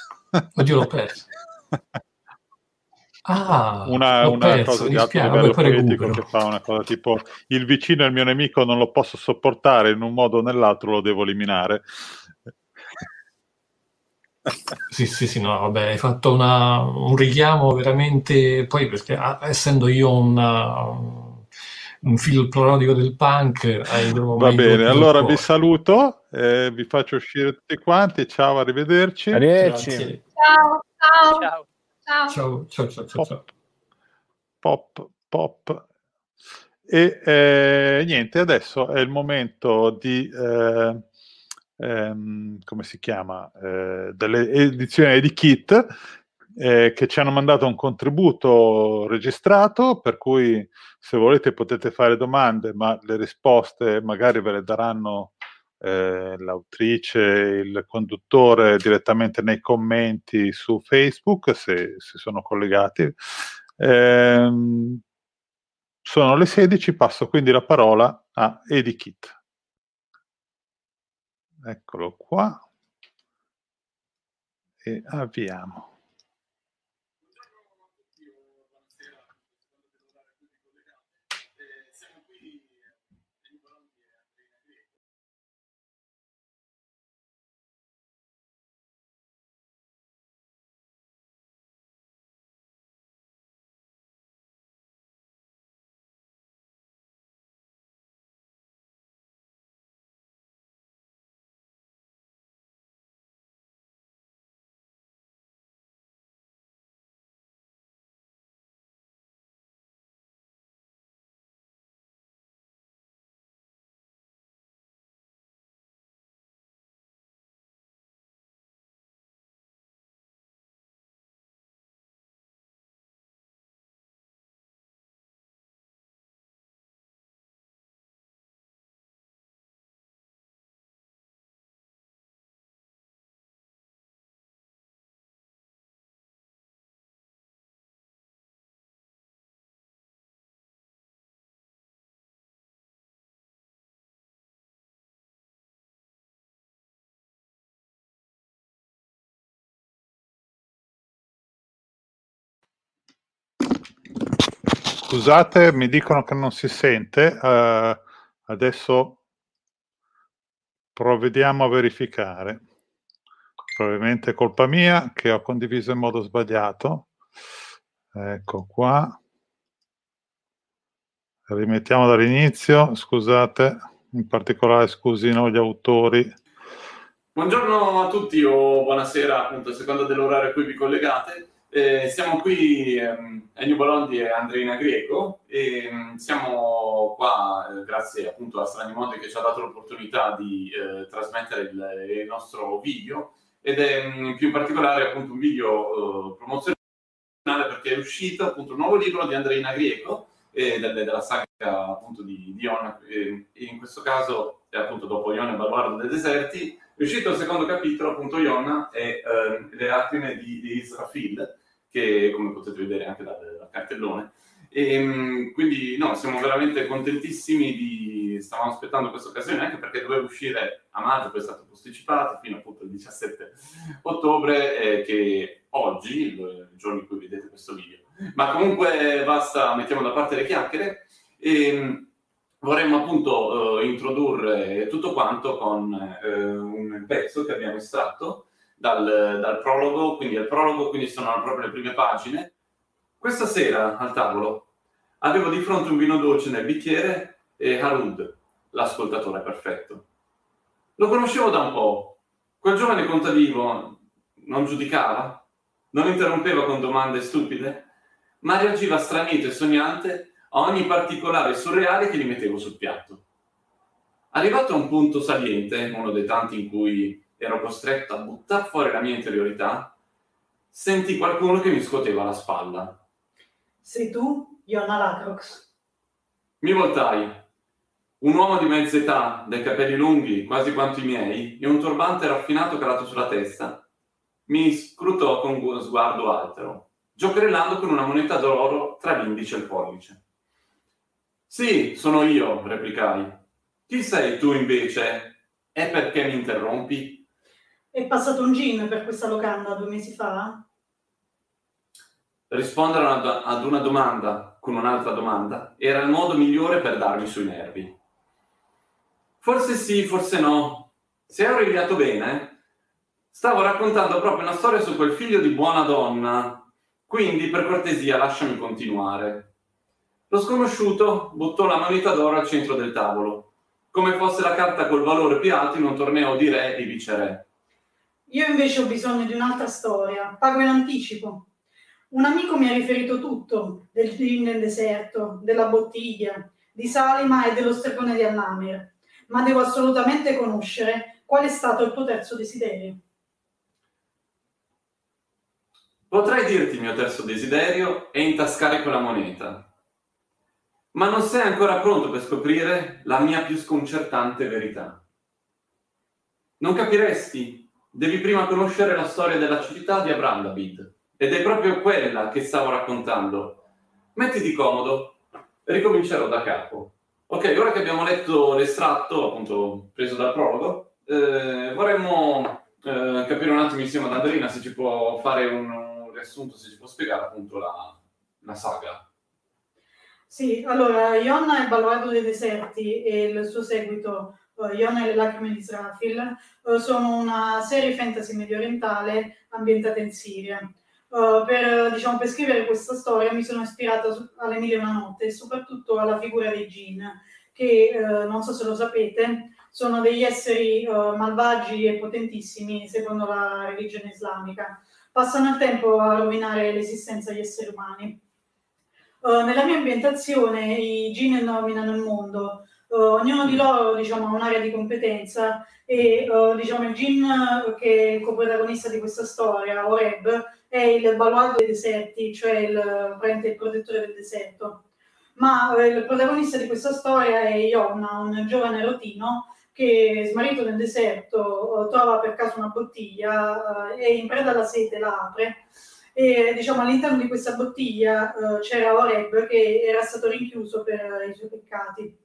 Oddio, l'ho perso. Ah, una, una perso, cosa di alto livello recupero. che fa una cosa tipo il vicino è il mio nemico, non lo posso sopportare, in un modo o nell'altro lo devo eliminare. Sì, sì, sì, no, vabbè, hai fatto una- un richiamo veramente, poi perché ah, essendo io un, uh, un figlio prodigo del punk, hai Va bene, allora vi saluto, eh, vi faccio uscire tutti quanti, ciao, arrivederci. Arrivederci. Grazie. Ciao, ciao. Ciao. Ciao. Ciao, ciao, ciao, ciao, ciao. Pop, pop. E eh, niente, adesso è il momento di, eh, ehm, come si chiama, eh, delle edizioni di Kit eh, che ci hanno mandato un contributo registrato, per cui se volete potete fare domande, ma le risposte magari ve le daranno eh, l'autrice, il conduttore direttamente nei commenti su Facebook, se si sono collegati. Ehm, sono le 16, passo quindi la parola a Edikit. Eccolo qua. E avviamo. Scusate, mi dicono che non si sente. eh, adesso provvediamo a verificare. Probabilmente è colpa mia che ho condiviso in modo sbagliato. Ecco qua. Rimettiamo dall'inizio. Scusate, in particolare scusino gli autori. Buongiorno a tutti o buonasera, appunto, a seconda dell'orario a cui vi collegate. Eh, siamo qui ehm, Ennio Bolondi e Andreina Greco e ehm, siamo qua eh, grazie appunto a Strani Mondi che ci ha dato l'opportunità di eh, trasmettere il, il nostro video. Ed è mm, più in particolare appunto un video eh, promozionale perché è uscito appunto un nuovo libro di Andreina Greco eh, delle- della saga appunto di, di Iona, in questo caso è appunto dopo Iona e Baluardo dei deserti è uscito il secondo capitolo, appunto, Ionna e ehm, le lacrime di, di Israfil, che come potete vedere anche dal, dal cartellone. E, mm, quindi, no, siamo veramente contentissimi di... Stavamo aspettando questa occasione anche perché doveva uscire a maggio, poi è stato posticipato fino appunto al 17 ottobre, eh, che oggi, il, giorno in cui vedete questo video. Ma comunque basta, mettiamo da parte le chiacchiere e vorremmo appunto eh, introdurre tutto quanto con eh, un pezzo che abbiamo estratto dal, dal prologo, quindi il prologo, quindi sono proprio le prime pagine. Questa sera al tavolo avevo di fronte un vino dolce nel bicchiere e Harud, l'ascoltatore perfetto. Lo conoscevo da un po'. Quel giovane contadivo non giudicava, non interrompeva con domande stupide, ma reagiva stranito e sognante a ogni particolare surreale che gli mettevo sul piatto. Arrivato a un punto saliente, uno dei tanti in cui ero costretto a buttare fuori la mia interiorità, sentì qualcuno che mi scuoteva la spalla. Sei tu, Iona Lacrox? Mi voltai. Un uomo di mezza età, dai capelli lunghi, quasi quanto i miei, e un turbante raffinato calato sulla testa, mi scrutò con uno sguardo altero, giocherellando con una moneta d'oro tra l'indice e il pollice. Sì, sono io, replicai. Chi sei tu invece? E perché mi interrompi? È passato un gin per questa locanda due mesi fa? Rispondere ad una domanda con un'altra domanda era il modo migliore per darmi sui nervi. Forse sì, forse no. Se ho rigliato bene, stavo raccontando proprio una storia su quel figlio di buona donna. Quindi, per cortesia, lasciami continuare. Lo sconosciuto buttò la moneta d'oro al centro del tavolo, come fosse la carta col valore più alto in un torneo di re e viceré. Io invece ho bisogno di un'altra storia, pago in anticipo. Un amico mi ha riferito tutto, del gin nel deserto, della bottiglia, di Salima e dello stregone di Annamir, ma devo assolutamente conoscere qual è stato il tuo terzo desiderio. Potrei dirti il mio terzo desiderio e intascare quella moneta, ma non sei ancora pronto per scoprire la mia più sconcertante verità. Non capiresti, devi prima conoscere la storia della città di Abrandabid. Ed è proprio quella che stavo raccontando. Mettiti comodo, ricomincerò da capo. Ok, ora che abbiamo letto l'estratto, appunto preso dal prologo, eh, vorremmo eh, capire un attimo insieme ad Andrina se ci può fare un, un riassunto, se ci può spiegare appunto la, la saga. Sì, allora, Ionna e il baluardo dei deserti e il suo seguito, uh, Ionna e le lacrime di Srafil, uh, sono una serie fantasy medio orientale ambientata in Siria. Uh, per, diciamo, per, scrivere questa storia mi sono ispirata su, alle mille e una notte e soprattutto alla figura dei Jin, che uh, non so se lo sapete, sono degli esseri uh, malvagi e potentissimi secondo la religione islamica. Passano il tempo a rovinare l'esistenza degli esseri umani. nella mia ambientazione i Jin dominano il mondo, ognuno di loro diciamo, ha un'area di competenza e diciamo, il Jin che è il coprotagonista di questa storia, Oreb, è il baluardo dei deserti, cioè il, il protettore del deserto. Ma eh, il protagonista di questa storia è Ionna, un giovane rotino che smarrito nel deserto eh, trova per caso una bottiglia e eh, in preda alla sete la apre e diciamo all'interno di questa bottiglia uh, c'era Oreb che era stato rinchiuso per i suoi peccati.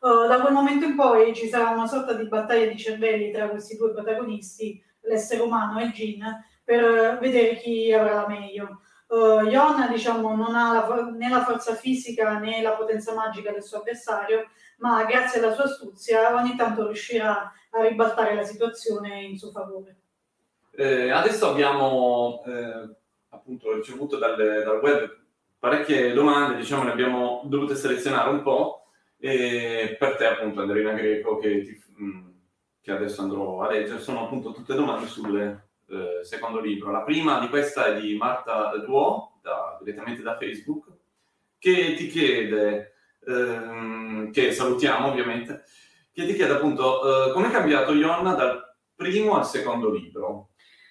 Uh, da quel momento in poi ci sarà una sorta di battaglia di cervelli tra questi due protagonisti, l'essere umano e Jin, per vedere chi avrà la meglio. Uh, Iona diciamo, non ha la, né la forza fisica né la potenza magica del suo avversario, ma grazie alla sua astuzia ogni tanto riuscirà a ribaltare la situazione in suo favore. Eh, adesso abbiamo eh, appunto ricevuto dal, dal, web parecchie domande, diciamo ne abbiamo dovute selezionare un po', e per te appunto Andrina Greco che, ti, che adesso andrò a leggere, sono appunto tutte domande sulle eh, secondo libro. La prima di questa è di Marta Duo, da, direttamente da Facebook, che ti chiede, ehm, che salutiamo ovviamente, che ti chiede appunto eh, come è cambiato Ionna dal primo al secondo libro.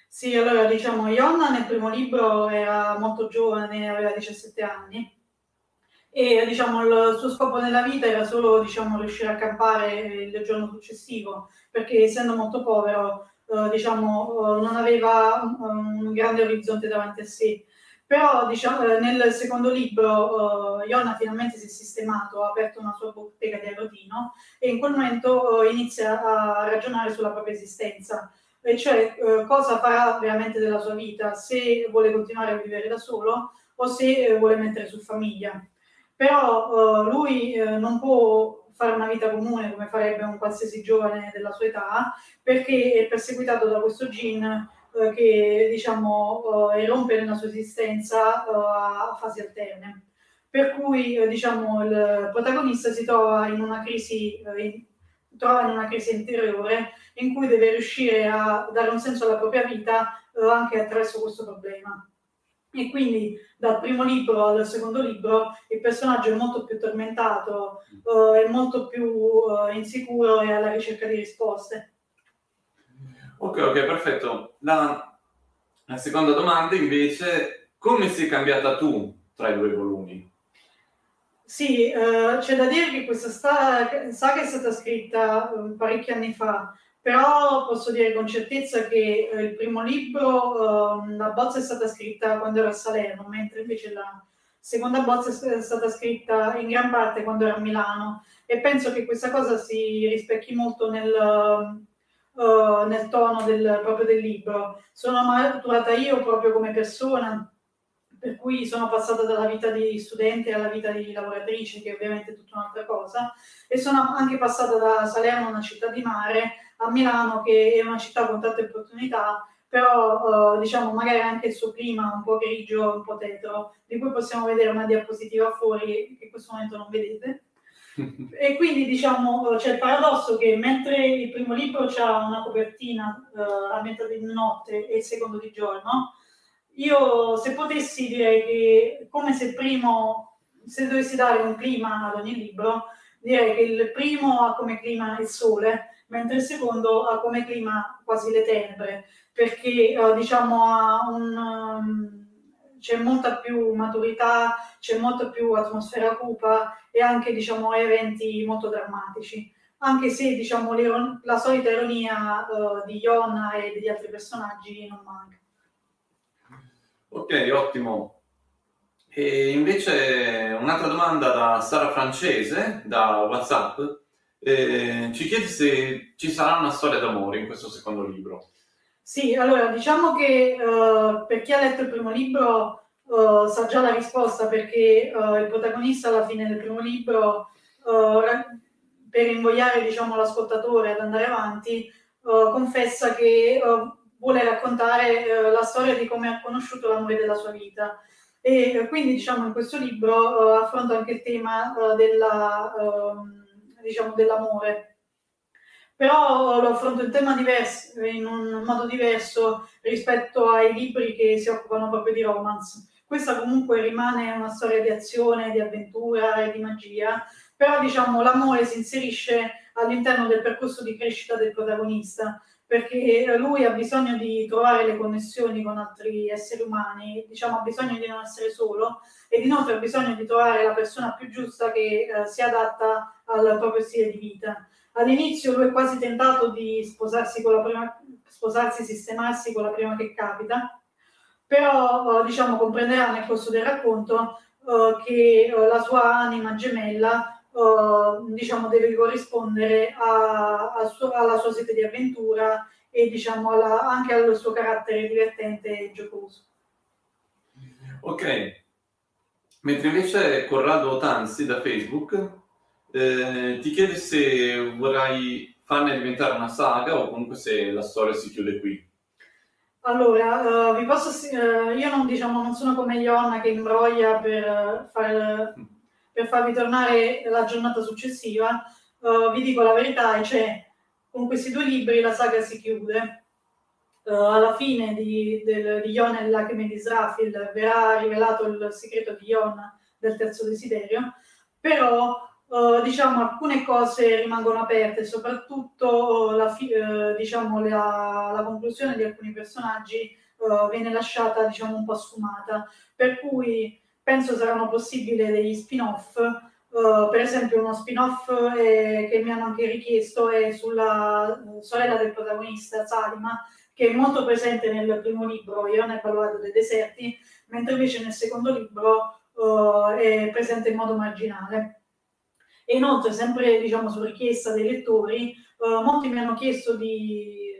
Sì, allora diciamo, Ionna nel primo libro era molto giovane, aveva 17 anni e diciamo, il suo scopo nella vita era solo diciamo, riuscire a campare il giorno successivo, perché essendo molto povero eh, diciamo, eh, non aveva un, un, grande orizzonte davanti a sé. Però diciamo, eh, nel secondo libro uh, Ionna finalmente si è sistemato, ha aperto una sua bottega di arrotino e in quel momento uh, inizia a ragionare sulla propria esistenza, e cioè uh, cosa farà veramente della sua vita, se vuole continuare a vivere da solo o se vuole mettere su famiglia. Però lui non può fare una vita comune come farebbe un qualsiasi giovane della sua età, perché è perseguitato da questo gin eh, che diciamo eh, irrompe nella sua esistenza eh, a fasi alterne. Per cui eh, diciamo, il protagonista si trova in una crisi, eh, in, trova in una crisi interiore in cui deve riuscire a dare un senso alla propria vita eh, anche attraverso questo problema. E quindi dal primo libro al secondo libro il personaggio è molto più tormentato, eh, è molto più eh, insicuro e alla ricerca di risposte. Ok, ok, perfetto. La, la seconda domanda invece, come sei cambiata tu tra i due volumi? Sì, eh, c'è da dire che questa sta- saga è stata scritta eh, parecchi anni fa, però posso dire con certezza che eh, il primo libro, eh, la bozza è stata scritta quando ero a Salerno, mentre invece la seconda bozza è stata scritta in gran parte quando ero a Milano e penso che questa cosa si rispecchi molto nel, uh, nel tono del, proprio del libro. Sono maturata io proprio come persona, per cui sono passata dalla vita di studente alla vita di lavoratrice, che ovviamente è tutta un'altra cosa, e sono anche passata da Salerno, una città di mare, a Milano, che è una città con tante opportunità, però uh, diciamo magari anche il suo clima un po' grigio, un po' tetro, di cui possiamo vedere una diapositiva fuori che in questo momento non vedete. e quindi diciamo c'è il paradosso che mentre il primo libro ha una copertina a metà di notte e il secondo di giorno, io se potessi direi che come se il primo, se dovessi dare un clima ad ogni libro, direi che il primo ha come clima il sole, mentre il secondo ha come clima quasi le tenebre, perché uh, diciamo ha un... Um, c'è molta più maturità, c'è molta più atmosfera cupa e anche diciamo, eventi molto drammatici. Anche se diciamo, la solita ironia uh, di Iona e degli altri personaggi non manca. Ok, ottimo. E invece un'altra domanda da Sara Francese, da WhatsApp, eh, ci chiede se ci sarà una storia d'amore in questo secondo libro. Sì, allora diciamo che uh, per chi ha letto il primo libro uh, sa già la risposta perché uh, il protagonista alla fine del primo libro, per invogliare diciamo, l'ascoltatore ad andare avanti, confessa che vuole raccontare la storia di come ha conosciuto l'amore della sua vita. E quindi diciamo in questo libro affronta anche il tema della, ehm, diciamo, dell'amore però lo affronto in, tema diverso, in un modo diverso rispetto ai libri che si occupano proprio di romance. Questa comunque rimane una storia di azione, di avventura e di magia, però diciamo l'amore si inserisce all'interno del percorso di crescita del protagonista, perché lui ha bisogno di trovare le connessioni con altri esseri umani, diciamo ha bisogno di non essere solo ed inoltre ha bisogno di trovare la persona più giusta che eh, si adatta al proprio stile di vita all'inizio lui è quasi tentato di sposarsi con la prima, sposarsi, sistemarsi con la prima che capita, però eh, diciamo comprenderà nel corso del racconto eh, che eh, la sua anima gemella diciamo deve corrispondere a, a suo, alla sua sete di avventura e diciamo alla, anche al suo carattere divertente e giocoso. Ok, mentre invece Corrado Tanzi da Facebook eh, ti chiede se vorrai farne diventare una saga o comunque se la storia si chiude qui. Allora, uh, vi posso, uh, io non, diciamo, non sono come Iona che imbroglia per, far, per farvi tornare la giornata successiva. Uh, vi dico la verità, cioè, con questi due libri la saga si chiude. alla fine di, di Iona e le lacrime di Israfil verrà rivelato il segreto di Iona del terzo desiderio, però Uh, diciamo, alcune cose rimangono aperte, soprattutto la, uh, diciamo, la, la, conclusione di alcuni personaggi uh, viene lasciata diciamo, un po' sfumata, per cui penso saranno possibili degli spin-off. per esempio, uno spin-off è, che mi hanno anche richiesto è sulla sorella del protagonista, Salima, che è molto presente nel primo libro, Ione il baluardo dei deserti, mentre invece nel secondo libro è presente in modo marginale. E inoltre, sempre diciamo, su richiesta dei lettori, eh, molti mi hanno chiesto di,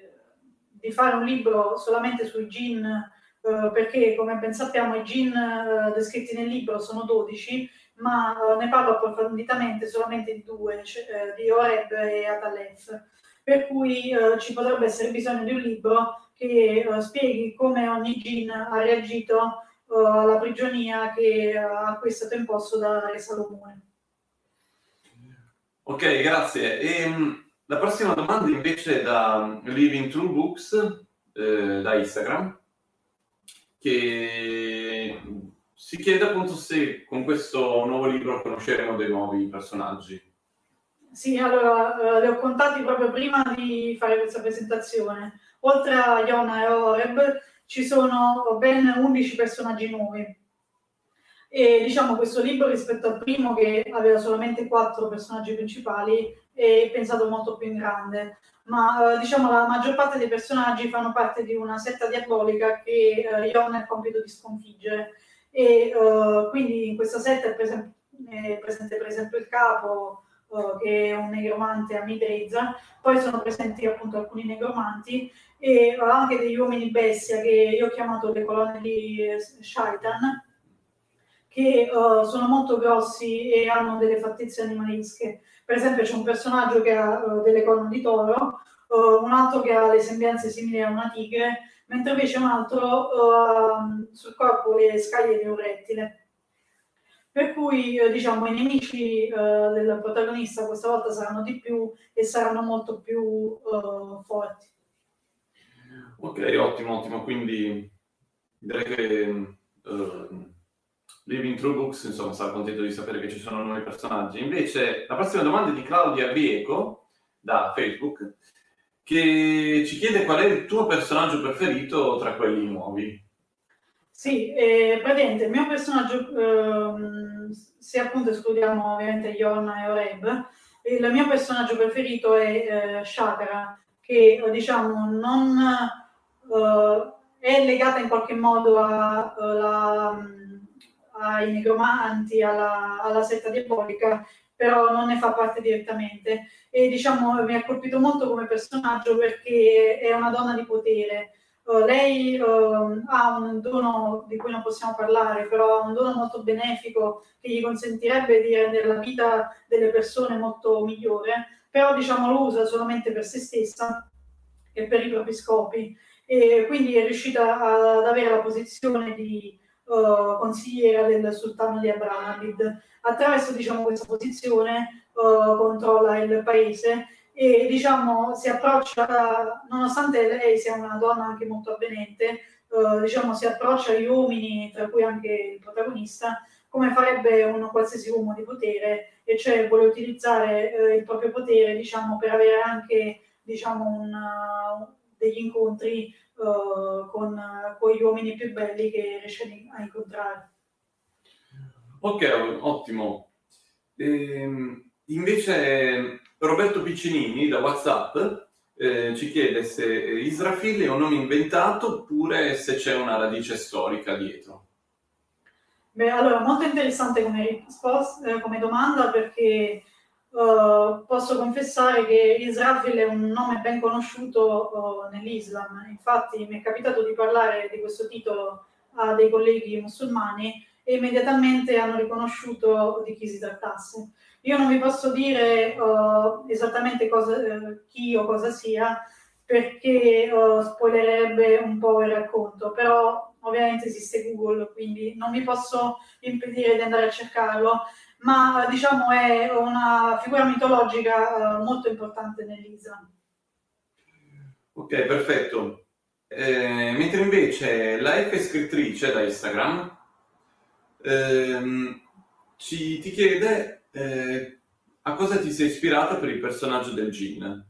di, fare un libro solamente sui gin, eh, perché come ben sappiamo i gin eh, descritti nel libro sono 12, ma uh, ne parlo approfonditamente solamente di due, cioè, uh, di Oreb e Atalef, per cui uh, ci potrebbe essere bisogno di un libro che spieghi come ogni gin ha reagito alla prigionia che a cui è stato imposto da Re Salomone. Ok, grazie. E, ehm, la prossima domanda invece è da Living True Books, eh, da Instagram, che si chiede appunto se con questo nuovo libro conosceremo dei nuovi personaggi. Sì, allora, eh, li ho contati proprio prima di fare questa presentazione. Oltre a Iona e Oreb, ci sono ben 11 personaggi nuovi. E diciamo questo libro rispetto al primo che aveva solamente quattro personaggi principali è pensato molto più in grande, ma eh, diciamo la maggior parte dei personaggi fanno parte di una setta diabolica che eh, Iona ha il compito di sconfiggere. E uh, quindi in questa setta è, presente, è presente per esempio il capo uh, che è un negromante a Midrezza, poi sono presenti appunto alcuni negromanti e uh, anche degli uomini bestia che io ho chiamato le colonne di Shaitan che sono molto grossi e hanno delle fattezze animalische. Per esempio c'è un personaggio che ha delle corna di toro, un altro che ha le sembianze simili a una tigre mentre invece un altro uh, sul corpo le scaglie di un rettile. Per cui uh, diciamo i nemici uh, del protagonista questa volta saranno di più e saranno molto più forti. Ok, ottimo, ottimo. Quindi direi che uh, Living True Books, insomma, sarà contento di sapere che ci sono nuovi personaggi. Invece, la prossima domanda è di Claudia Vieco da Facebook che ci chiede qual è il tuo personaggio preferito tra quelli nuovi. Sì, eh, praticamente il mio personaggio, ehm, se appunto escludiamo ovviamente Yorna e Oreb, il mio personaggio preferito è eh, Shakara, che diciamo non eh, è legata in qualche modo a, a la, ai negromanti, alla, alla setta diabolica, però non ne fa parte direttamente. E diciamo mi ha colpito molto come personaggio perché è una donna di potere. Uh, lei uh, ha un dono di cui non possiamo parlare, però ha un dono molto benefico che gli consentirebbe di rendere la vita delle persone molto migliore, però diciamo lo usa solamente per se stessa e per i propri scopi. E quindi è riuscita ad avere la posizione di uh, consigliera del sultano di Abramabid attraverso diciamo, questa posizione uh, controlla il paese e diciamo, si approccia, nonostante lei sia una donna anche molto avvenente, uh, diciamo, si approccia agli uomini, tra cui anche il protagonista, come farebbe un qualsiasi uomo di potere, e cioè vuole utilizzare uh, il proprio potere diciamo, per avere anche diciamo, un, degli incontri con, con gli uomini più belli che riesce a incontrare. Ok, ottimo. Ehm, invece Roberto Piccinini da WhatsApp eh, ci chiede se Israfil è un nome inventato oppure se c'è una radice storica dietro. Beh, allora, molto interessante come, risposta, eh, come domanda perché uh, posso confessare che Israfil è un nome ben conosciuto uh, nell'Islam. Infatti mi è capitato di parlare di questo titolo a dei colleghi musulmani e immediatamente hanno riconosciuto di chi si trattasse. Io non vi posso dire uh, esattamente cosa, chi o cosa sia perché spoilerebbe un po' il racconto, però ovviamente esiste Google, quindi non vi posso impedire di andare a cercarlo, ma diciamo è una figura mitologica molto importante nell'Islam. Ok, perfetto. Eh, mentre invece la F scrittrice da Instagram ehm, ci, ti chiede eh, a cosa ti sei ispirata per il personaggio del Gin.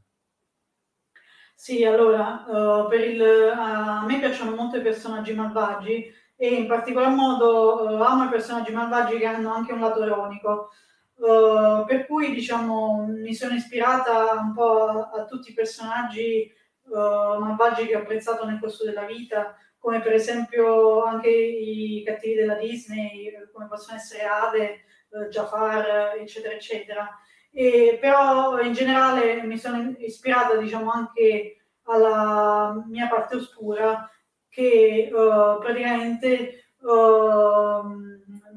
Sì, allora, uh, il, uh, a me piacciono molto i personaggi malvagi e in particolar modo uh, amo i personaggi malvagi che hanno anche un lato ironico. Uh, per cui diciamo mi sono ispirata un po' a, a tutti i personaggi uh, malvagi che ho apprezzato nel corso della vita come per esempio anche i cattivi della Disney, come possono essere Ade, eh, Jafar, eccetera, eccetera. E, però in generale mi sono ispirata diciamo anche alla mia parte oscura che uh, praticamente uh,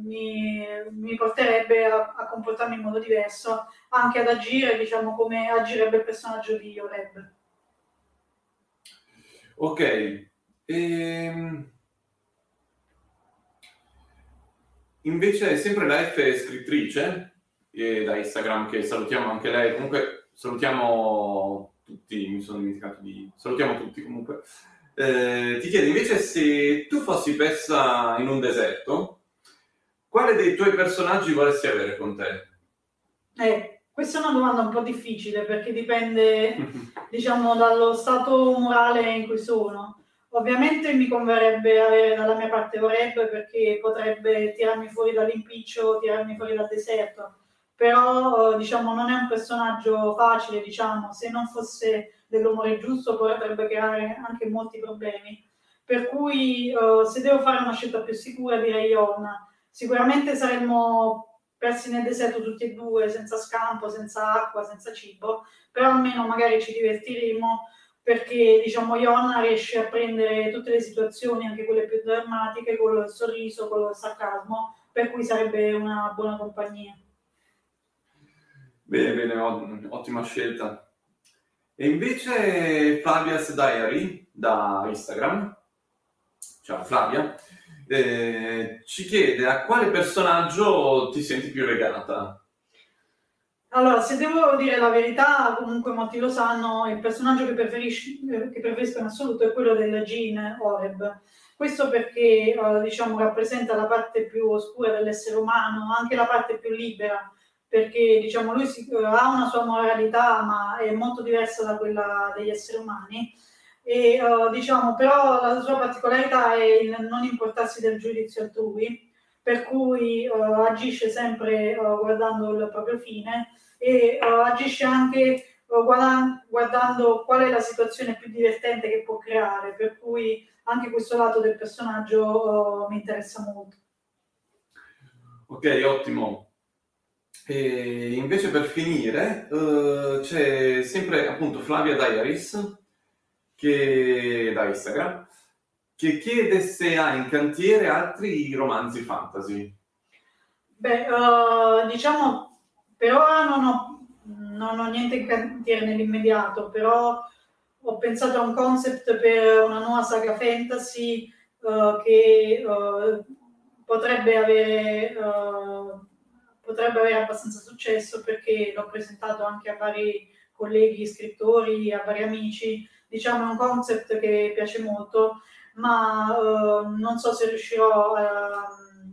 mi, mi, porterebbe a, a, comportarmi in modo diverso, anche ad agire, diciamo, come agirebbe il personaggio di Oreb. Ok. Ehm... Invece sempre la F è scrittrice, e da Instagram che salutiamo anche lei, comunque salutiamo tutti, mi sono dimenticato di... salutiamo tutti comunque. Eh, ti chiedo invece se tu fossi persa in un deserto, quale dei tuoi personaggi vorresti avere con te? Eh, questa è una domanda un po' difficile perché dipende, diciamo, dallo stato morale in cui sono. Ovviamente mi converrebbe avere dalla mia parte Oreb perché potrebbe tirarmi fuori dall'impiccio, tirarmi fuori dal deserto, però diciamo non è un personaggio facile, diciamo, se non fosse dell'umore giusto potrebbe creare anche molti problemi. Per cui uh, se devo fare una scelta più sicura direi Iona. Sicuramente saremmo persi nel deserto tutti e due, senza scampo, senza acqua, senza cibo, però almeno magari ci divertiremo perché diciamo Ionna riesce a prendere tutte le situazioni, anche quelle più drammatiche, con il sorriso, con il sarcasmo, per cui sarebbe una buona compagnia. Bene, bene, ottima scelta. E invece Flavia's Diary da Instagram, ciao Flavia, eh, ci chiede a quale personaggio ti senti più legata? Allora, se devo dire la verità, comunque molti lo sanno, il personaggio che, che preferisco in assoluto è quello del Jean Oreb. Questo perché, eh, diciamo, rappresenta la parte più oscura dell'essere umano, anche la parte più libera, perché, diciamo, lui eh, ha una sua moralità, ma è molto diversa da quella degli esseri umani. E, eh, diciamo, però la sua particolarità è il non importarsi del giudizio altrui, per cui uh, agisce sempre uh, guardando il proprio fine e uh, agisce anche guarda- guardando qual è la situazione più divertente che può creare, per cui anche questo lato del personaggio mi interessa molto. Ok, ottimo. E invece per finire c'è sempre appunto Flavia Diaris che da Instagram che chiede se ha in cantiere altri romanzi fantasy. Beh, uh, diciamo, per ora non ho, non ho niente in cantiere nell'immediato, però ho pensato a un concept per una nuova saga fantasy uh, che uh, potrebbe, avere, potrebbe avere abbastanza successo perché l'ho presentato anche a vari colleghi scrittori, a vari amici. Diciamo è un concept che piace molto ma eh, non so se riuscirò a,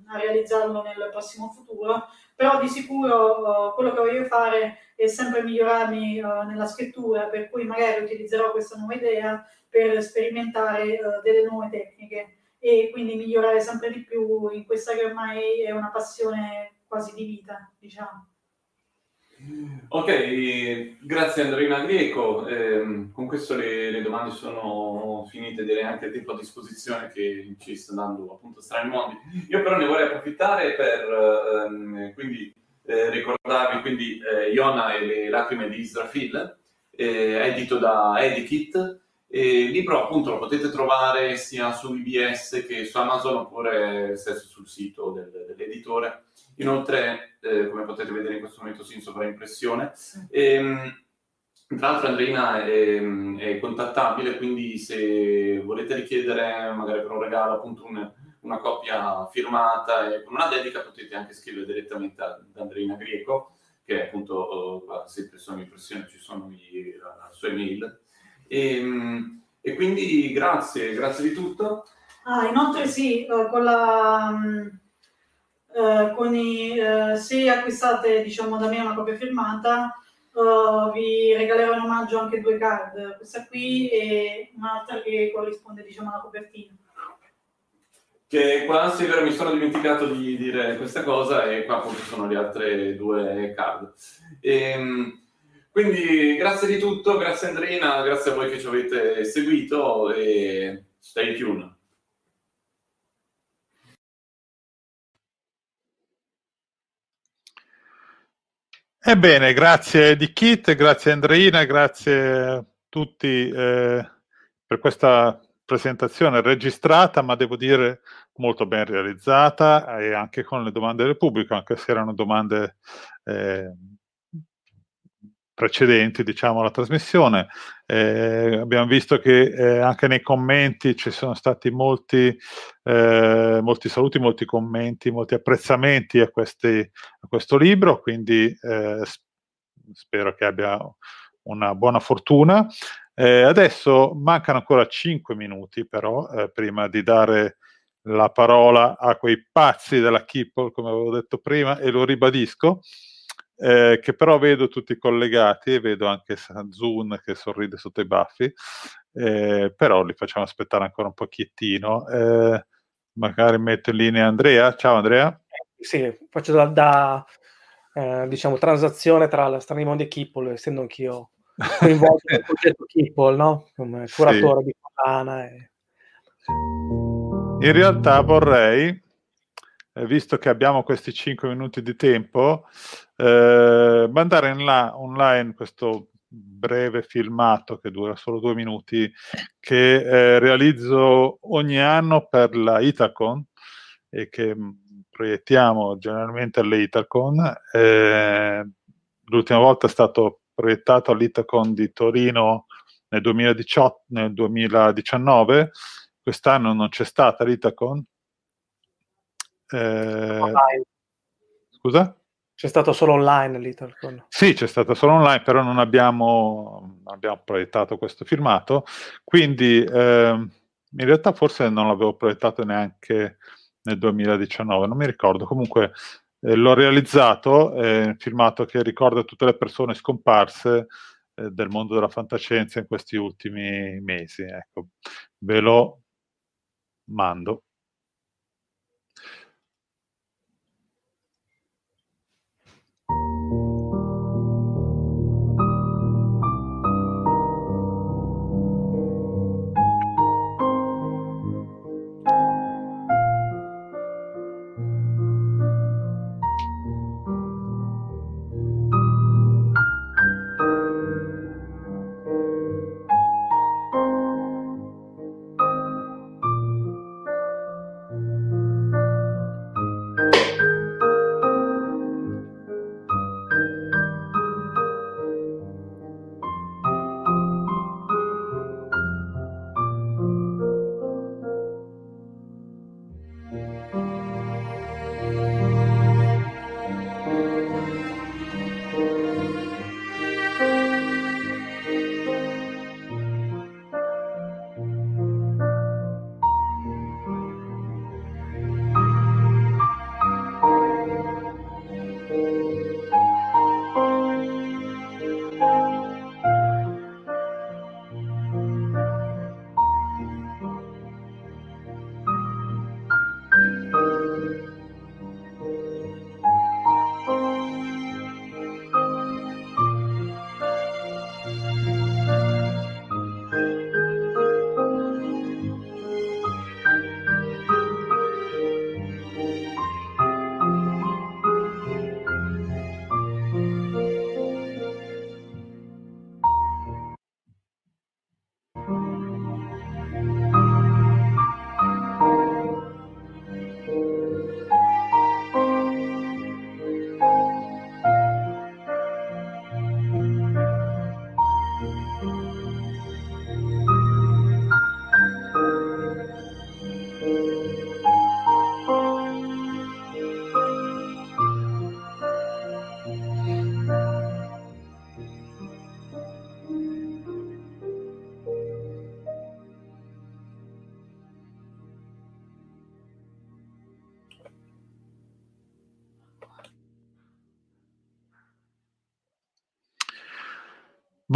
a, realizzarlo nel prossimo futuro, però di sicuro eh, quello che voglio fare è sempre migliorarmi eh, nella scrittura, per cui magari utilizzerò questa nuova idea per sperimentare eh, delle nuove tecniche e quindi migliorare sempre di più in questa che ormai è una passione quasi di vita, diciamo. Ok, grazie Andrina Greco. Eh, con questo le, le, domande sono finite, direi anche il tempo a disposizione che ci sta dando appunto Strani Mondi. Io però ne vorrei approfittare per ehm, quindi, eh, ricordarvi quindi eh, Iona e le lacrime di Israfil, eh, edito da Edikit. Il libro appunto lo potete trovare sia su IBS che su Amazon oppure sul sito del, dell'editore. Inoltre, eh, come potete vedere in questo momento, sì, in sovraimpressione. Ehm, tra l'altro Andreina è, è, contattabile, quindi se volete richiedere magari per un regalo appunto un, una coppia firmata e con una dedica potete anche scrivere direttamente ad Andreina Greco, che appunto, uh, sempre sovraimpressione ci sono i, la, la sua email. E, ehm, e, quindi grazie, grazie di tutto. Ah, inoltre sì, eh, con la mm, eh, con i, eh, se acquistate diciamo da me una copia firmata vi regalerò in omaggio anche due card, questa qui e un'altra che corrisponde diciamo alla copertina. Che qua sì, vero, mi sono dimenticato di dire questa cosa e qua appunto sono le altre due card. E, ehm, quindi grazie di tutto, grazie Andrina, grazie a voi che ci avete seguito e stay tuned. Ebbene, grazie di Kit, grazie Andreina, grazie a tutti eh, per questa presentazione registrata, ma devo dire molto ben realizzata e anche con le domande del pubblico, anche se erano domande eh, precedenti, diciamo, alla trasmissione. Eh, abbiamo visto che eh, anche nei commenti ci sono stati molti, eh, molti saluti, molti commenti, molti apprezzamenti a, questi, a questo libro, quindi eh, spero che abbia una buona fortuna. Eh, adesso mancano ancora 5 minuti però eh, prima di dare la parola a quei pazzi della Kipple, come avevo detto prima, e lo ribadisco eh, che però vedo tutti collegati e vedo anche Sanzun che sorride sotto i baffi, eh, però li facciamo aspettare ancora un pochettino. Eh, magari metto in linea Andrea. Ciao Andrea. Sì, faccio da, da eh, diciamo, transazione tra la Strani Mondi e Kippel, essendo anch'io coinvolto nel progetto Kippel, no? come curatore sì. di collana. E... In realtà vorrei eh, visto che abbiamo questi 5 minuti di tempo, eh, mandare là, online questo breve filmato che dura solo due minuti che eh, realizzo ogni anno per la Itacon e che mm, proiettiamo generalmente alle Itacon. Eh, l'ultima volta è stato proiettato all'Itacon di Torino nel, 2018, nel 2019, quest'anno non c'è stata l'Itacon eh, scusa? C'è stato solo online l'Italcon. Sì, c'è stato solo online, però non abbiamo, abbiamo proiettato questo filmato, quindi eh, in realtà forse non l'avevo proiettato neanche nel 2019, non mi ricordo. Comunque eh, l'ho realizzato, è un filmato che ricorda tutte le persone scomparse eh, del mondo della fantascienza in questi ultimi mesi. Ecco, ve lo mando.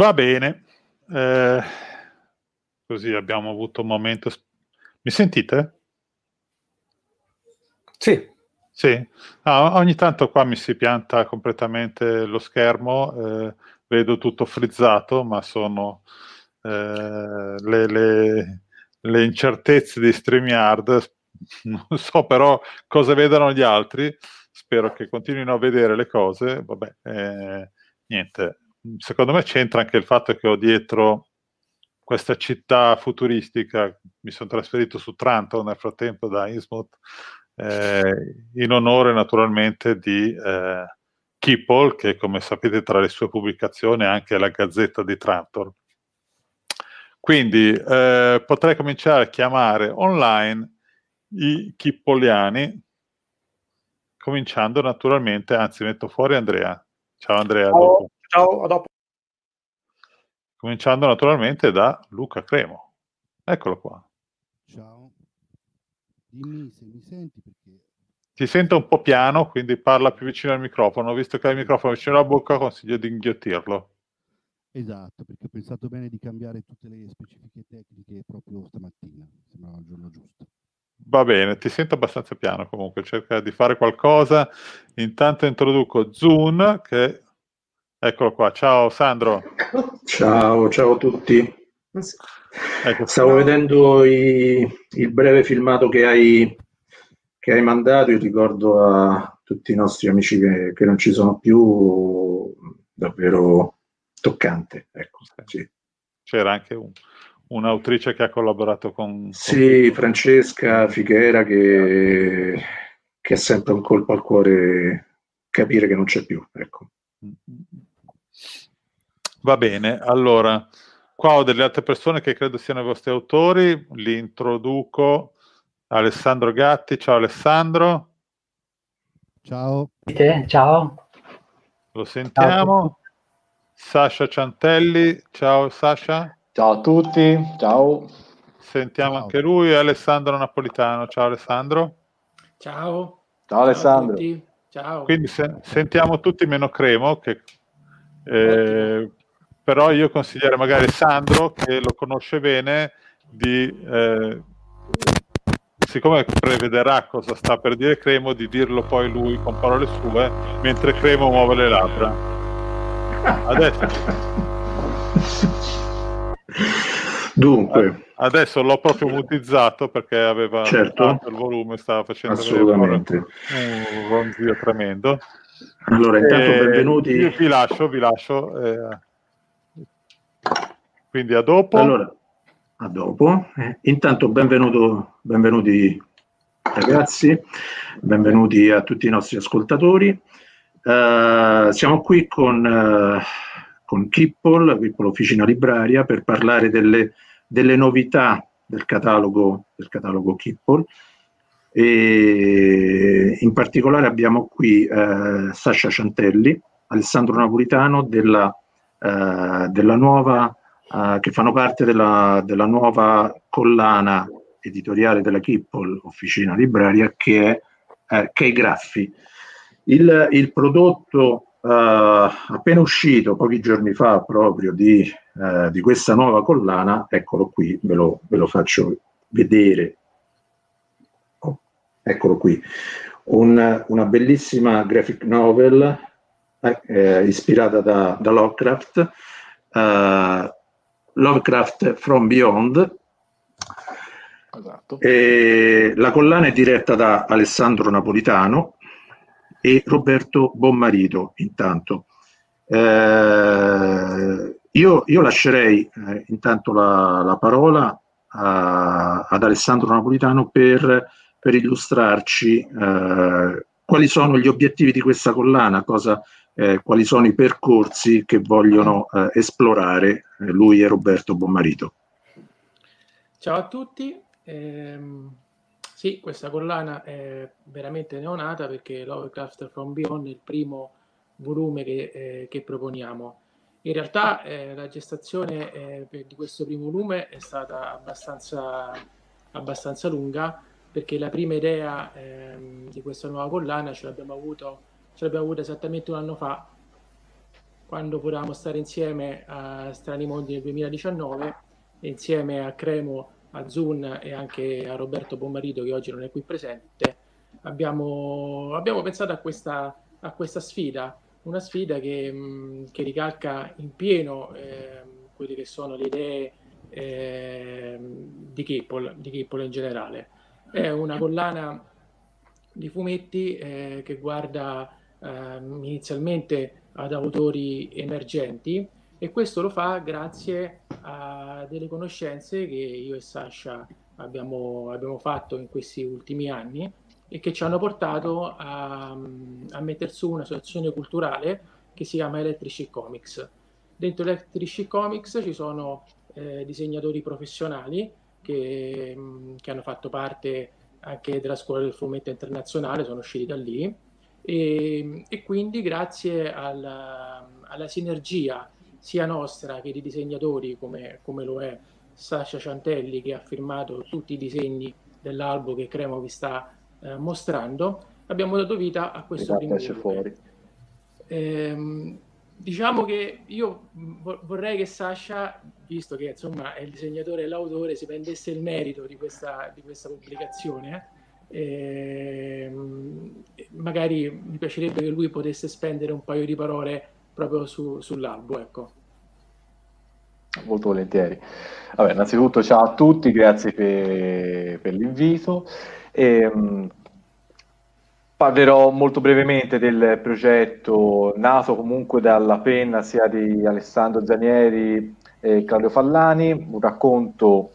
Va bene, eh, così abbiamo avuto un momento. Mi sentite? Sì. Sì, ah, ogni tanto qua mi si pianta completamente lo schermo, eh, vedo tutto frizzato, ma sono eh, le, le, le, incertezze di StreamYard. Non so però cosa vedono gli altri, spero che continuino a vedere le cose. Vabbè, eh, niente, secondo me c'entra anche il fatto che ho dietro questa città futuristica. Mi sono trasferito su Tranto nel frattempo da Innsmouth, eh, in onore naturalmente di eh, Kippol, che come sapete tra le sue pubblicazioni è anche la Gazzetta di Trantor. Quindi eh, potrei cominciare a chiamare online i Kippoliani, cominciando naturalmente, anzi metto fuori Andrea. Ciao Andrea. Ciao. Ciao a dopo. Cominciando naturalmente da Luca Cremo. Eccolo qua. Ciao. Dimmi se mi senti perché Ti sento un po' piano, quindi parla più vicino al microfono. Visto che hai il microfono vicino alla bocca, consiglio di inghiottirlo. Esatto, perché ho pensato bene di cambiare tutte le specifiche tecniche proprio stamattina. Sembrava il giorno giusto. Va bene, ti sento abbastanza piano comunque, cerca di fare qualcosa. Intanto introduco Zoom, che eccolo qua. Ciao Sandro. Ciao, ciao a tutti. Ecco, Stavo vedendo i- il breve filmato che hai, che hai mandato, io ricordo a tutti i nostri amici che, che non ci sono più, davvero toccante. Ecco, sì. C'era anche un- un'autrice che ha collaborato con... con- Sì, Francesca Fighera che, che ha sempre un colpo al cuore capire che non c'è più. Ecco. Va bene, allora, qua ho delle altre persone che credo siano i vostri autori, li introduco. Alessandro Gatti, ciao Alessandro, Ciao. Ciao. lo sentiamo. Sasha Ciantelli, ciao Sasha. Ciao a tutti, ciao. Sentiamo anche lui, Alessandro Napolitano, ciao Alessandro. Ciao. Ciao Alessandro. a tutti. Ciao. Quindi se- sentiamo tutti meno Cremo, che, eh, però io consiglierei magari Sandro, che lo conosce bene, di, eh, siccome prevederà cosa sta per dire Cremo, di dirlo poi lui con parole sue, mentre Cremo muove le labbra. Adesso, Dunque, adesso l'ho proprio mutizzato perché aveva Certo. il volume, stava facendo assolutamente. un ronzio tremendo. Allora, intanto Eh, benvenuti. Io vi lascio, vi lascio. eh, quindi a dopo. Allora, a dopo. Eh, intanto benvenuto, benvenuti ragazzi, benvenuti a tutti i nostri ascoltatori. Eh, siamo qui con, eh, con Kippol, Kippol Officina Libraria, per parlare delle, delle novità del catalogo, del catalogo Kippol. E in particolare abbiamo qui eh, Sasha Ciantelli, Alessandro Napolitano della, eh, della nuova, eh, che fanno parte della, della nuova collana editoriale della Kippol, Officina Libraria, che è, eh, che è i Graffi. Il, il prodotto eh, appena uscito pochi giorni fa proprio di, eh, di questa nuova collana, eccolo qui, ve lo, ve lo faccio vedere. Oh, eccolo qui, Un- una bellissima graphic novel eh, eh, ispirata da, da Lovecraft, eh, Lovecraft from Beyond. Esatto. La collana è diretta da Alessandro Napolitano e Roberto Bommarito, intanto. Eh, io, io lascerei eh, intanto la, la parola a- ad Alessandro Napolitano per, per illustrarci eh, quali sono gli obiettivi di questa collana, cosa, eh, quali sono i percorsi che vogliono eh, esplorare eh, lui e Roberto Bommarito. Ciao a tutti. Ehm, sì, questa collana è veramente neonata perché Lovecraft from Beyond è il primo volume che, eh, che proponiamo. In realtà eh, la gestazione eh, di questo primo volume è stata abbastanza, abbastanza lunga perché la prima idea ehm, di questa nuova collana ce l'abbiamo avuto, ce l'abbiamo avuta esattamente un anno fa quando potevamo stare insieme a Strani Mondi nel 2019 e insieme a Cremo, a Zun e anche a Roberto Bommarito che oggi non è qui presente, abbiamo, abbiamo pensato a questa, a questa sfida, una sfida che, che ricalca in pieno ehm, quelle che sono le idee ehm, di Kippol, di Kippol in generale. È una collana di fumetti eh, che guarda ehm, inizialmente ad autori emergenti e questo lo fa grazie a delle conoscenze che io e Sasha abbiamo, abbiamo fatto in questi ultimi anni e che ci hanno portato a, a mettere su un'associazione culturale che si chiama Electric Comics. Dentro Electric Comics ci sono eh, disegnatori professionali che, che, hanno fatto parte anche della scuola del fumetto internazionale, sono usciti da lì e, e quindi grazie alla, alla, sinergia sia nostra che di disegnatori come, come lo è Sasha Ciantelli che ha firmato tutti i disegni dell'albo che Cremo vi sta eh, mostrando, abbiamo dato vita a questo primo fuori. Ehm, diciamo che io vorrei che Sasha, visto che insomma è il disegnatore e l'autore, si prendesse il merito di questa, di questa pubblicazione. Eh, magari mi piacerebbe che lui potesse spendere un paio di parole proprio su, sull'albo. Ecco. Molto volentieri. Vabbè, innanzitutto ciao a tutti, grazie per, per l'invito. E, ehm, Parlerò molto brevemente del progetto nato comunque dalla penna sia di Alessandro Zanieri e Claudio Fallani, un racconto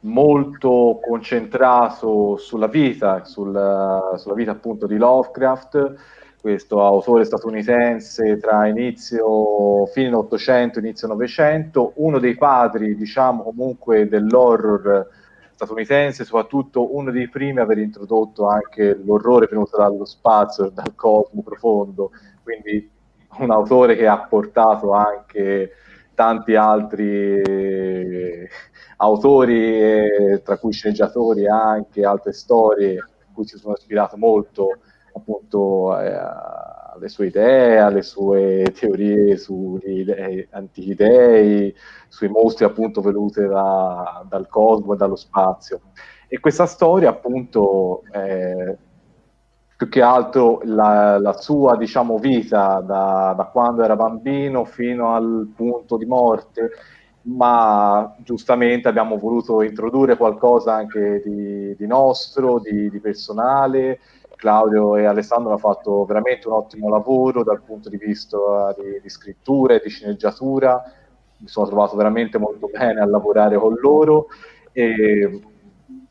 molto concentrato sulla vita, sulla, sulla vita appunto di Lovecraft, questo autore statunitense tra inizio, fine 800 inizio 900, uno dei padri, diciamo comunque, dell'horror statunitense, soprattutto uno dei primi a aver introdotto anche l'orrore venuto dallo spazio, dal cosmo profondo, quindi un autore che ha portato anche tanti altri autori, tra cui sceneggiatori anche, altre storie, a cui si sono ispirato molto appunto eh, alle sue idee, alle sue teorie sugli antichi dei, sui mostri appunto venuti da, dal cosmo e dallo spazio. E questa storia appunto più che altro la, la sua diciamo, vita da, da, quando era bambino fino al punto di morte, ma giustamente abbiamo voluto introdurre qualcosa anche di, di nostro, di, di personale, Claudio e Alessandro hanno fatto veramente un ottimo lavoro dal punto di vista di, di scrittura e di sceneggiatura. Mi sono trovato veramente molto bene a lavorare con loro e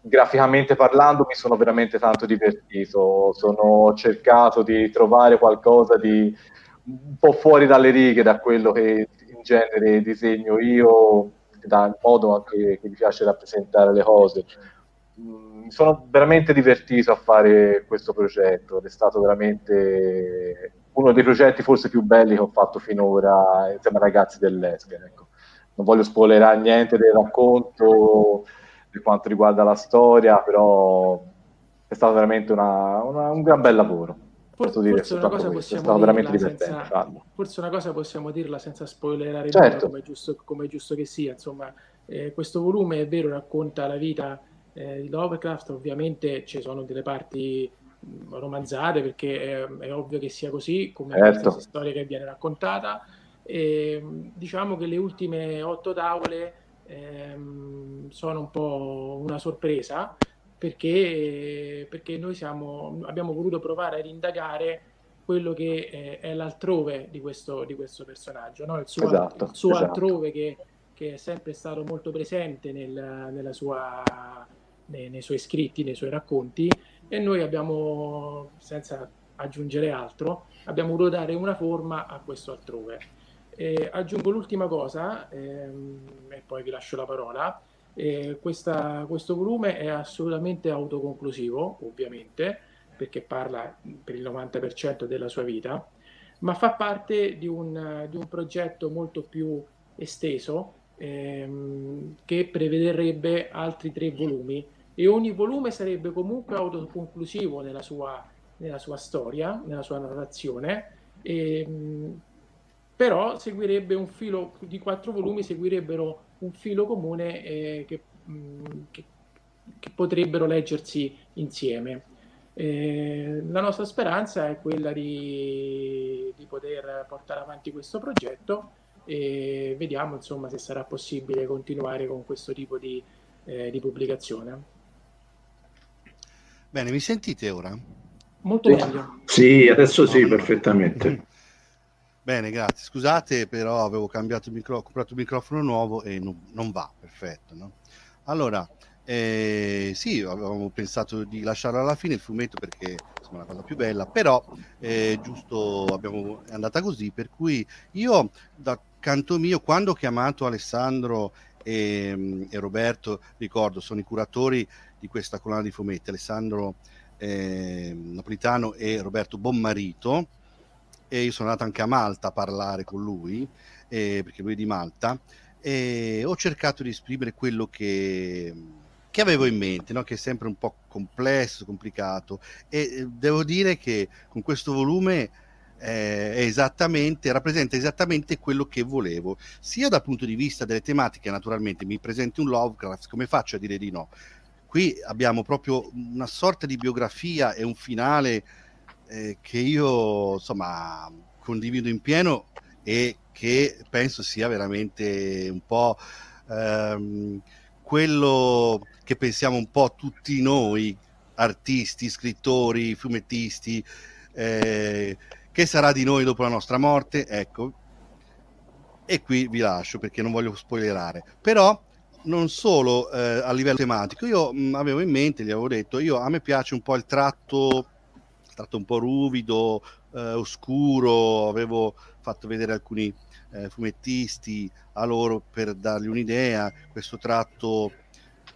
graficamente parlando mi sono veramente tanto divertito. Sono cercato di trovare qualcosa di un po' fuori dalle righe da quello che genere disegno io, dal modo anche che mi piace rappresentare le cose mi sono veramente divertito a fare questo progetto è stato veramente uno dei progetti forse più belli che ho fatto finora insieme ai ragazzi dell'Esgen. Ecco. Non voglio spoilerare niente del racconto per quanto riguarda la storia, però è stato veramente una, una, un gran bel lavoro. Forse, forse una cosa possiamo dirla senza, forse una cosa possiamo dirla senza spoilerare certo. come, è giusto, come è giusto che sia. Insomma, eh, questo volume è vero, racconta la vita eh, di Lovecraft, ovviamente ci sono delle parti romanzate perché è, è ovvio che sia così, come certo. questa storia che viene raccontata. E, diciamo che le ultime otto tavole ehm, sono un po' una sorpresa perché, perché noi siamo, abbiamo voluto provare ad indagare quello che è, è l'altrove di questo, di questo personaggio, no? il suo, esatto, il suo esatto. altrove che, che, è sempre stato molto presente nel, nella sua nei, nei suoi scritti, nei suoi racconti e noi abbiamo, senza aggiungere altro, abbiamo voluto dare una forma a questo altrove. Eh, aggiungo l'ultima cosa ehm, e poi vi lascio la parola. Eh, questa, questo volume è assolutamente autoconclusivo, ovviamente, perché parla per il 90% della sua vita, ma fa parte di un, di un progetto molto più esteso ehm, che prevederebbe altri tre volumi. E ogni volume sarebbe comunque autoconclusivo nella sua, nella sua storia, nella sua narrazione, ehm, però seguirebbe un filo di quattro volumi, seguirebbero un filo comune eh, che, mh, che, che, potrebbero leggersi insieme. Eh, la nostra speranza è quella di, di, poter portare avanti questo progetto e vediamo insomma se sarà possibile continuare con questo tipo di, eh, di pubblicazione. Bene, mi sentite ora? Molto meglio. Sì, adesso sì, perfettamente. Bene, grazie. Scusate, però avevo cambiato il micro- comprato un microfono nuovo e non, non va, perfetto. No? Allora, eh, sì, avevamo pensato di lasciarlo alla fine il fumetto perché insomma, è la cosa più bella, però eh, giusto abbiamo, è andata così, per cui io da canto mio, quando ho chiamato Alessandro e, e Roberto, ricordo, sono i curatori di questa collana di fumetti, Alessandro eh, Napolitano e Roberto Bommarito, e io sono andato anche a Malta a parlare con lui, eh, perché lui è di Malta, e ho cercato di esprimere quello che, che avevo in mente, no? che è sempre un po' complesso, complicato, e eh, devo dire che con questo volume eh, esattamente, rappresenta esattamente quello che volevo, sia dal punto di vista delle tematiche, naturalmente mi presenti un Lovecraft, come faccio a dire di no? Qui abbiamo proprio una sorta di biografia e un finale eh, che io insomma condivido in pieno e che penso sia veramente un po' ehm, quello che pensiamo un po' tutti noi, artisti, scrittori, fumettisti, eh, che sarà di noi dopo la nostra morte, ecco. E qui vi lascio perché non voglio spoilerare. Però non solo eh, a livello tematico, io mh, avevo in mente, gli avevo detto, io, a me piace un po' il tratto, tratto un po' ruvido, eh, oscuro, avevo fatto vedere alcuni eh, fumettisti a loro per dargli un'idea, questo tratto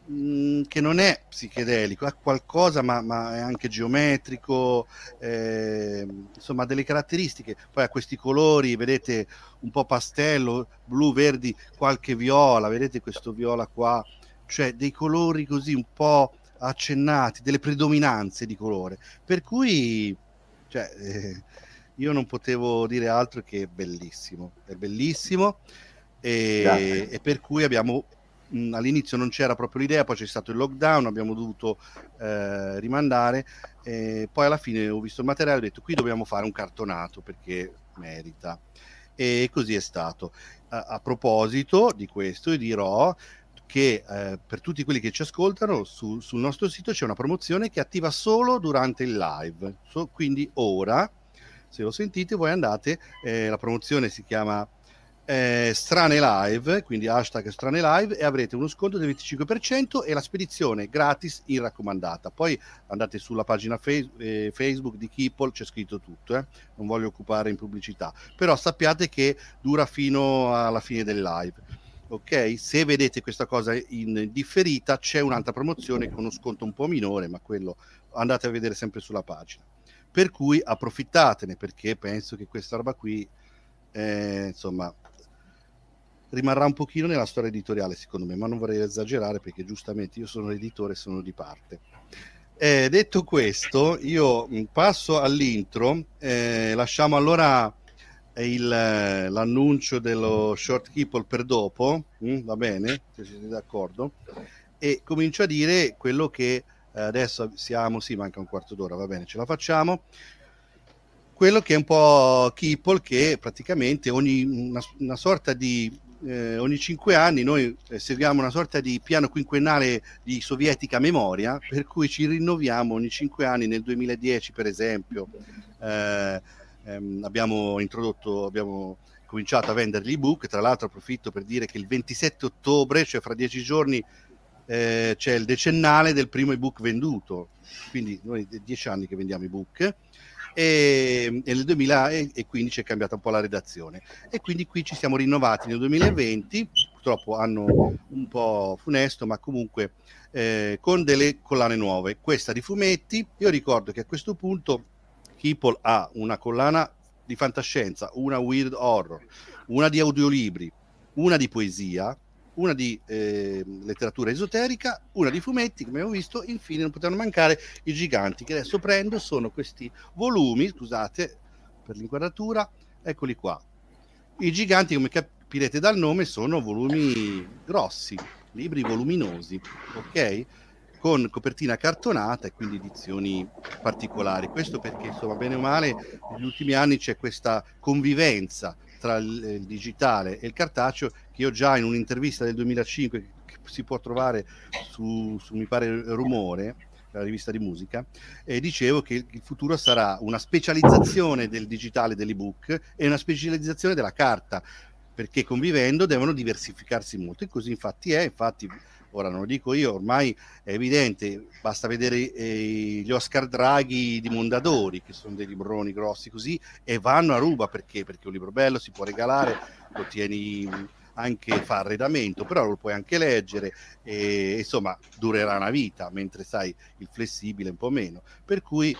mh, mm, che non è psichedelico, ha qualcosa ma, ma è anche geometrico, eh, insomma delle caratteristiche, poi ha questi colori, vedete un po' pastello, blu, verdi, qualche viola, vedete questo viola qua, cioè dei colori così un po' accennati, delle predominanze di colore, per cui cioè, eh, io non potevo dire altro che bellissimo, è bellissimo. E, e per cui abbiamo mh, all'inizio non c'era proprio l'idea, poi c'è stato il lockdown, abbiamo dovuto eh, rimandare, e poi alla fine ho visto il materiale e ho detto qui dobbiamo fare un cartonato perché merita. E così è stato. A, a proposito di questo, io dirò che eh, per tutti quelli che ci ascoltano su, sul nostro sito c'è una promozione che attiva solo durante il live, so, quindi ora se lo sentite voi andate, eh, la promozione si chiama eh, Strane Live, quindi hashtag Strane Live e avrete uno sconto del 25% e la spedizione gratis in raccomandata. Poi andate sulla pagina fe- eh, Facebook di Keeple, c'è scritto tutto, eh? non voglio occupare in pubblicità, però sappiate che dura fino alla fine del live. Ok, se vedete questa cosa in differita c'è un'altra promozione con uno sconto un po' minore, ma quello andate a vedere sempre sulla pagina. Per cui approfittatene perché penso che questa roba qui, eh, insomma, rimarrà un pochino nella storia editoriale secondo me, ma non vorrei esagerare perché giustamente io sono l'editore e sono di parte. Eh, detto questo, io mm, passo all'intro, eh, lasciamo allora il, l'annuncio dello short keeper per dopo, mm, va bene, se siete d'accordo, e comincio a dire quello che eh, adesso siamo, sì, manca un quarto d'ora, va bene, ce la facciamo. Quello che è un po' Keeple, che praticamente ogni una, una sorta di eh, ogni cinque anni noi eh, seguiamo una sorta di piano quinquennale di sovietica memoria, per cui ci rinnoviamo ogni cinque anni, nel 2010 per esempio eh, ehm, abbiamo introdotto, abbiamo cominciato a vendere l'ebook, tra l'altro approfitto per dire che il 27 ottobre, cioè fra dieci giorni, eh, c'è il decennale del primo ebook venduto, quindi noi è dieci anni che vendiamo ebook. E, e nel 2015 è cambiata un po' la redazione. E quindi qui ci siamo rinnovati nel 2020, purtroppo hanno un po' funesto, ma comunque eh, con delle collane nuove. Questa di fumetti, io ricordo che a questo punto Keeple ha una collana di fantascienza, una weird horror, una di audiolibri, una di poesia, una di eh, letteratura esoterica, una di fumetti, come abbiamo visto, infine non potevano mancare i giganti, che adesso prendo, sono questi volumi, scusate per l'inquadratura, eccoli qua. I giganti, come capirete dal nome, sono volumi grossi, libri voluminosi, ok? Con copertina cartonata e quindi edizioni particolari. Questo perché, insomma, bene o male, negli ultimi anni c'è questa convivenza tra il, il digitale e il cartaceo che io già in un'intervista del 2005 che si può trovare su, su mi pare Rumore la rivista di musica, e dicevo che il futuro sarà una specializzazione del digitale dell'ebook e una specializzazione della carta, perché convivendo devono diversificarsi molto e così infatti è, infatti ora non lo dico io, ormai è evidente, basta vedere eh, gli Oscar Draghi di Mondadori, che sono dei libroni grossi così, e vanno a ruba perché? Perché un libro bello si può regalare, lo tieni anche fa arredamento, però lo puoi anche leggere e insomma durerà una vita, mentre sai il flessibile un po' meno. Per cui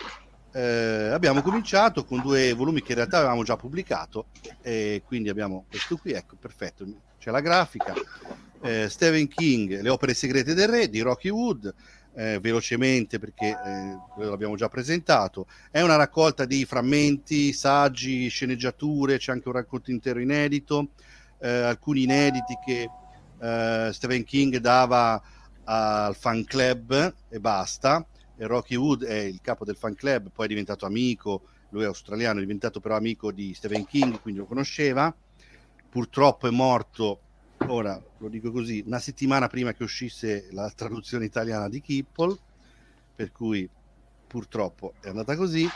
eh, abbiamo cominciato con due volumi che in realtà avevamo già pubblicato e quindi abbiamo questo qui, ecco, perfetto, c'è la grafica. Eh, Stephen King, Le opere segrete del re di Rocky Wood, eh, velocemente perché eh, l'abbiamo già presentato. È una raccolta di frammenti, saggi, sceneggiature, c'è anche un racconto intero inedito eh, alcuni inediti che eh, Stephen King dava al fan club e basta. E Rocky Wood è il capo del fan club, poi è diventato amico, lui è australiano, è diventato però amico di Stephen King, quindi lo conosceva. Purtroppo è morto, ora lo dico così, una settimana prima che uscisse la traduzione italiana di Kipple, per cui purtroppo è andata così.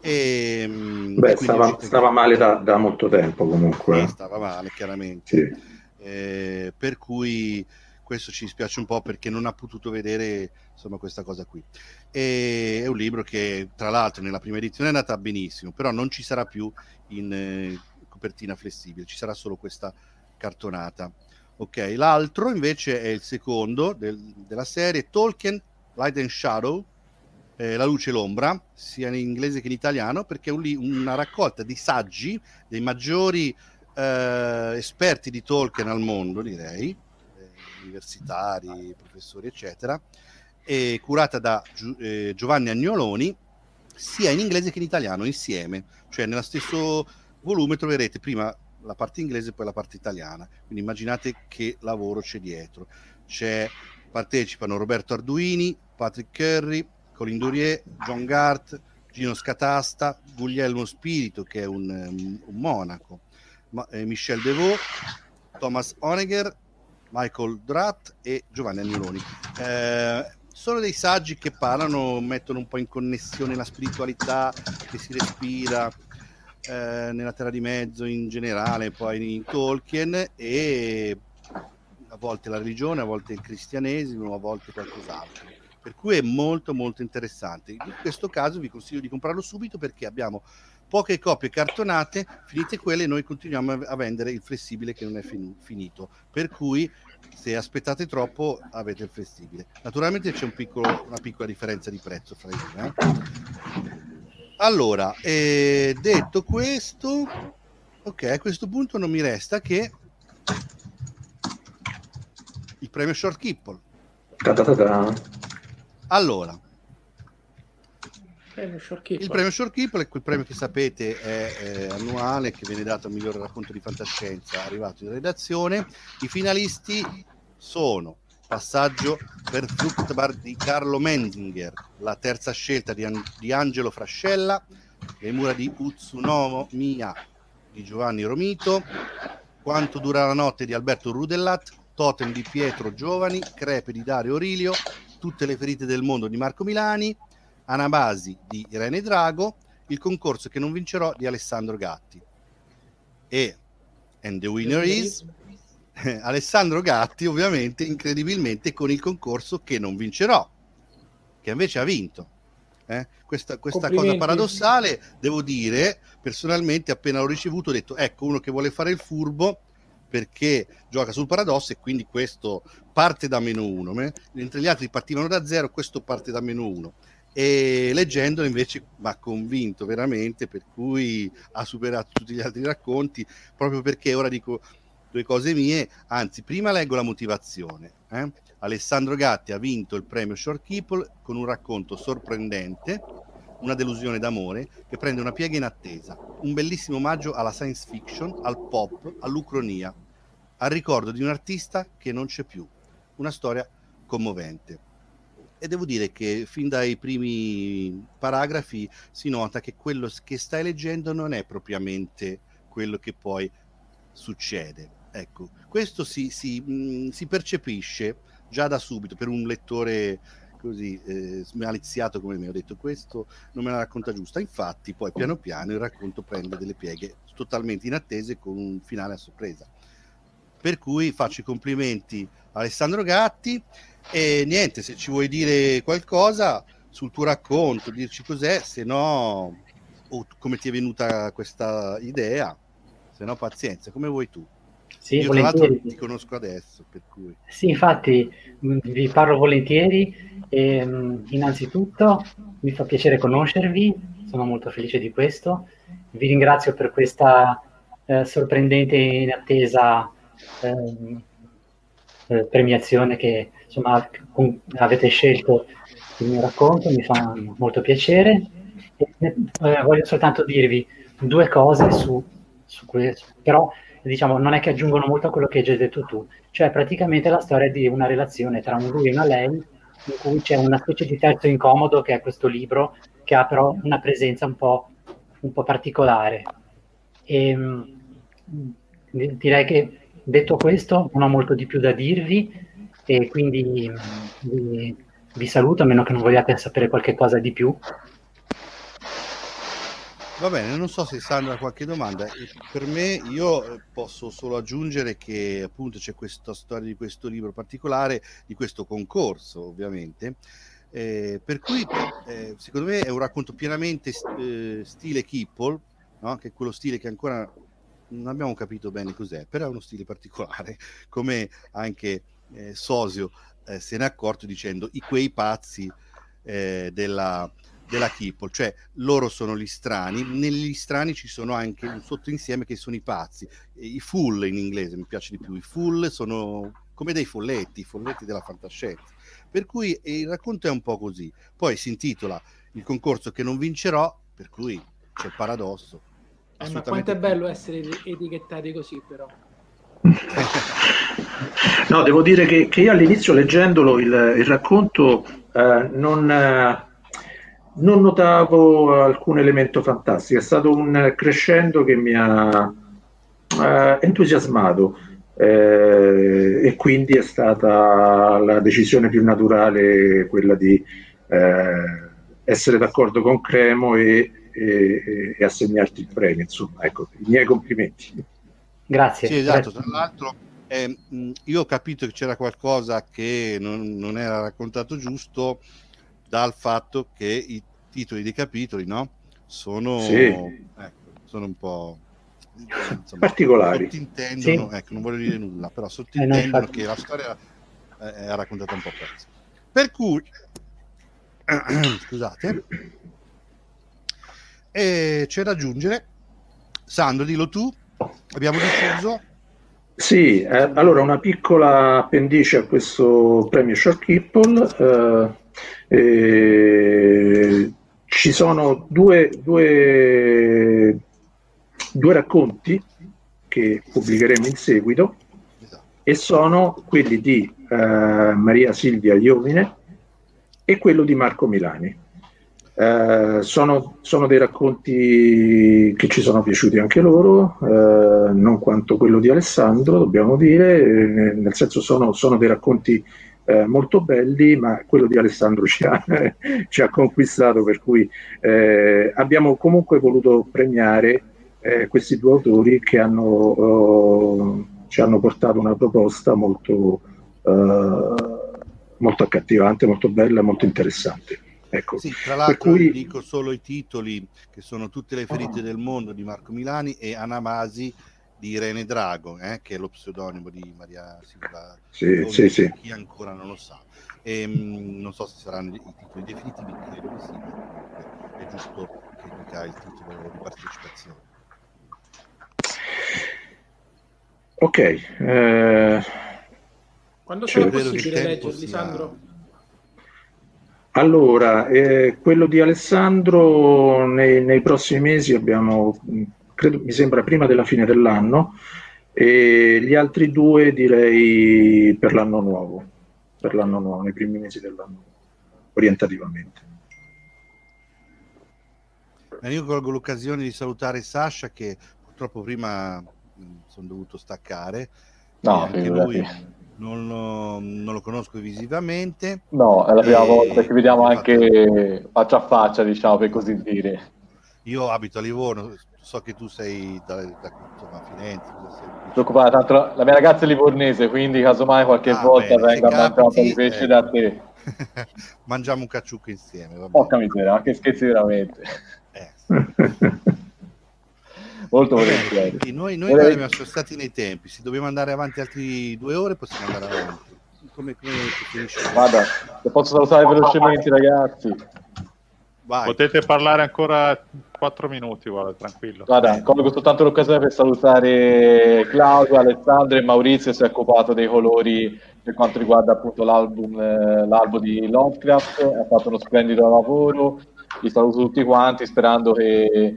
E, mm, Beh, stava, stava, male da, da, molto tempo comunque. Stava male, chiaramente. Sì. Eh, per cui questo ci spiace un po' perché non ha potuto vedere insomma questa cosa qui. E, è un libro che tra l'altro nella prima edizione è andata benissimo, però non ci sarà più in eh, copertina flessibile, ci sarà solo questa cartonata. Ok, l'altro invece è il secondo del, della serie Tolkien Light and Shadow eh, La luce e l'ombra, sia in inglese che in italiano, perché è un, una raccolta di saggi dei maggiori eh, esperti di Tolkien al mondo, direi, eh, universitari, professori, eccetera, curata da Gio- eh, Giovanni Agnoloni, sia in inglese che in italiano, insieme, cioè nello stesso volume troverete prima la parte inglese e poi la parte italiana. Quindi immaginate che lavoro c'è dietro. C'è, partecipano Roberto Arduini, Patrick Curry, Colin Durier, John Gart, Gino Scatasta, Guglielmo Spirito, che è un, un monaco, ma, eh, Michel Devaux, Thomas Honegger, Michael Dratt e Giovanni Agnoloni. Eh, sono dei saggi che parlano, mettono un po' in connessione la spiritualità che si respira eh, nella Terra di Mezzo in generale, poi in Tolkien e a volte la religione, a volte il cristianesimo, a volte qualcos'altro per cui è molto molto interessante. In questo caso vi consiglio di comprarlo subito perché abbiamo poche copie cartonate, finite quelle noi continuiamo a vendere il flessibile che non è fin- finito, per cui se aspettate troppo avete il flessibile. Naturalmente c'è un piccolo, una piccola differenza di prezzo fra i due. Eh? Allora, eh, detto questo, ok, a questo punto non mi resta che il premio Short Kipple. Allora, il premio Short Keeper è quel premio che sapete è, è annuale che viene dato al migliore racconto di fantascienza arrivato in redazione. I finalisti sono passaggio per Fruchtbar di Carlo Menzinger, la terza scelta di, An- di Angelo Frascella, le mura di Utsunomo Mia di Giovanni Romito, Quanto dura la notte di Alberto Rudellat, Totem di Pietro Giovani, Crepe di Dario Orilio, Tutte le ferite del mondo di Marco Milani, Anabasi di Irene Drago, Il concorso che non vincerò di Alessandro Gatti. E And the winner is Alessandro Gatti, ovviamente, incredibilmente con il concorso che non vincerò, che invece ha vinto. Eh? Questa, questa cosa paradossale, devo dire, personalmente appena l'ho ricevuto ho detto, ecco uno che vuole fare il furbo, perché gioca sul paradosso e quindi questo parte da meno uno, mentre gli altri partivano da zero, questo parte da meno uno. E leggendolo invece mi ha convinto veramente, per cui ha superato tutti gli altri racconti, proprio perché ora dico due cose mie, anzi prima leggo la motivazione. Eh? Alessandro Gatti ha vinto il premio Short Keeple con un racconto sorprendente, una delusione d'amore che prende una piega inattesa, un bellissimo omaggio alla science fiction, al pop, all'ucronia, al ricordo di un artista che non c'è più, una storia commovente. E devo dire che fin dai primi paragrafi si nota che quello che stai leggendo non è propriamente quello che poi succede. Ecco, questo si, si, mh, si percepisce già da subito per un lettore così eh, smaliziato come mi ho detto questo non me la racconta giusta. Infatti poi piano piano il racconto prende delle pieghe totalmente inattese con un finale a sorpresa. Per cui faccio i complimenti a Alessandro Gatti e niente se ci vuoi dire qualcosa sul tuo racconto dirci cos'è se no o come ti è venuta questa idea se no pazienza come vuoi tu sì, io volentieri. ti conosco adesso per cui Sì, infatti mh, vi parlo volentieri e mh, innanzitutto mi fa piacere conoscervi, sono molto felice di questo. Vi ringrazio per questa eh, sorprendente e inattesa ehm, eh, premiazione che insomma avete scelto il mio racconto, mi fa molto piacere. E, eh, voglio soltanto dirvi due cose su, su questo, però diciamo non è che aggiungono molto a quello che hai già detto tu, cioè praticamente la storia di una relazione tra un lui e una lei in cui c'è una specie di terzo incomodo che è questo libro che ha però una presenza un po', un po particolare. E, di- direi che detto questo non ho molto di più da dirvi e quindi mh, vi, vi saluto a meno che non vogliate sapere qualche cosa di più. Va bene, non so se Sandra ha qualche domanda. E Per me, io eh, posso solo aggiungere che appunto c'è questa storia di questo libro particolare, di questo concorso, ovviamente. Eh, per cui, eh, secondo me, è un racconto pienamente eh, stile Kipple, no? che è quello stile che ancora non abbiamo capito bene cos'è, però è uno stile particolare, come anche eh, Sosio eh, se n'è accorto dicendo i quei pazzi eh, della, della Kipple, cioè loro sono gli strani, negli strani ci sono anche un sottoinsieme che sono i pazzi, i full in inglese mi piace di più, i full sono come dei folletti, i folletti della fantascienza, per cui il racconto è un po' così, poi si intitola Il concorso che non vincerò, per cui c'è il paradosso. Eh, ma quanto è bello essere eti- etichettati così, però. No, devo dire che, che io all'inizio leggendolo il, il racconto eh, non, eh, non notavo alcun elemento fantastico, è stato un crescendo che mi ha eh, entusiasmato eh, e quindi è stata la decisione più naturale quella di eh, essere d'accordo con Cremo e, e- e assegnarti il premio. Insomma, ecco, i miei complimenti. Grazie. Sì, esatto, tra l'altro eh, io ho capito che c'era qualcosa che non, non era raccontato giusto dal fatto che i titoli dei capitoli no? sono, Sì. ecco, sono un po' insomma, Particolari. sottintendono, Sì. ecco, non voglio dire nulla, però Eh, no, sottintendono infatti. che la storia eh, è raccontata un po' persa. Per cui, scusate, e c'è da aggiungere, Sandro, dillo tu, abbiamo deciso Sì, eh, allora una piccola appendice a questo premio Short Kipple. eh, eh, ci sono due, due, due racconti che pubblicheremo in seguito e sono quelli di eh, Maria Silvia Iovine e quello di Marco Milani. Eh, sono, sono dei racconti che ci sono piaciuti anche loro, eh, non quanto quello di Alessandro, dobbiamo dire, eh, nel senso sono, sono dei racconti eh, molto belli, ma quello di Alessandro ci ha, ci ha conquistato, per cui eh, abbiamo comunque voluto premiare eh, questi due autori che hanno, eh, ci hanno portato una proposta molto, eh, molto accattivante, molto bella, molto interessante. Ecco, Sì, tra l'altro cui dico solo i titoli che sono Tutte le ferite del mondo di Marco Milani e Anamasi di Irene Drago, eh, che è lo pseudonimo di Maria Silva. Sì, sì, sì. per Chi ancora non lo sa. E, mh, non so se saranno i titoli definitivi, credo di sì, è giusto che dica il titolo di partecipazione. Ok, eh, Quando sarà possibile leggerli, sia- Sandro? allora, eh, quello di Alessandro nei, nei prossimi mesi abbiamo, credo, mi sembra prima della fine dell'anno, e gli altri due direi per l'anno nuovo, per l'anno nuovo, nei primi mesi dell'anno nuovo, orientativamente. Io colgo l'occasione di salutare Sasha che purtroppo prima mh, sono dovuto staccare. No, anche lui non lo, non lo conosco visivamente. No, è la prima E- volta che vediamo anche faccia a faccia, diciamo, per così dire. Io abito a Livorno, so che tu sei da, da insomma, Firenze. preoccupare, tanto la, la mia ragazza è livornese, quindi casomai qualche Ah, volta bene, venga mangiata di pesce ecco. da te. Mangiamo un cacciucco insieme. Porca miseria, che scherzi veramente. Molto Va bene, volentieri. noi, noi Vorrei- siamo stati nei tempi, se dobbiamo andare avanti altri due ore possiamo andare avanti. Come, come preferisci? Guarda, se posso salutare velocemente ragazzi. Vai. Potete parlare ancora 4 minuti, guarda, tranquillo. Guarda, colgo soltanto l'occasione per salutare Claudio, Alessandro e Maurizio si è occupato dei colori per quanto riguarda appunto l'album, eh, l'album di Lovecraft, ha fatto uno splendido lavoro, li saluto tutti quanti sperando che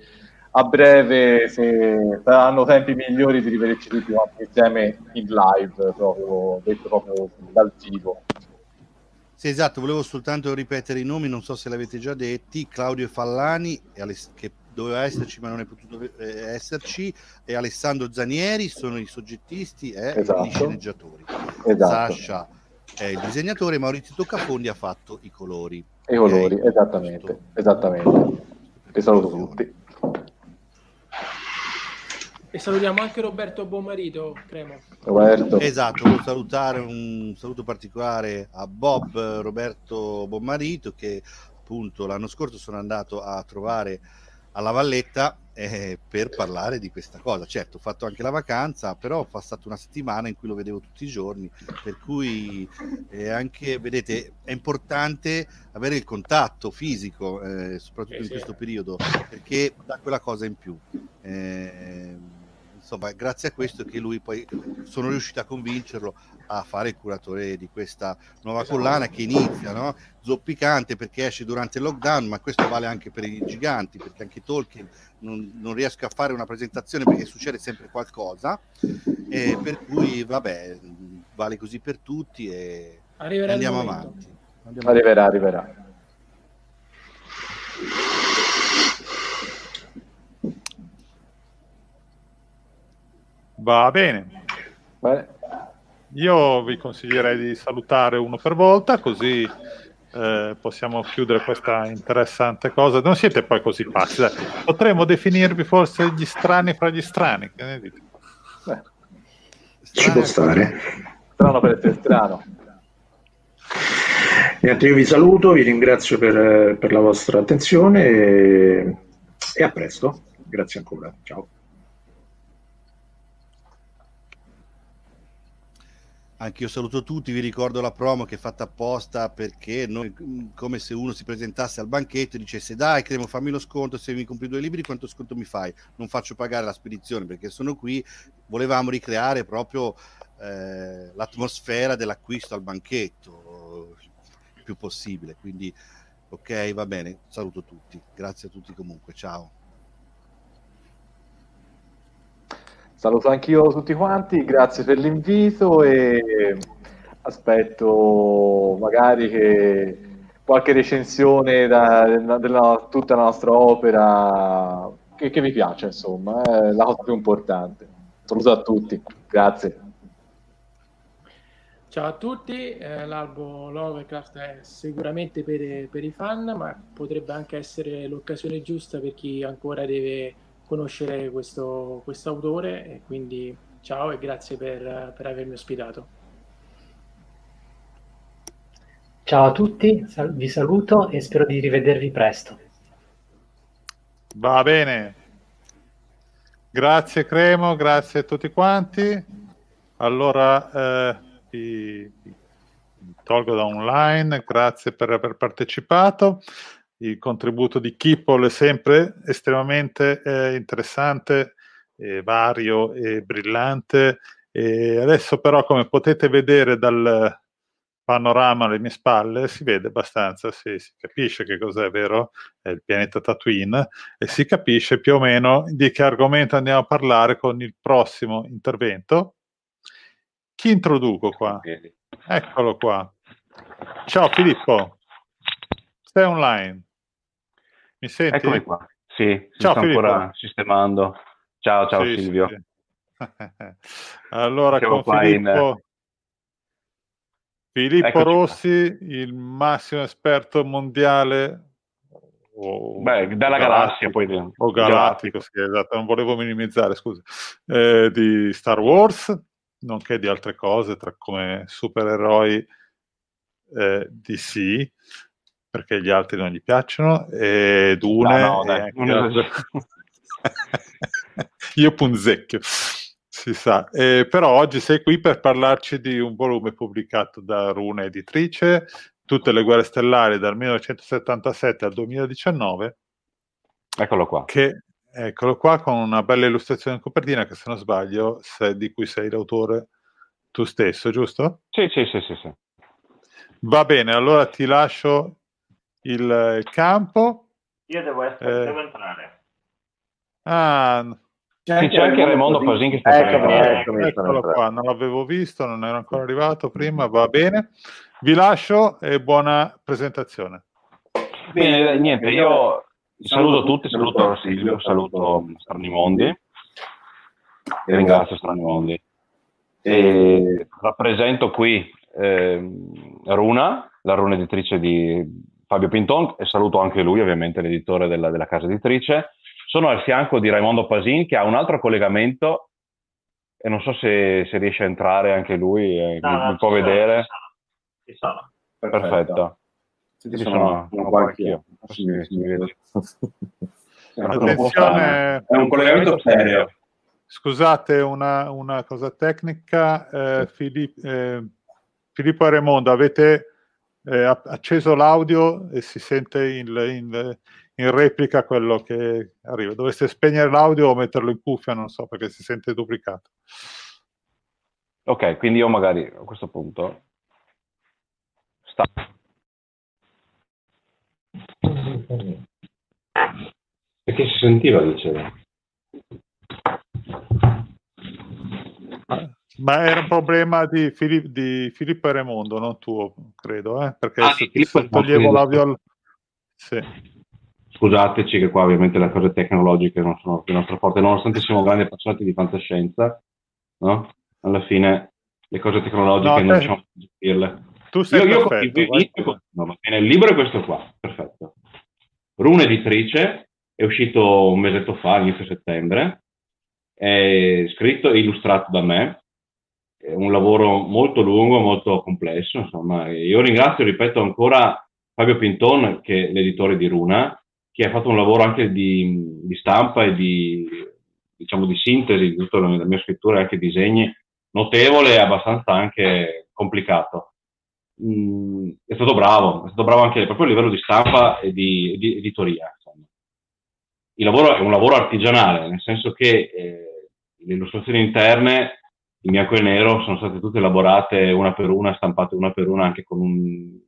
a breve se saranno tempi migliori di rivederci tutti quanti insieme in live, proprio, detto proprio dal vivo. Sì, esatto, volevo soltanto ripetere i nomi, non so se l'avete già detti, Claudio Fallani, e che doveva esserci ma non è potuto eh, esserci, e Alessandro Zanieri sono i soggettisti e Esatto. gli sceneggiatori. Esatto. Sasha è il disegnatore, Maurizio Toccafondi ha fatto i colori. E i colori, esattamente, esattamente. Vi saluto tutti. E salutiamo anche Roberto Buonmarito, Cremo. Roberto. Esatto, volevo salutare un saluto particolare a Bob eh, Roberto Bommarito che appunto l'anno scorso sono andato a trovare alla Valletta eh, per parlare di questa cosa. Certo, ho fatto anche la vacanza, però ho passato una settimana in cui lo vedevo tutti i giorni, per cui eh, anche, vedete, è importante avere il contatto fisico, eh, soprattutto Sì, in questo periodo, perché dà quella cosa in più. Insomma, grazie a questo che lui poi sono riuscito a convincerlo a fare il curatore di questa nuova collana che inizia, no? zoppicante perché esce durante il lockdown, ma questo vale anche per i giganti, perché anche Tolkien non, non riesco a fare una presentazione perché succede sempre qualcosa, e per cui vabbè, vale così per tutti e Arriverà andiamo avanti. Andiamo Arriverà, arriverà. Va bene. Bene. Io vi consiglierei di salutare uno per volta, così eh, possiamo chiudere questa interessante cosa. Non siete poi così pazzi. dai. Potremmo definirvi forse gli strani fra gli strani. Che ne dite? Ci può stare. Strano per essere strano. Niente, io vi saluto, vi ringrazio per, per la vostra attenzione e, e a presto. Grazie ancora. Ciao. Anche io saluto tutti, vi ricordo la promo che è fatta apposta perché noi, come se uno si presentasse al banchetto e dicesse dai Cremo fammi lo sconto, se mi compri due libri quanto sconto mi fai? Non faccio pagare la spedizione perché sono qui, volevamo ricreare proprio eh, l'atmosfera dell'acquisto al banchetto il più possibile, quindi ok va bene, saluto tutti, grazie a tutti comunque, ciao. Saluto anch'io tutti quanti, grazie per l'invito e aspetto magari che qualche recensione da, della tutta la nostra opera che, che vi piace, insomma, è la cosa più importante. Saluto a tutti, grazie. Ciao a tutti, eh, l'albo Lovecraft è sicuramente per, per i fan, ma potrebbe anche essere l'occasione giusta per chi ancora deve conoscere questo autore e quindi ciao e grazie per, per avermi ospitato. Ciao a tutti, sal- vi saluto e spero di rivedervi presto. Va bene. Grazie Cremo, grazie a tutti quanti. Allora eh, vi, vi tolgo da online, grazie per aver partecipato. Il contributo di Kipol è sempre estremamente eh, interessante, eh, vario e brillante. E adesso però, come potete vedere dal panorama alle mie spalle, si vede abbastanza, sì, si capisce che cos'è, vero? È il pianeta Tatooine e si capisce più o meno di che argomento andiamo a parlare con il prossimo intervento. Chi introduco qua? Eccolo qua. Ciao Filippo, sei online? Mi senti? Eccomi qua. Sì, Ciao, sto Filippo. ancora sistemando. Ciao, ciao Sì, Silvio. sì, allora Siamo con qua in- Filippo Filippo Eccoci qua. Rossi, il massimo esperto mondiale o Beh, dalla galassia, poi o galattico, sì, esatto, non volevo minimizzare, scusa, eh, di Star Wars, nonché di altre cose, tra come supereroi eh, DC, perché gli altri non gli piacciono, e Dune, No, no, dai, non. Io punzecchio, si sa. Eh, però oggi sei qui per parlarci di un volume pubblicato da Runa Editrice, Tutte le guerre stellari dal 1977 al 2019, Eccolo qua. che eccolo qua con una bella illustrazione in copertina che se non sbaglio, se- di cui sei l'autore tu stesso, giusto? Sì, sì, sì, sì, sì. Va bene, allora ti lascio il, il campo. Io devo, essere, Eh. devo entrare. Ah, Sì, c'è anche Raimondo Pasin che sta per Eccomi, entrare. eccomi, sono Eccolo entrato. qua, non l'avevo visto, non ero ancora arrivato prima, va bene. Vi lascio e buona presentazione. Bene, niente, io saluto tutti, saluto Silvio, saluto Stranimondi e ringrazio Stranimondi. E rappresento qui ehm, Runa, la runa editrice di Fabio Pinton e saluto anche lui, ovviamente l'editore della, della casa editrice. Sono al fianco di Raimondo Pasin che ha un altro collegamento e non so se, se riesce a entrare anche lui, eh, No, mi, ci può sono, vedere. Ci sono. Perfetto. Senti, Sì, sono, sono- qua anch'io. Se mi- vede. Attenzione, È un collegamento serio. Scusate, una, una cosa tecnica. eh, Filip- eh, Filippo e Raimondo, avete eh, acceso l'audio e si sente in, in- in replica quello che arriva. Dovreste spegnere l'audio o metterlo in cuffia, non so, perché si sente duplicato. Ok, quindi io magari a questo punto sta. Perché si sentiva, dicevo. Ma era un problema di, Fili- di Filippo e Raimondo, non tuo, credo, eh? perché Ah, se toglievo l'audio... al- Sì. Scusateci che qua ovviamente le cose tecnologiche non sono più nostra forte, nonostante siamo grandi appassionati di fantascienza, no? Alla fine le cose tecnologiche No, non riusciamo a gestirle. Tu sei io, perfetto, io- io- no, va bene, il libro è questo qua, perfetto. Rune editrice, è uscito un mesetto fa, inizio settembre, è scritto e illustrato da me, è un lavoro molto lungo, molto complesso, insomma. Io ringrazio, ripeto ancora, Fabio Pinton, che è l'editore di Runa, che ha fatto un lavoro anche di, di stampa e di, diciamo, di sintesi di tutta la mia scrittura e anche disegni notevole e abbastanza anche complicato. Mm, è stato bravo, è stato bravo anche proprio a livello di stampa e di, di editoria. insomma. Il lavoro è un lavoro artigianale, nel senso che eh, le illustrazioni interne in bianco e nero sono state tutte elaborate una per una, stampate una per una anche con un...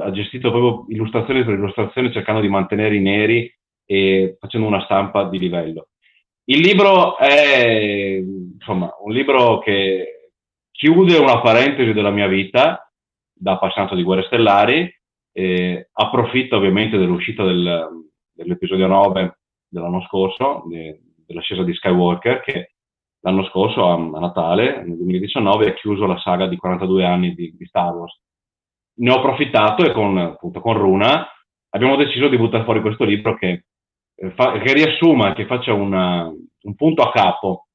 ha- gestito proprio illustrazione per illustrazione cercando di mantenere i neri e facendo una stampa di livello. Il libro è insomma un libro che chiude una parentesi della mia vita da appassionato di guerre stellari, e approfitto ovviamente dell'uscita del- dell'episodio 9 dell'anno scorso, de- dell'ascesa di Skywalker, che l'anno scorso a, a Natale, nel 2019, ha chiuso la saga di 42 anni di, di Star Wars. Ne ho approfittato e con, appunto, con Runa abbiamo deciso di buttare fuori questo libro che, eh, fa- che riassuma, che faccia una- un punto a capo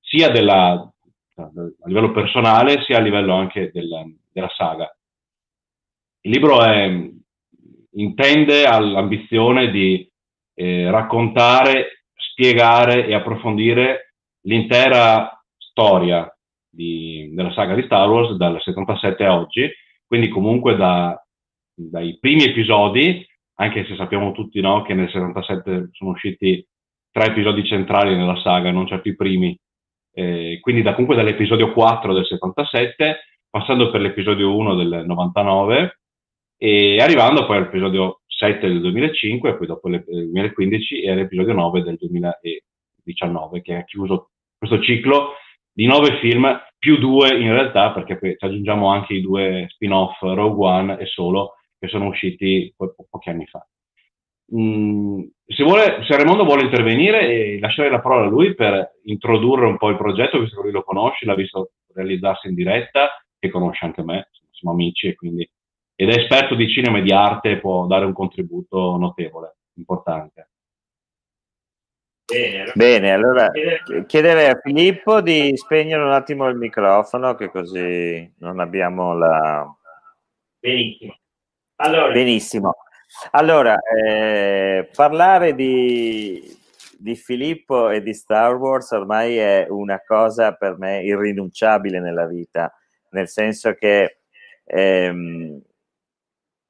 sia della, a livello personale sia a livello anche del- della saga. Il libro è- intende ha l'ambizione di eh, raccontare, spiegare e approfondire l'intera storia di- della saga di Star Wars dal 77 a oggi, quindi comunque da- dai primi episodi, anche se sappiamo tutti no, che nel 77 sono usciti tre episodi centrali nella saga, non certo i primi, eh, quindi da, comunque dall'episodio 4 del 77, passando per l'episodio 1 del 99 e arrivando poi all'episodio 7 del 2005 e poi dopo il 2015 e all'episodio 9 del 2019 che ha chiuso questo ciclo di nove film più due in realtà perché poi ci aggiungiamo anche i due spin-off Rogue One e Solo che sono usciti po- po- pochi anni fa. Mm, se, vuole, se Raimondo vuole intervenire e lasciare la parola a lui per introdurre un po' il progetto, visto che lui lo conosce, l'ha visto realizzarsi in diretta, che conosce anche me, siamo amici e quindi ed è esperto di cinema e di arte può dare un contributo notevole, importante. Bene, Bene, allora chiederei a Filippo di spegnere un attimo il microfono, che così non abbiamo la. Benissimo. Allora, Benissimo. Allora, eh, parlare di, di Filippo e di Star Wars ormai è una cosa per me irrinunciabile nella vita, nel senso che ehm,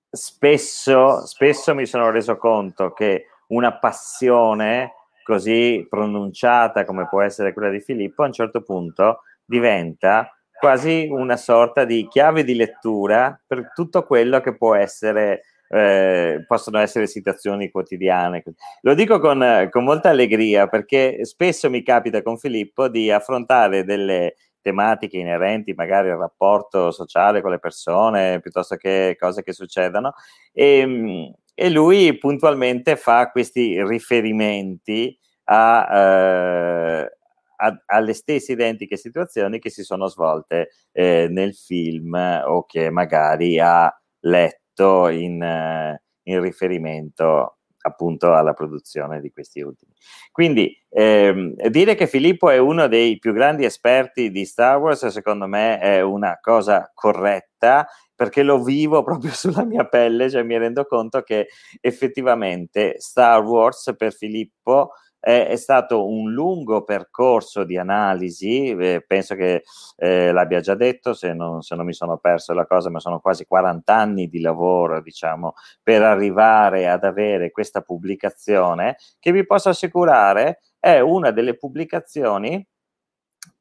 spesso, spesso mi sono reso conto che una passione così pronunciata come può essere quella di Filippo, a un certo punto diventa quasi una sorta di chiave di lettura per tutto quello che può essere, eh, possono essere situazioni quotidiane. Lo dico con, con, molta allegria perché spesso mi capita con Filippo di affrontare delle tematiche inerenti magari al rapporto sociale con le persone piuttosto che cose che succedono e, e lui puntualmente fa questi riferimenti a, eh, a, alle stesse identiche situazioni che si sono svolte eh, nel film o che magari ha letto in, eh, in riferimento appunto alla produzione di questi ultimi. Quindi ehm, dire che Filippo è uno dei più grandi esperti di Star Wars secondo me è una cosa corretta perché lo vivo proprio sulla mia pelle, cioè mi rendo conto che effettivamente Star Wars per Filippo è, è, stato un lungo percorso di analisi, eh, penso che eh, l'abbia già detto, se non, se non, mi sono perso la cosa, ma sono quasi 40 anni di lavoro, diciamo, per arrivare ad avere questa pubblicazione, che vi posso assicurare è una delle pubblicazioni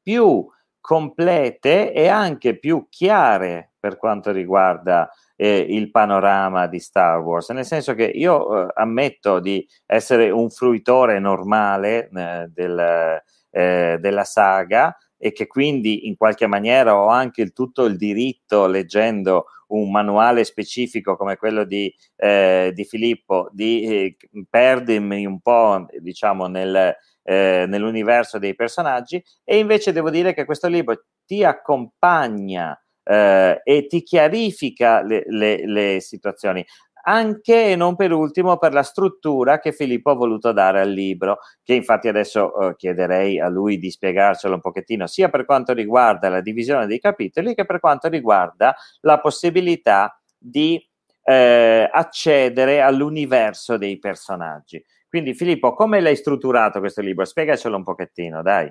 più complete e anche più chiare per quanto riguarda eh, il panorama di Star Wars, nel senso che io eh, ammetto di essere un fruitore normale eh, del, eh, della saga e che quindi in qualche maniera ho anche il, tutto il diritto, leggendo un manuale specifico come quello di, eh, di Filippo, di eh, perdermi un po' diciamo nel, nell'universo dei personaggi. E invece devo dire che questo libro ti accompagna eh, e ti chiarifica le, le, le situazioni anche e non per ultimo per la struttura che Filippo ha voluto dare al libro, che infatti adesso eh, chiederei a lui di spiegarcelo un pochettino, sia per quanto riguarda la divisione dei capitoli che per quanto riguarda la possibilità di eh, accedere all'universo dei personaggi. Quindi Filippo, come l'hai strutturato questo libro? Spiegacelo un pochettino, dai.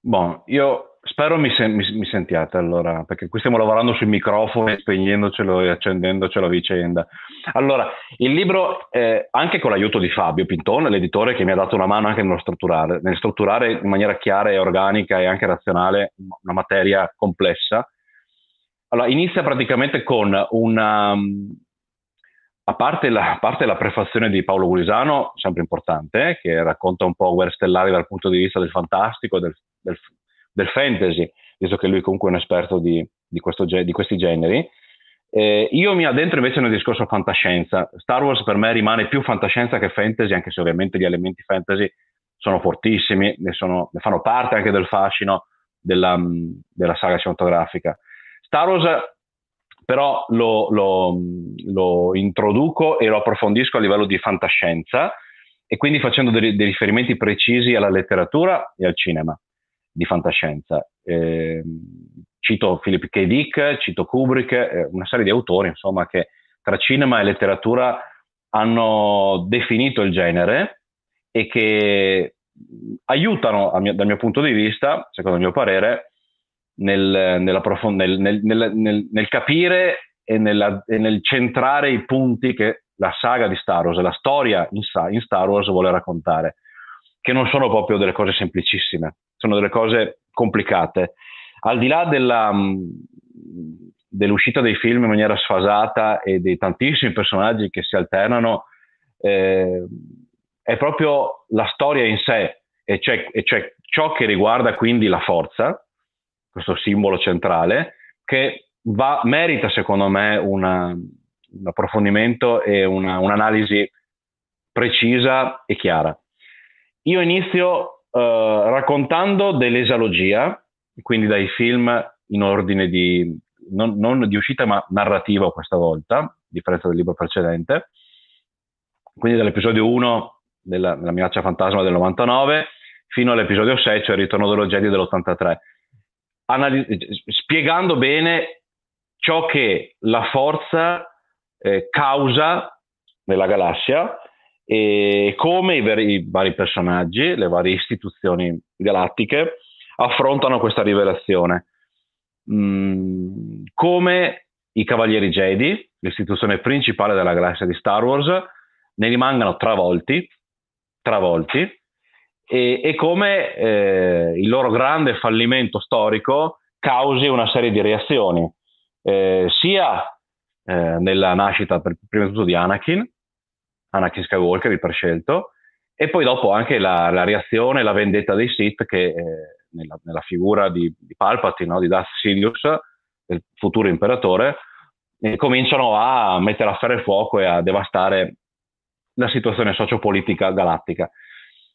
Bon, io spero mi, sen- mi, mi, sentiate allora, perché qui stiamo lavorando sui microfoni, spegnendocelo e accendendocelo a vicenda. Allora, il libro, eh, anche con l'aiuto di Fabio Pintone, l'editore che mi ha dato una mano anche nello strutturare, nel strutturare in maniera chiara e organica e anche razionale una materia complessa. Allora, inizia praticamente con una, a parte, la, a parte la, prefazione di Paolo Gulisano, sempre importante, che racconta un po' Guerre Stellari dal punto di vista del fantastico, del, del, del fantasy, visto che lui comunque è un esperto di, di, questo, di questi generi. Eh, io mi addentro invece nel discorso fantascienza. Star Wars per me rimane più fantascienza che fantasy, anche se ovviamente gli elementi fantasy sono fortissimi, ne, sono, ne fanno parte anche del fascino della, della saga cinematografica. Star Wars però lo, lo, lo, introduco e lo approfondisco a livello di fantascienza e quindi facendo dei, dei riferimenti precisi alla letteratura e al cinema di fantascienza. Eh, cito Philip K. Dick, cito Kubrick, eh, una serie di autori insomma, che tra cinema e letteratura hanno definito il genere e che aiutano, mio, dal mio punto di vista, secondo il mio parere, nel, nel, nel, nel capire e, nella, e, nel centrare i punti che la saga di Star Wars, la storia in, in Star Wars vuole raccontare, che non sono proprio delle cose semplicissime, sono delle cose complicate. Al di là della, dell'uscita dei film in maniera sfasata e dei tantissimi personaggi che si alternano, eh, è proprio la storia in sé, e cioè, e cioè ciò che riguarda quindi la forza, questo simbolo centrale, che va, merita secondo me una, un approfondimento e una, un'analisi precisa e chiara. Io inizio raccontando dell'esalogia, quindi dai film in ordine di, non, non di uscita ma narrativa questa volta, a differenza del libro precedente, quindi dall'episodio 1 della, della minaccia fantasma del 99 fino all'episodio 6, cioè il ritorno dello Jedi dell'83, Anali- spiegando bene ciò che la forza eh, causa nella galassia e come i, veri, i, vari personaggi, le varie istituzioni galattiche affrontano questa rivelazione. Mm, come i Cavalieri Jedi, l'istituzione principale della galassia di Star Wars, ne rimangano travolti, travolti e, e come eh, il loro grande fallimento storico causi una serie di reazioni, eh, sia eh, nella nascita per, prima di tutto di Anakin, Anakin Skywalker, il prescelto, e poi dopo anche la, la reazione, la vendetta dei Sith che eh, nella, nella, figura di, di Palpatine, no? di Darth Sidious, il futuro imperatore, eh, cominciano a mettere a ferro e fuoco e a devastare la situazione sociopolitica galattica.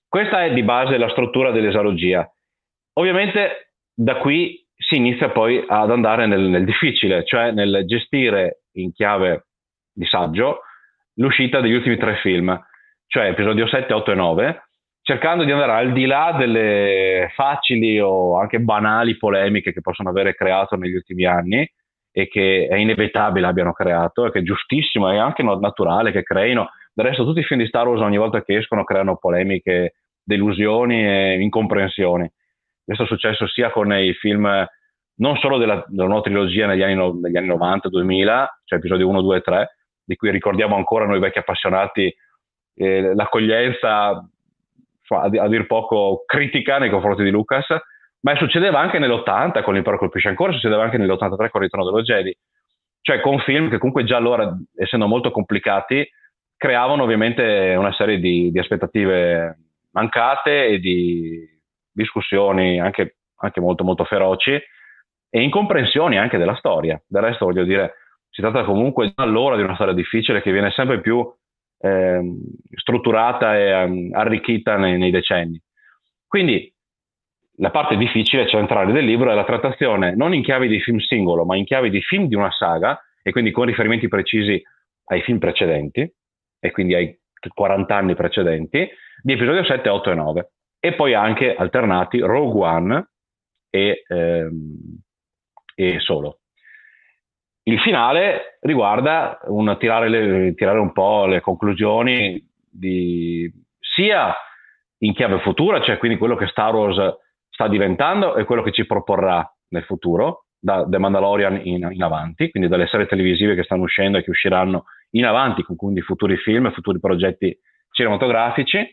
Questa è di base la struttura dell'esalogia. Ovviamente da qui si inizia poi ad andare nel, nel difficile, cioè nel gestire in chiave di saggio l'uscita degli ultimi tre film, cioè episodio 7, 8 e 9, cercando di andare al di là delle facili o anche banali polemiche che possono avere creato negli ultimi anni e che è inevitabile abbiano creato e che è giustissimo e anche naturale che creino. Del resto tutti i film di Star Wars ogni volta che escono creano polemiche, delusioni e incomprensioni. Questo è successo sia con i film non solo della, della nuova trilogia negli anni, negli anni 90-2000, cioè episodi 1, 2 e 3, di cui ricordiamo ancora noi vecchi appassionati eh, l'accoglienza a, dir poco critica nei confronti di Lucas, ma succedeva anche nell'80 con l'Impero colpisce ancora, succedeva anche nell'83 con il Ritorno dello Jedi, cioè con film che comunque già allora, essendo molto complicati, creavano ovviamente una serie di, di aspettative mancate e di discussioni anche, anche molto molto feroci e incomprensioni anche della storia. Del resto voglio dire, si tratta comunque allora di una storia difficile che viene sempre più eh, strutturata e um, arricchita nei, nei, decenni. Quindi la parte difficile centrale del libro è la trattazione non in chiave di film singolo, ma in chiave di film di una saga e quindi con riferimenti precisi ai film precedenti e quindi ai 40 anni precedenti di episodio 7, 8 e 9 e poi anche alternati Rogue One e, ehm, e Solo. Il finale riguarda un, tirare, le, tirare, un po' le conclusioni di, sia in chiave futura, cioè quindi quello che Star Wars sta diventando e quello che ci proporrà nel futuro, da The Mandalorian in, in, avanti, quindi dalle serie televisive che stanno uscendo e che usciranno in avanti, con quindi futuri film futuri progetti cinematografici,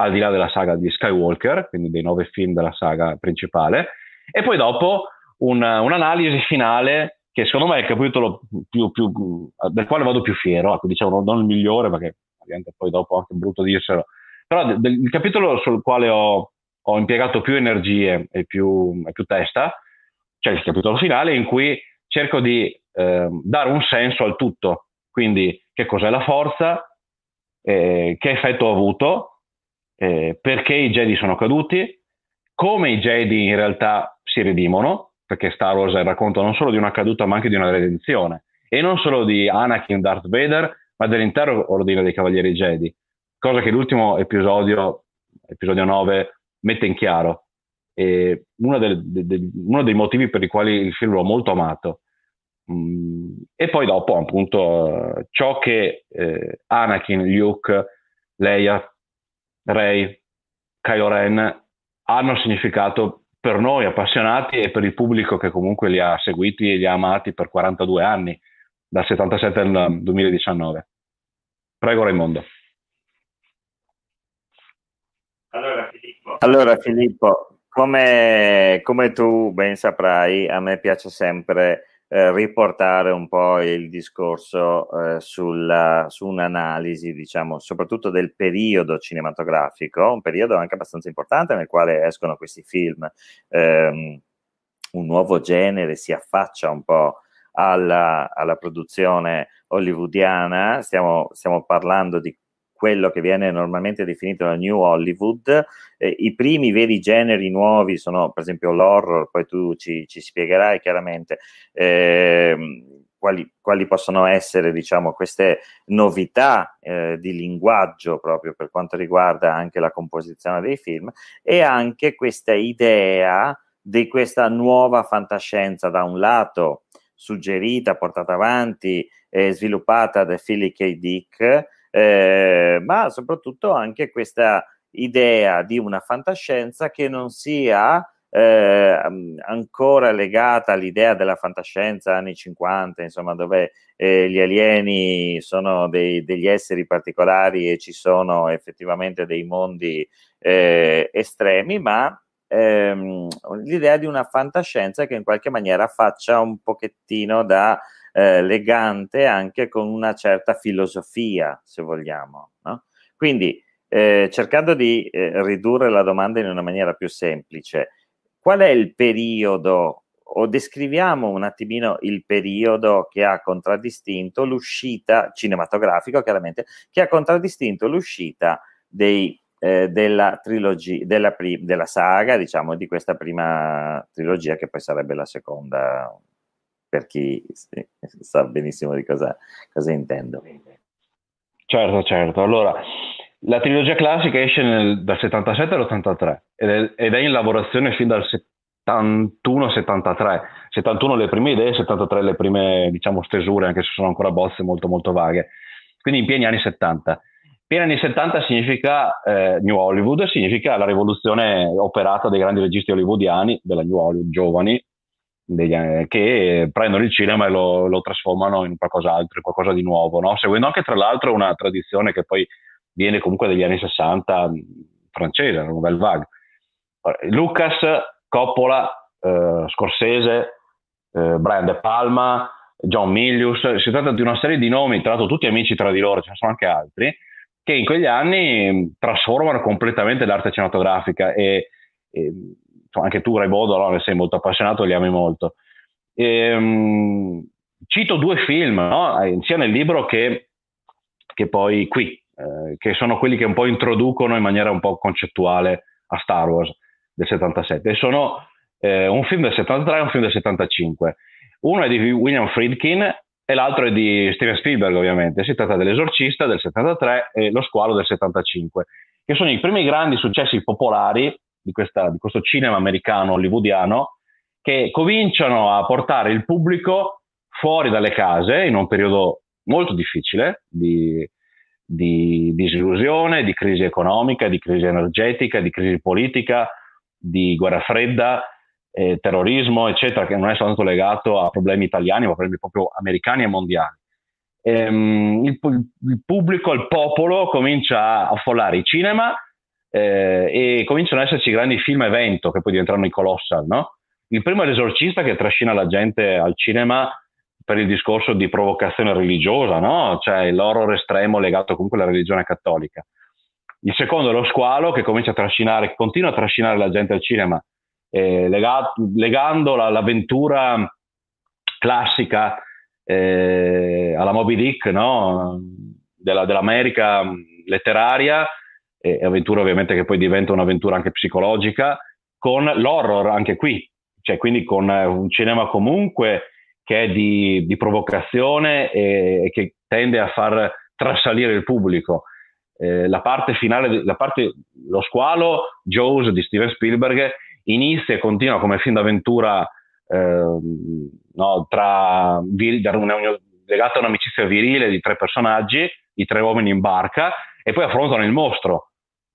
al di là della saga di Skywalker, quindi dei nove film della saga principale, e poi dopo un, un'analisi finale che secondo me è il capitolo più, più, del quale vado più fiero, ecco, diciamo non il migliore perché ovviamente poi dopo anche brutto dirselo, però del, il capitolo sul quale ho, ho impiegato più energie e più, e più, testa, cioè il capitolo finale in cui cerco di eh, dare un senso al tutto, quindi che cos'è la forza, eh, che effetto ha avuto, eh, perché i Jedi sono caduti, come i Jedi in realtà si redimono, perché Star Wars è il racconto non solo di una caduta ma anche di una redenzione. E non solo di Anakin Darth Vader ma dell'intero ordine dei Cavalieri Jedi. Cosa che l'ultimo episodio episodio 9 mette in chiaro. E uno, del, de, de, uno dei motivi per i quali il film l'ho molto amato. Mm, e poi dopo appunto ciò che eh, Anakin, Luke, Leia, Rey, Kylo Ren hanno significato per noi appassionati e per il pubblico che comunque li ha seguiti e li ha amati per 42 anni, dal 77 al 2019. Prego Raimondo. Allora Filippo, allora, Filippo come, come, tu ben saprai, a me piace sempre eh, riportare un po' il discorso eh, sulla, su un'analisi, diciamo, soprattutto del periodo cinematografico, un periodo anche abbastanza importante nel quale escono questi film. Eh, un nuovo genere si affaccia un po' alla, alla produzione hollywoodiana, stiamo, stiamo parlando di quello che viene normalmente definito la New Hollywood. Eh, I primi veri generi nuovi sono per esempio l'horror, poi tu ci, ci spiegherai chiaramente. Eh, quali, quali, possono essere diciamo, queste novità eh, di linguaggio proprio per quanto riguarda anche la composizione dei film e anche questa idea di questa nuova fantascienza da un lato suggerita, portata avanti e sviluppata da Philip K. Dick, eh, ma soprattutto anche questa idea di una fantascienza che non sia eh, ancora legata all'idea della fantascienza anni 50, insomma, dove eh, gli alieni sono dei, degli esseri particolari e ci sono effettivamente dei mondi eh, estremi, ma ehm, l'idea di una fantascienza che in qualche maniera faccia un pochettino da eh, legante anche con una certa filosofia, se vogliamo. No? Quindi, eh, cercando di eh, ridurre la domanda in una maniera più semplice, qual è il periodo o descriviamo un attimino il periodo che ha contraddistinto l'uscita cinematografico, chiaramente, che ha contraddistinto l'uscita dei, eh, della trilogia, della, della saga, diciamo, di questa prima trilogia, che poi sarebbe la seconda, per chi sa benissimo di cosa, cosa intendo. Certo, certo. Allora, la trilogia classica esce nel, dal 77 all'83 ed è, ed è in lavorazione fin dal 71-73. 71 le prime idee, 73 le prime diciamo stesure, anche se sono ancora bozze molto molto vaghe. Quindi in pieni anni 70. Pieni anni 70 significa eh, New Hollywood, significa la rivoluzione operata dai grandi registi hollywoodiani, della New Hollywood, giovani, degli, che prendono il cinema e lo, lo, trasformano in qualcos'altro, in qualcosa di nuovo, no? seguendo anche tra l'altro una tradizione che poi viene comunque dagli anni 60 francese, la Nouvelle Vague. Lucas, Coppola, eh, Scorsese, eh, Brian De Palma, John Milius, si tratta di una serie di nomi, tra l'altro tutti amici tra di loro, ce ne sono anche altri, che in quegli anni trasformano completamente l'arte cinematografica e, e anche tu Raibodo no? ne sei molto appassionato, li ami molto. E, um, cito due film, no? sia nel libro che, che poi qui, eh, che sono quelli che un po' introducono in maniera un po' concettuale a Star Wars del 77. E sono eh, un film del 73 e un film del 75. Uno è di William Friedkin e l'altro è di Steven Spielberg, ovviamente. Si tratta dell'Esorcista del 73 e Lo Squalo del 75, che sono i primi grandi successi popolari di, questa, di questo cinema americano hollywoodiano che cominciano a portare il pubblico fuori dalle case in un periodo molto difficile di, di disillusione, di crisi economica, di crisi energetica, di crisi politica, di guerra fredda, eh, terrorismo, eccetera, che non è soltanto legato a problemi italiani, ma a problemi proprio americani e mondiali. Ehm, il, il, pubblico, il popolo comincia a affollare i cinema eh, e cominciano ad esserci grandi film evento che poi diventeranno i colossal, no? Il primo è l'esorcista che trascina la gente al cinema per il discorso di provocazione religiosa, no? cioè l'horror estremo legato comunque alla religione cattolica. Il secondo è lo squalo che comincia a trascinare, continua a trascinare la gente al cinema, eh, legato, legando la, l'avventura classica eh, alla Moby Dick no? Della, dell'America letteraria, e avventura ovviamente che poi diventa un'avventura anche psicologica, con l'horror anche qui, cioè quindi con un cinema comunque che è di, di provocazione e, e, che tende a far trasalire il pubblico. Eh, la parte finale, la parte, lo squalo, Jaws di Steven Spielberg, inizia e continua come film d'avventura eh, no, tra, legata a un'amicizia virile di tre personaggi, i tre uomini in barca, e poi affrontano il mostro.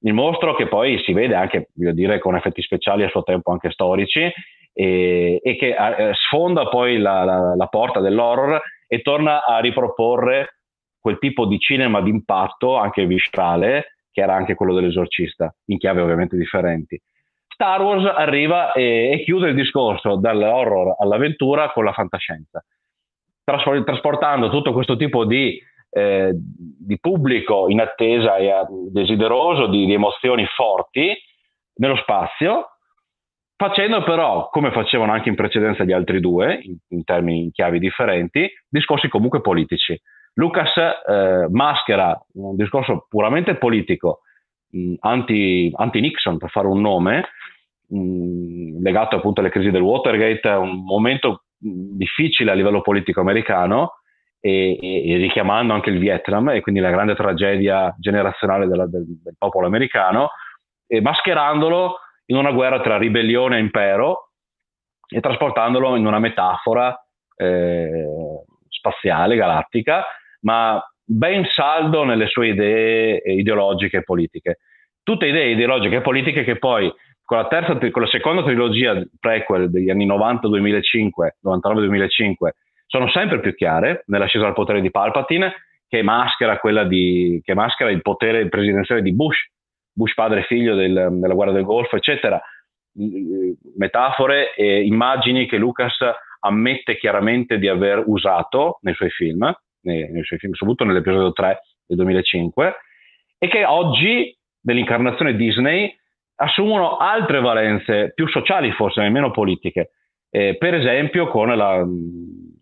Il mostro che poi si vede anche, voglio dire, con effetti speciali a suo tempo anche storici, e, e che eh, sfonda poi la, la, la porta dell'horror e torna a riproporre quel tipo di cinema d'impatto, anche viscerale, che era anche quello dell'esorcista, in chiave ovviamente differenti. Star Wars arriva e, e chiude il discorso dall'horror all'avventura con la fantascienza, trasportando tutto questo tipo di, eh, di pubblico in attesa e desideroso di, di emozioni forti nello spazio, facendo però, come facevano anche in precedenza gli altri due, in, in termini in chiavi differenti, discorsi comunque politici. Lucas eh, maschera un discorso puramente politico, mh, anti, anti-Nixon per fare un nome, mh, legato appunto alle crisi del Watergate, un momento difficile a livello politico americano, e, e, richiamando anche il Vietnam e quindi la grande tragedia generazionale della, del, del, popolo americano, mascherandolo in una guerra tra ribellione e impero e trasportandolo in una metafora eh, spaziale, galattica, ma ben saldo nelle sue idee ideologiche e politiche. Tutte idee ideologiche e politiche che poi con la, terza, con la seconda trilogia prequel degli anni 90-2005, 99-2005, sono sempre più chiare nell'ascesa al potere di Palpatine, che maschera, di, che maschera il potere presidenziale di Bush, Bush padre e figlio del, della guerra del Golfo, eccetera. Metafore e immagini che Lucas ammette chiaramente di aver usato nei suoi film, nei, nei suoi film soprattutto nell'episodio 3 del 2005, e che oggi, nell'incarnazione Disney, assumono altre valenze più sociali forse, meno politiche. Eh, per esempio con la,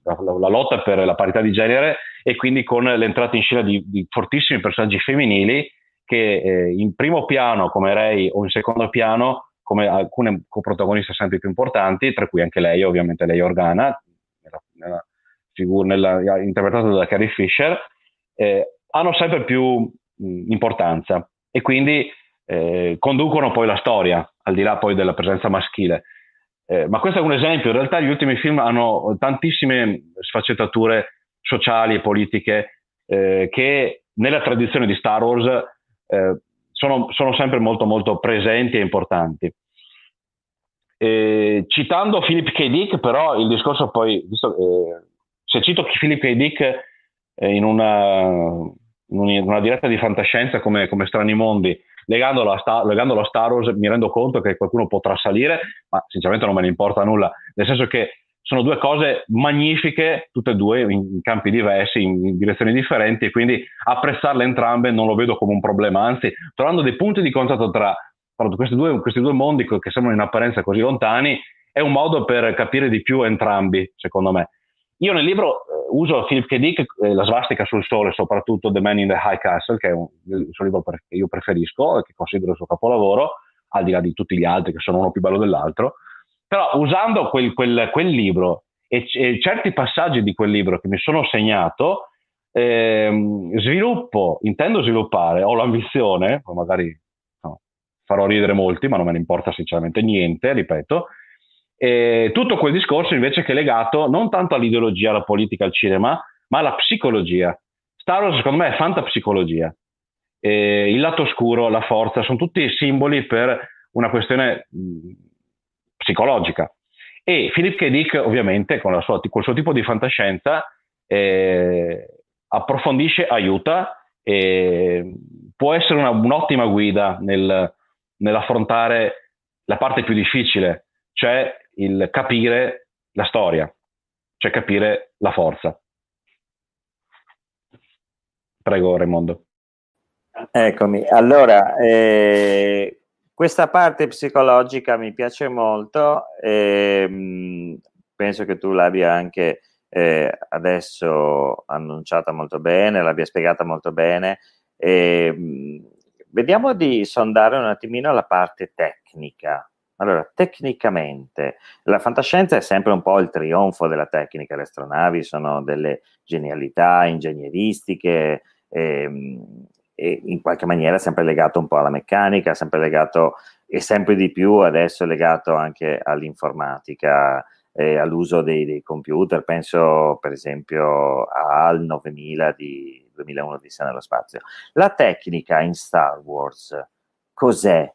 la, la, lotta per la parità di genere e quindi con l'entrata in scena di, di fortissimi personaggi femminili che eh, in primo piano come Rey o in secondo piano come alcune coprotagoniste sempre più importanti, tra cui anche lei, ovviamente lei Organa, nella, nella figura, nella, interpretata da Carrie Fisher, eh, hanno sempre più mh, importanza e quindi eh, conducono poi la storia, al di là poi della presenza maschile. Eh, ma questo è un esempio, in realtà gli ultimi film hanno tantissime sfaccettature sociali e politiche eh, che nella tradizione di Star Wars eh, sono, sono, sempre molto molto presenti e importanti. citando Philip K. Dick, però il discorso poi, visto, eh, se cito Philip K. Dick eh, in una, in una diretta di fantascienza come, come Strani Mondi, legandolo a, Star, legandolo a Star Wars mi rendo conto che qualcuno potrà salire, ma sinceramente non me ne importa nulla, nel senso che sono due cose magnifiche, tutte e due in campi diversi, in direzioni differenti, e quindi apprezzarle entrambe non lo vedo come un problema, anzi, trovando dei punti di contatto tra, tra questi, due, questi, due, mondi che sembrano in apparenza così lontani, è un modo per capire di più entrambi, secondo me. Io nel libro eh, uso Philip K. Dick, eh, La svastica sul sole, soprattutto The Man in the High Castle, che è un, il suo libro che io preferisco e che considero il suo capolavoro, al di là di tutti gli altri che sono uno più bello dell'altro. Però usando quel, quel, quel libro e, e, certi passaggi di quel libro che mi sono segnato, ehm, sviluppo, intendo sviluppare, ho l'ambizione, magari no, farò ridere molti, ma non me ne importa sinceramente niente, ripeto, e tutto quel discorso invece che è legato non tanto all'ideologia, alla politica, al cinema, ma alla psicologia. Star Wars secondo me è fantapsicologia. E il lato oscuro, la forza, sono tutti simboli per una questione psicologica. E Philip K. Dick ovviamente con, sua, con il suo tipo di fantascienza eh, approfondisce, aiuta e può essere una, un'ottima guida nel, nell'affrontare la parte più difficile, cioè il capire la storia, cioè capire la forza. Prego Raimondo. Eccomi, allora, eh, questa parte psicologica mi piace molto, eh, penso che tu l'abbia anche eh, adesso annunciata molto bene, l'abbia spiegata molto bene. Eh, vediamo di sondare un attimino la parte tecnica allora, tecnicamente, la fantascienza è sempre un po' il trionfo della tecnica, le astronavi sono delle genialità ingegneristiche ehm, e in qualche maniera sempre legato un po' alla meccanica, sempre legato e sempre di più adesso legato anche all'informatica e all'uso dei, dei computer, penso per esempio al 9000 di 2001 di nello spazio. La tecnica in Star Wars cos'è?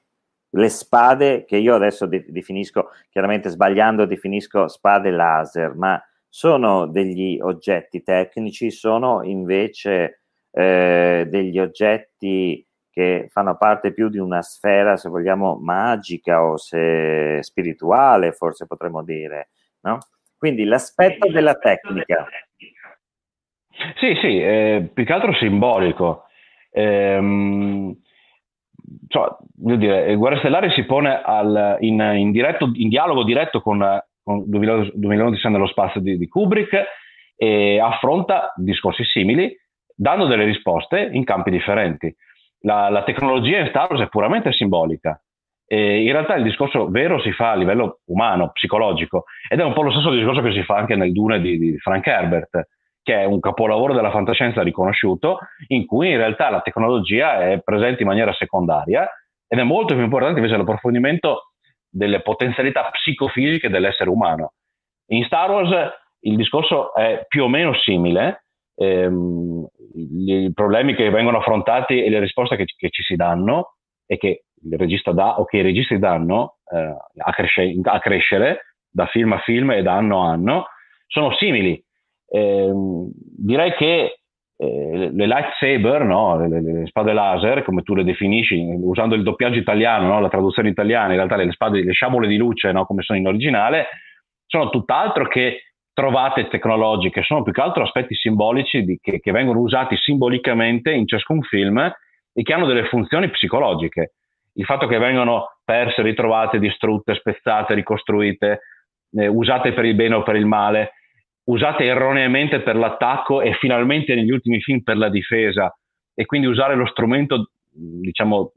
Le spade che io adesso de- definisco, chiaramente sbagliando, definisco spade laser, ma sono degli oggetti tecnici, sono invece eh, degli oggetti che fanno parte più di una sfera, se vogliamo, magica o se spirituale, forse potremmo dire, no? Quindi l'aspetto della tecnica. Sì, sì, eh, più che altro simbolico. Ehm, cioè, voglio dire, Guerre Stellari si pone al, in, in, diretto, in, dialogo diretto con, con 2011 nello spazio di, di, Kubrick e affronta discorsi simili, dando delle risposte in campi differenti. La, la tecnologia in Star Wars è puramente simbolica. E in realtà il discorso vero si fa a livello umano, psicologico, ed è un po' lo stesso discorso che si fa anche nel Dune di, di Frank Herbert, che è un capolavoro della fantascienza riconosciuto, in cui in realtà la tecnologia è presente in maniera secondaria ed è molto più importante invece l'approfondimento delle potenzialità psicofisiche dell'essere umano. In Star Wars il discorso è più o meno simile, ehm, i problemi che vengono affrontati e le risposte che, che, ci si danno e che il regista dà o che i registi danno eh, a, cresce, a, crescere da film a film e da anno a anno sono simili. Eh, direi che eh, le lightsaber, no? le, le, le, spade laser, come tu le definisci, usando il doppiaggio italiano, no? la traduzione italiana, in realtà le spade, le sciabole di luce, no? come sono in originale, sono tutt'altro che trovate tecnologiche, sono più che altro aspetti simbolici di, che, che, vengono usati simbolicamente in ciascun film e che hanno delle funzioni psicologiche. Il fatto che vengano perse, ritrovate, distrutte, spezzate, ricostruite, eh, usate per il bene o per il male, usate erroneamente per l'attacco e finalmente negli ultimi film per la difesa. E quindi usare lo strumento diciamo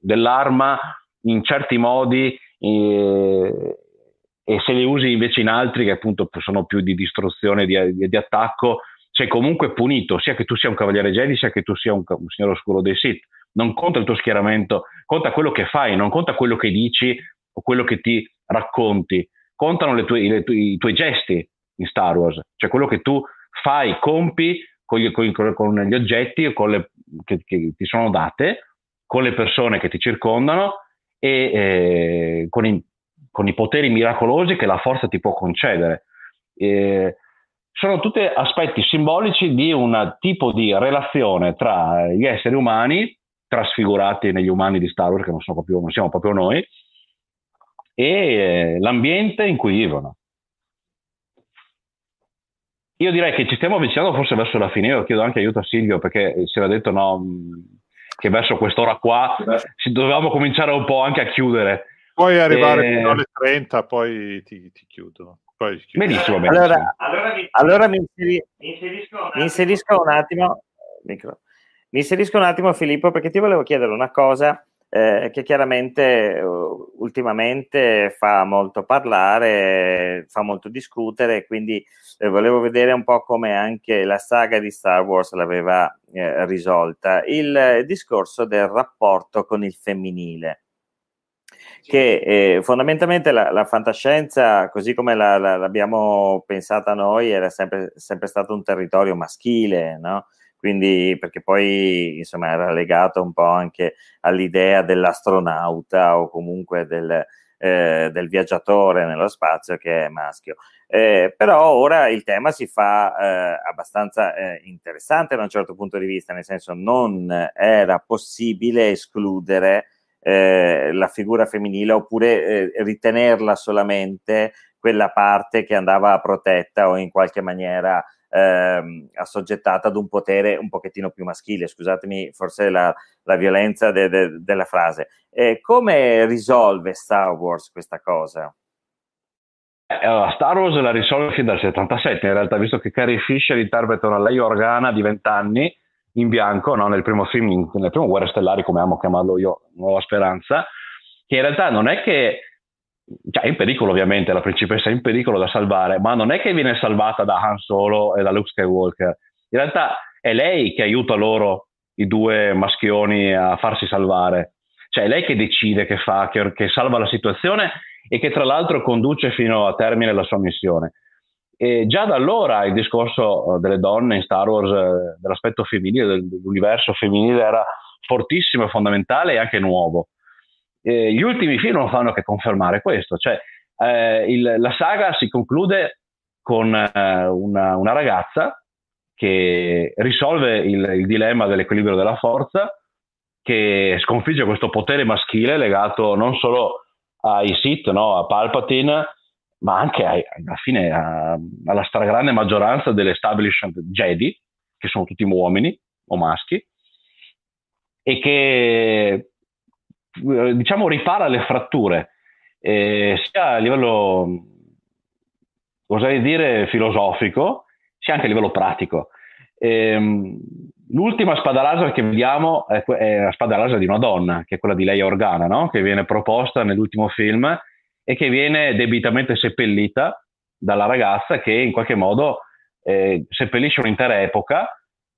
dell'arma in certi modi eh, e se li usi invece in altri che appunto sono più di distruzione, di, di, di attacco, sei comunque punito, sia che tu sia un cavaliere Jedi, sia che tu sia un, un signore oscuro dei Sith. Non conta il tuo schieramento, conta quello che fai, non conta quello che dici o quello che ti racconti, contano tue, le, i tuoi gesti in Star Wars, cioè quello che tu fai, compi con gli, con, gli oggetti le, che, che, ti sono date, con le persone che ti circondano e eh, con, i, con i poteri miracolosi che la forza ti può concedere. Eh, sono tutti aspetti simbolici di un tipo di relazione tra gli esseri umani, trasfigurati negli umani di Star Wars, che non, proprio, non siamo proprio noi, e eh, l'ambiente in cui vivono. Io direi che ci stiamo avvicinando forse verso la fine, io chiedo anche aiuto a Silvio perché si era detto no, che verso quest'ora qua dovevamo cominciare un po' anche a chiudere. Puoi arrivare e... fino alle 30, poi ti, ti chiudo. Poi chiudo. Benissimo, benissimo. Allora, allora, mi, allora mi, inseri, mi, inserisco un mi, inserisco un attimo. Micro. Mi inserisco un attimo, Filippo, perché ti volevo chiedere una cosa eh, che chiaramente uh, ultimamente fa molto parlare, fa molto discutere, quindi eh, volevo vedere un po' come anche la saga di Star Wars l'aveva eh, risolta. Il discorso del rapporto con il femminile che eh, fondamentalmente la, la, fantascienza, così come la, la, l'abbiamo pensata noi, era sempre, sempre stato un territorio maschile, no? Quindi, perché poi insomma era legato un po' anche all'idea dell'astronauta o comunque del, eh, del viaggiatore nello spazio che è maschio. Eh, però ora il tema si fa eh, abbastanza eh, interessante da un certo punto di vista, nel senso non era possibile escludere eh, la figura femminile oppure eh, ritenerla solamente quella parte che andava protetta o in qualche maniera eh, assoggettata ad un potere un pochettino più maschile. Scusatemi, forse la, la violenza de, de, della frase. Eh, come risolve Star Wars questa cosa? Eh, Star Wars la risolve fin dal 77, in realtà, visto che Carrie Fisher interpreta una lei Organa di 20 anni in bianco no? nel primo film, nel primo Guerre Stellari, come amo chiamarlo io, Nuova Speranza, che in realtà non è che cioè è in pericolo ovviamente, la principessa è in pericolo da salvare, ma non è che viene salvata da Han Solo e da Luke Skywalker. In realtà è lei che aiuta loro, i due maschioni, a farsi salvare. Cioè è lei che decide, che fa, che, che salva la situazione e che tra l'altro conduce fino a termine la sua missione. E già da allora il discorso eh, delle donne in Star Wars, eh, dell'aspetto femminile, dell'universo femminile era fortissimo fondamentale e anche nuovo. E gli ultimi film non fanno che confermare questo, cioè eh, il, la saga si conclude con eh, una, una, ragazza che risolve il, il dilemma dell'equilibrio della forza, che sconfigge questo potere maschile legato non solo ai Sith, no? a Palpatine, ma anche ai, alla fine a, alla stragrande maggioranza dell'establishment Jedi, che sono tutti uomini o maschi, e che diciamo ripara le fratture, eh, sia a livello, oserei dire, filosofico, sia anche a livello pratico. Eh, l'ultima spada laser che vediamo è, è, la spada laser di una donna, che è quella di Leia Organa, no? che viene proposta nell'ultimo film e che viene debitamente seppellita dalla ragazza che in qualche modo eh, seppellisce un'intera epoca,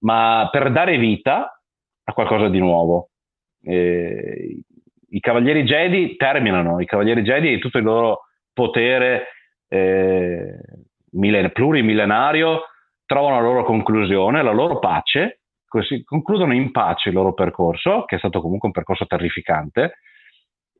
ma per dare vita a qualcosa di nuovo. Eh, I Cavalieri Jedi terminano, i Cavalieri Jedi e tutto il loro potere eh, millen- plurimillenario trovano la loro conclusione, la loro pace, così concludono in pace il loro percorso, che è stato comunque un percorso terrificante,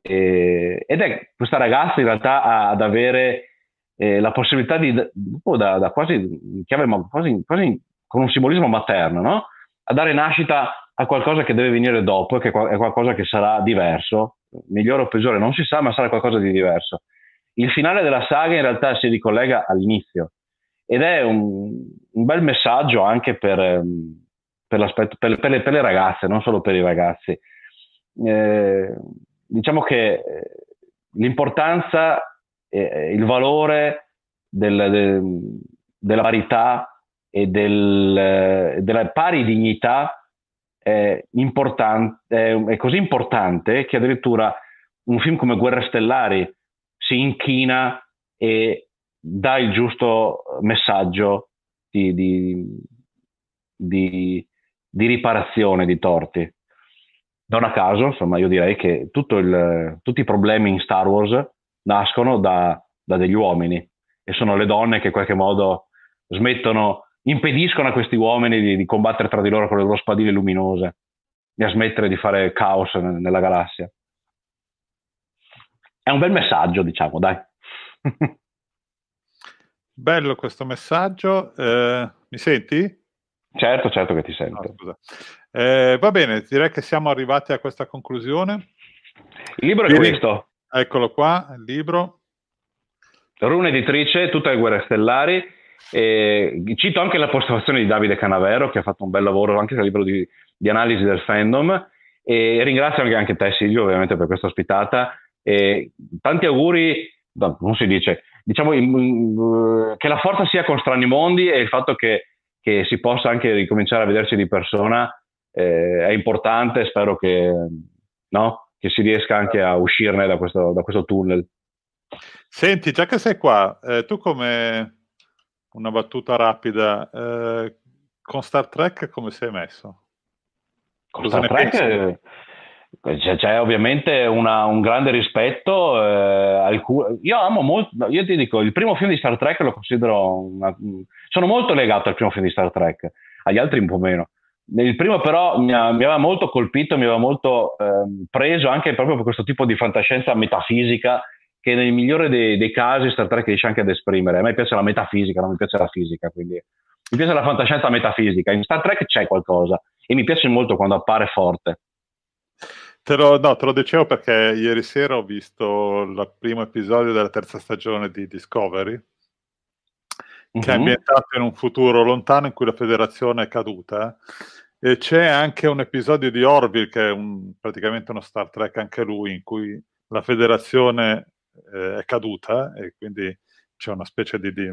e, ed è questa ragazza in realtà ad avere eh, la possibilità di, da, da quasi, chiave, quasi, quasi, con un simbolismo materno, no? a dare nascita a qualcosa che deve venire dopo e che è qualcosa che sarà diverso, migliore o peggiore non si sa, ma sarà qualcosa di diverso. Il finale della saga in realtà si ricollega all'inizio ed è un, un bel messaggio anche per, ehm, per, per, per, le, per, le, ragazze, non solo per i ragazzi. Eh, diciamo che eh, l'importanza e il valore del, del, della parità e del, della pari dignità è, è, così importante che addirittura un film come Guerre Stellari si inchina e dà il giusto messaggio di, di, di, di riparazione di torti. Non a caso, insomma, io direi che il, tutti i problemi in Star Wars nascono da, da, degli uomini e sono le donne che in qualche modo smettono, impediscono a questi uomini di, di combattere tra di loro con le loro spadine luminose e a smettere di fare caos nella galassia. È un bel messaggio, diciamo, dai. Bello questo messaggio. Eh, mi senti? Certo, certo che ti sento. No, eh, va bene, direi che siamo arrivati a questa conclusione. Il libro è Vieni. questo. Eccolo qua, il libro. Rune editrice, tutte le guerre stellari. E cito anche la postazione di Davide Canavero che ha fatto un bel lavoro anche nel libro di, di analisi del fandom e ringrazio anche, anche te Silvio ovviamente per questa ospitata e tanti auguri, no, non si dice, diciamo il, che la forza sia con Strani Mondi e il fatto che, che si possa anche ricominciare a vederci di persona eh, è importante, spero che, no? che, si riesca anche a uscirne da questo, da questo tunnel. Senti, già che sei qua, eh, tu come una battuta rapida, eh, con Star Trek come sei messo? Con Cosa Star Trek eh, c'è, c'è, ovviamente una, un grande rispetto. Eh, alcun... io amo molto, io ti dico, il primo film di Star Trek lo considero, una... sono molto legato al primo film di Star Trek, agli altri un po' meno. Il primo però mi, ha, mi aveva molto colpito, mi aveva molto eh, preso anche proprio per questo tipo di fantascienza metafisica che nel migliore dei, dei, casi Star Trek riesce anche ad esprimere. A me piace la metafisica, non mi piace la fisica, quindi mi piace la fantascienza metafisica. In Star Trek c'è qualcosa e mi piace molto quando appare forte. Te lo, no, te lo dicevo perché ieri sera ho visto il primo episodio della terza stagione di Discovery, mm-hmm. che è ambientato in un futuro lontano in cui la federazione è caduta. E c'è anche un episodio di Orville, che è un, praticamente uno Star Trek anche lui, in cui la federazione eh, è caduta e quindi c'è una specie di, di,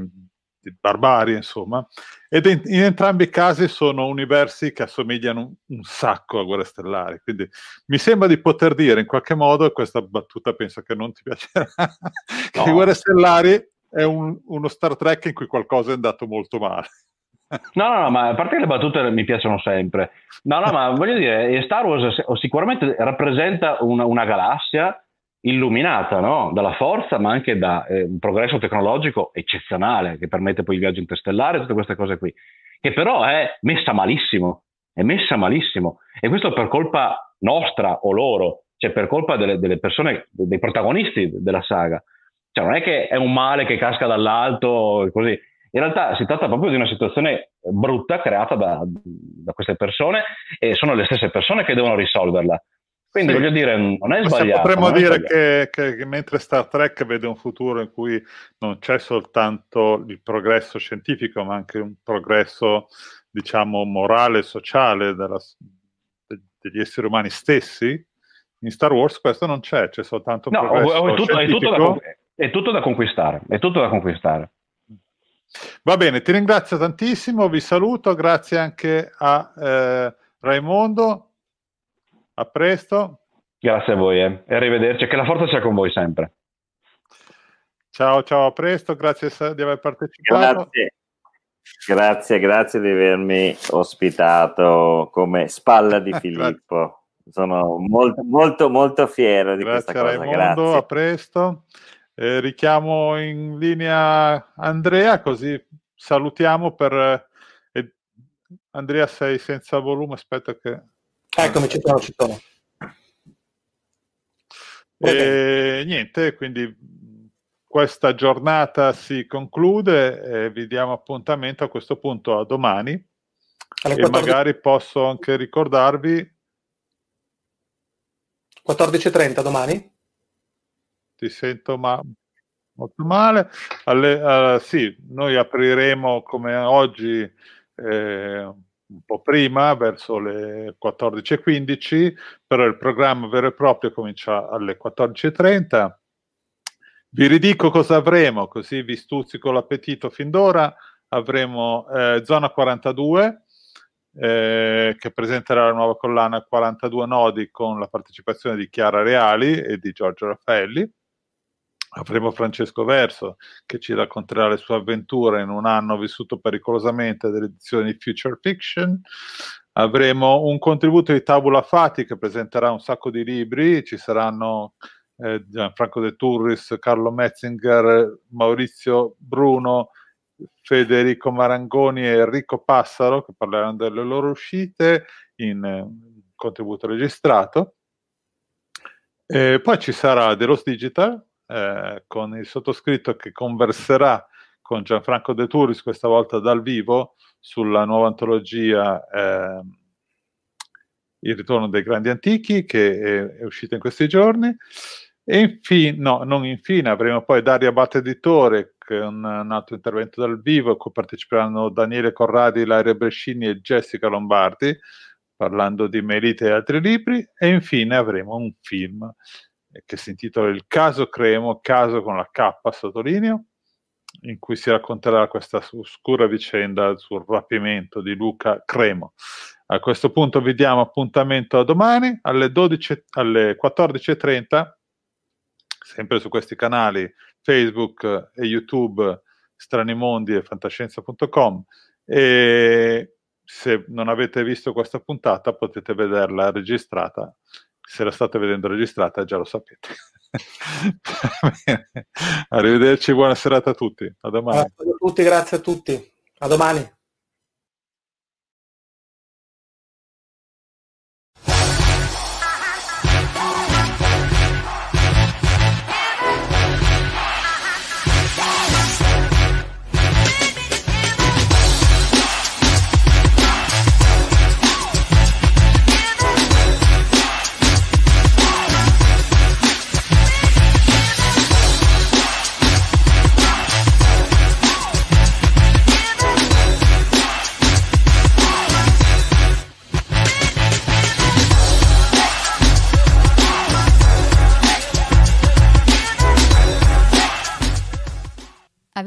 di barbarie, insomma. Ed in, in, entrambi i casi sono universi che assomigliano un, un, sacco a Guerre Stellari. Quindi mi sembra di poter dire in qualche modo, e questa battuta penso che non ti piacerà, no. che Guerre Stellari è un, uno Star Trek in cui qualcosa è andato molto male. No, no, no, ma a parte che le battute mi piacciono sempre. No, no, ma voglio dire, Star Wars sicuramente rappresenta una, una galassia illuminata no? dalla forza, ma anche da eh, un progresso tecnologico eccezionale che permette poi il viaggio interstellare, tutte queste cose qui, che però è messa malissimo, è messa malissimo. E questo per colpa nostra o loro, cioè per colpa delle, delle persone, dei protagonisti della saga. Cioè non è che è un male che casca dall'alto così. In realtà si tratta proprio di una situazione brutta creata da, da queste persone e sono le stesse persone che devono risolverla. Quindi sì. voglio dire, non è sbagliato. Potremmo dire che, che, mentre Star Trek vede un futuro in cui non c'è soltanto il progresso scientifico, ma anche un progresso, diciamo, morale e sociale della, de, degli esseri umani stessi, in Star Wars questo non c'è, c'è soltanto un no, progresso è tutto, è, tutto da, è tutto da conquistare, è tutto da conquistare. Va bene, ti ringrazio tantissimo, vi saluto, grazie anche a eh, Raimondo, a presto. Grazie a voi eh. e arrivederci, che la forza sia con voi sempre. Ciao, ciao, a presto, grazie di aver partecipato. Grazie. Grazie, grazie di avermi ospitato come spalla di Filippo. Sono molto, molto, molto fiero di grazie questa cosa. Raimondo, Grazie. a presto. Eh, richiamo in linea Andrea, così salutiamo per... eh, Andrea, sei senza volume, aspetta che... Eccomi, ci sono, ci sono. E niente, quindi questa giornata si conclude e vi diamo appuntamento a questo punto a domani Alle e 14. magari posso anche ricordarvi 14.30 domani? ti sento ma molto male. Alle- eh, sì, noi apriremo come oggi eh, un po' prima, verso le 14.15, però il programma vero e proprio comincia alle 14.30. Vi ridico cosa avremo, così vi stuzzico l'appetito fin d'ora. Avremo eh, Zona 42, eh, che presenterà la nuova collana 42 nodi con la partecipazione di Chiara Reali e di Giorgio Raffaelli. Avremo Francesco Verso che ci racconterà le sue avventure in un anno vissuto pericolosamente delle edizioni Future Fiction. Avremo un contributo di Tabula Fati che presenterà un sacco di libri. Ci saranno eh, Gianfranco De Turris, Carlo Metzinger, Maurizio Bruno, Federico Marangoni e Enrico Passaro che parleranno delle loro uscite in eh, contributo registrato. E poi ci sarà Delos Digital eh, con il sottoscritto che converserà con Gianfranco De Turris, questa volta dal vivo, sulla nuova antologia eh, Il ritorno dei grandi antichi, che è, è uscita in questi giorni. E infine, no, non infine, avremo poi Daria Abate Editore con un altro intervento dal vivo, a cui parteciperanno Daniele Corradi, Laria Brescini e Jessica Lombardi, parlando di Melite e altri libri. E infine avremo un film che si intitola Il caso Cremo, caso con la K, sottolineo, in cui si racconterà questa oscura vicenda sul rapimento di Luca Cremo. A questo punto vi diamo appuntamento a domani alle, 12, alle 14.30, sempre su questi canali Facebook e YouTube, Stranimondi e fantascienza.com. E se non avete visto questa puntata potete vederla registrata se la state vedendo registrata già lo sapete. Arrivederci, buona serata a tutti. A domani. Grazie a tutti, grazie a tutti. A domani.